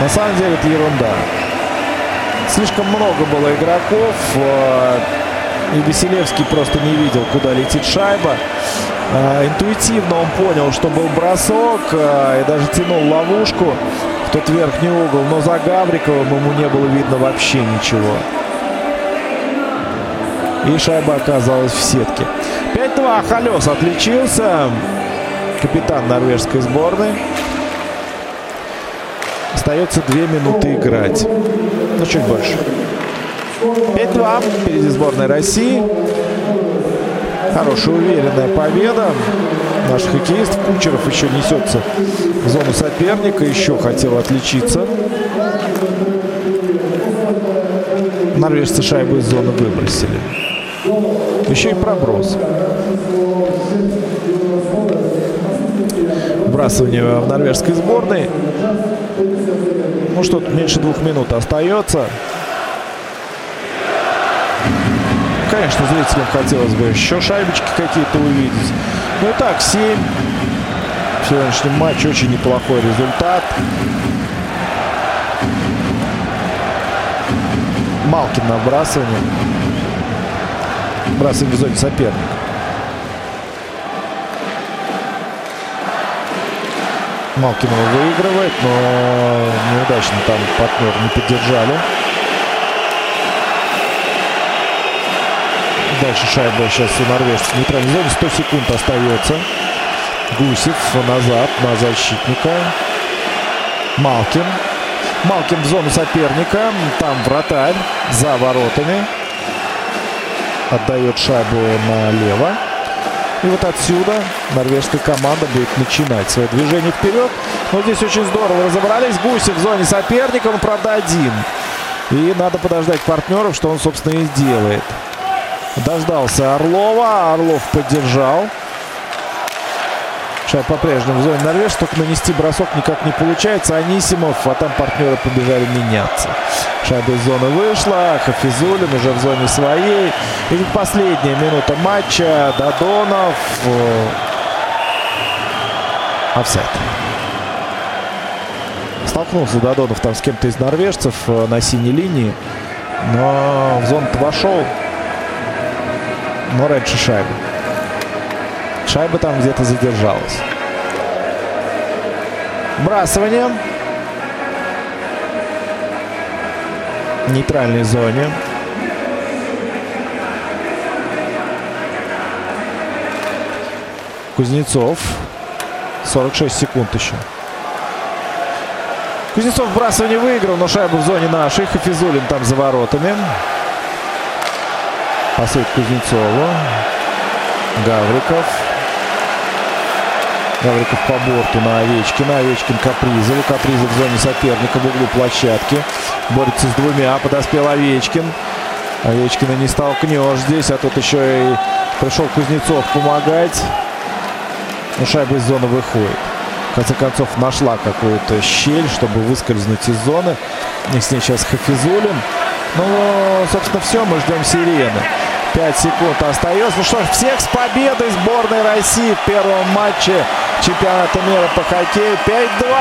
На самом деле это ерунда. Слишком много было игроков. Э, и Веселевский просто не видел, куда летит шайба. Э, интуитивно он понял, что был бросок. Э, и даже тянул ловушку в тот верхний угол. Но за Гавриковым ему не было видно вообще ничего. И шайба оказалась в сетке. 5-2. Халес отличился. Капитан норвежской сборной. Остается 2 минуты играть. Ну, чуть больше. 5-2. Впереди сборной России. Хорошая, уверенная победа. Наш хоккеист Кучеров еще несется в зону соперника. Еще хотел отличиться. Норвежцы шайбу из зоны выбросили. Еще и проброс. Вбрасывание в норвежской сборной. Ну что, меньше двух минут остается. Конечно, зрителям хотелось бы еще шайбочки какие-то увидеть. Ну и так, 7. В сегодняшнем матче очень неплохой результат. Малкин на вбрасывание. Вбрасывание в зоне соперника. Малкин выигрывает, но неудачно там партнер не поддержали. Дальше шайба сейчас у норвежцев зоне. 100 секунд остается. Гусев назад на защитника. Малкин. Малкин в зону соперника. Там вратарь за воротами. Отдает шайбу налево. И вот отсюда норвежская команда будет начинать свое движение вперед. Но здесь очень здорово разобрались. Гусев в зоне соперника, он, правда, один. И надо подождать партнеров, что он, собственно, и сделает. дождался Орлова. Орлов поддержал. Шайба по-прежнему в зоне норвежцев, только нанести бросок никак не получается. Анисимов, а там партнеры побежали меняться. Шайба из зоны вышла, Хафизулин уже в зоне своей. И последняя минута матча. Додонов. Офсайд. Столкнулся Додонов там с кем-то из норвежцев э, на синей линии. Но в зону вошел. Но раньше шайбы. Шайба там где-то задержалась. Брасывание. В нейтральной зоне. Кузнецов. 46 секунд еще. Кузнецов вбрасывание выиграл, но шайбу в зоне нашей. Хафизулин там за воротами. Пасует Кузнецову. Гавриков. Гавриков по борту на Овечкина. Овечкин Капризову. Капризов в зоне соперника в углу площадки. Борется с двумя. Подоспел Овечкин. Овечкина не столкнешь здесь. А тут еще и пришел Кузнецов помогать. Но шайба из зоны выходит. В конце концов нашла какую-то щель, чтобы выскользнуть из зоны. И с ней сейчас Хафизулин. Ну, собственно, все. Мы ждем сирены. 5 секунд остается. Ну что ж, всех с победой сборной России в первом матче чемпионата мира по хоккею. 5-2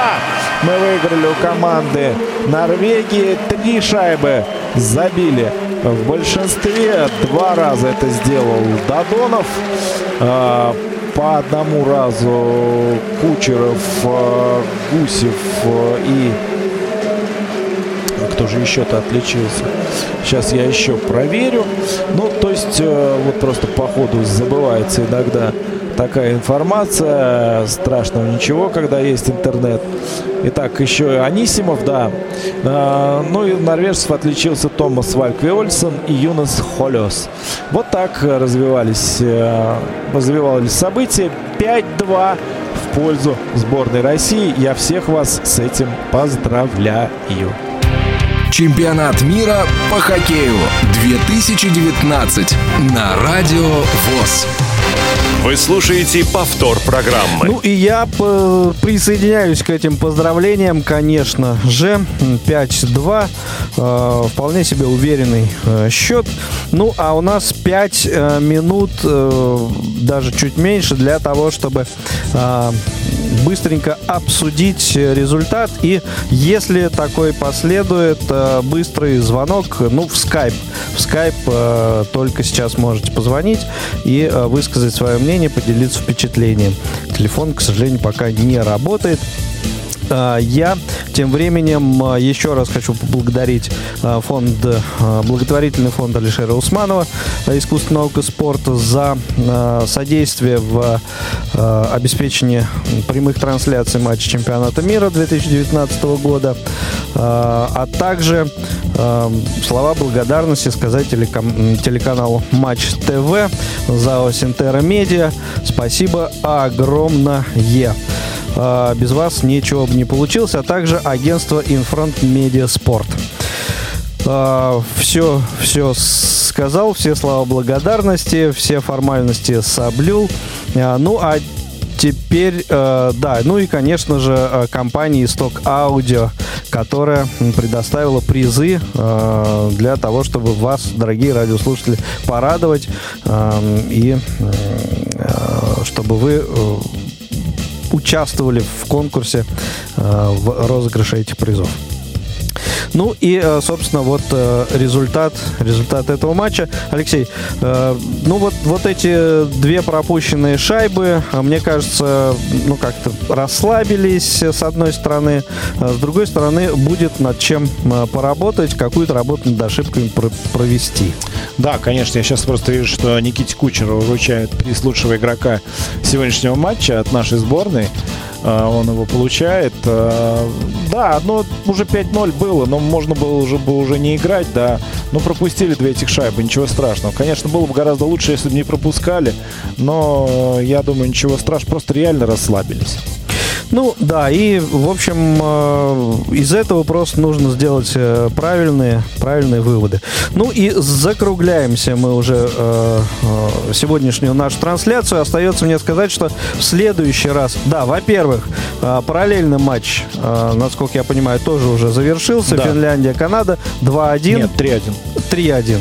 мы выиграли у команды Норвегии. Три шайбы забили. В большинстве два раза это сделал Дадонов. А, по одному разу Кучеров, а, Гусев а, и кто же еще-то отличился. Сейчас я еще проверю. Ну, то есть, э, вот просто по ходу забывается иногда такая информация. Страшного ничего, когда есть интернет. Итак, еще Анисимов, да. А, ну и норвежцев отличился Томас Вальквиольсон и Юнас Холес. Вот так развивались, э, развивались события. 5-2 в пользу сборной России. Я всех вас с этим поздравляю.
Чемпионат мира по хоккею 2019 на Радио ВОЗ.
Вы слушаете повтор программы.
Ну и я присоединяюсь к этим поздравлениям, конечно же. 5-2. Э, вполне себе уверенный э, счет. Ну а у нас 5 э, минут, даже чуть меньше, для того, чтобы быстренько обсудить результат. И если такой последует, быстрый звонок, ну, в скайп. В скайп только сейчас можете позвонить и высказать свое мнение мнение, поделиться впечатлением. Телефон, к сожалению, пока не работает. А, я тем временем а, еще раз хочу поблагодарить а, фонд, благотворительный фонд Алишера Усманова «Искусство, наука, спорт» за содействие в обеспечении прямых трансляций матча чемпионата мира 2019 года, а также слова благодарности сказать телеканалу Матч ТВ за Синтера Медиа. Спасибо огромное. А, без вас ничего бы не получилось, а также агентство Infront Media Sport. Все, все сказал, все слова благодарности, все формальности соблюл. А, ну, а теперь, э, да, ну и, конечно же, э, компания Исток Аудио, которая предоставила призы э, для того, чтобы вас, дорогие радиослушатели, порадовать и чтобы вы участвовали в конкурсе э, в розыгрыше этих призов. Ну и, э, собственно, вот э, результат, результат этого матча. Алексей, ну вот, вот эти две пропущенные шайбы, мне кажется, ну как-то расслабились с одной стороны, с другой стороны будет над чем поработать, какую-то работу над ошибками провести.
Да, конечно, я сейчас просто вижу, что Никите Кучеру вручают приз лучшего игрока сегодняшнего матча от нашей сборной. А, он его получает. А, да, ну уже 5-0 было, но можно было уже бы уже не играть, да. Но пропустили две этих шайбы, ничего страшного. Конечно, было бы гораздо лучше, если бы не пропускали, но я думаю, ничего страшного, просто реально расслабились.
Ну, да, и, в общем, э, из этого просто нужно сделать э, правильные, правильные выводы. Ну и закругляемся мы уже э, сегодняшнюю нашу трансляцию. Остается мне сказать, что в следующий раз, да, во-первых, параллельный матч, насколько я понимаю, тоже уже завершился. Да. Финляндия, Канада 2-1.
Нет, 3-1.
3-1.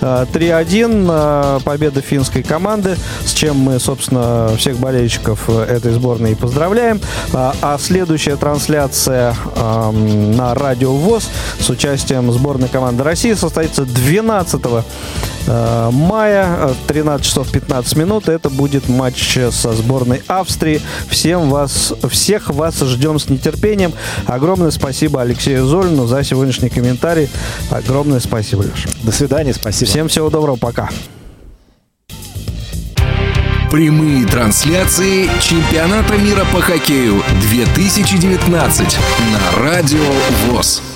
3-1 победа финской команды, с чем мы, собственно, всех болельщиков этой сборной и поздравляем. А, а следующая трансляция на Радио ВОЗ с участием сборной команды России состоится 12 э, мая, 13 часов 15 минут. Это будет матч со сборной Австрии. Всем вас, всех вас ждем с нетерпением. Огромное спасибо Алексею Золину за сегодняшний комментарий. Огромное спасибо, Леша.
До свидания, спасибо.
Всем всего доброго, пока.
Прямые трансляции чемпионата мира по хоккею 2019 на Радио ВОЗ.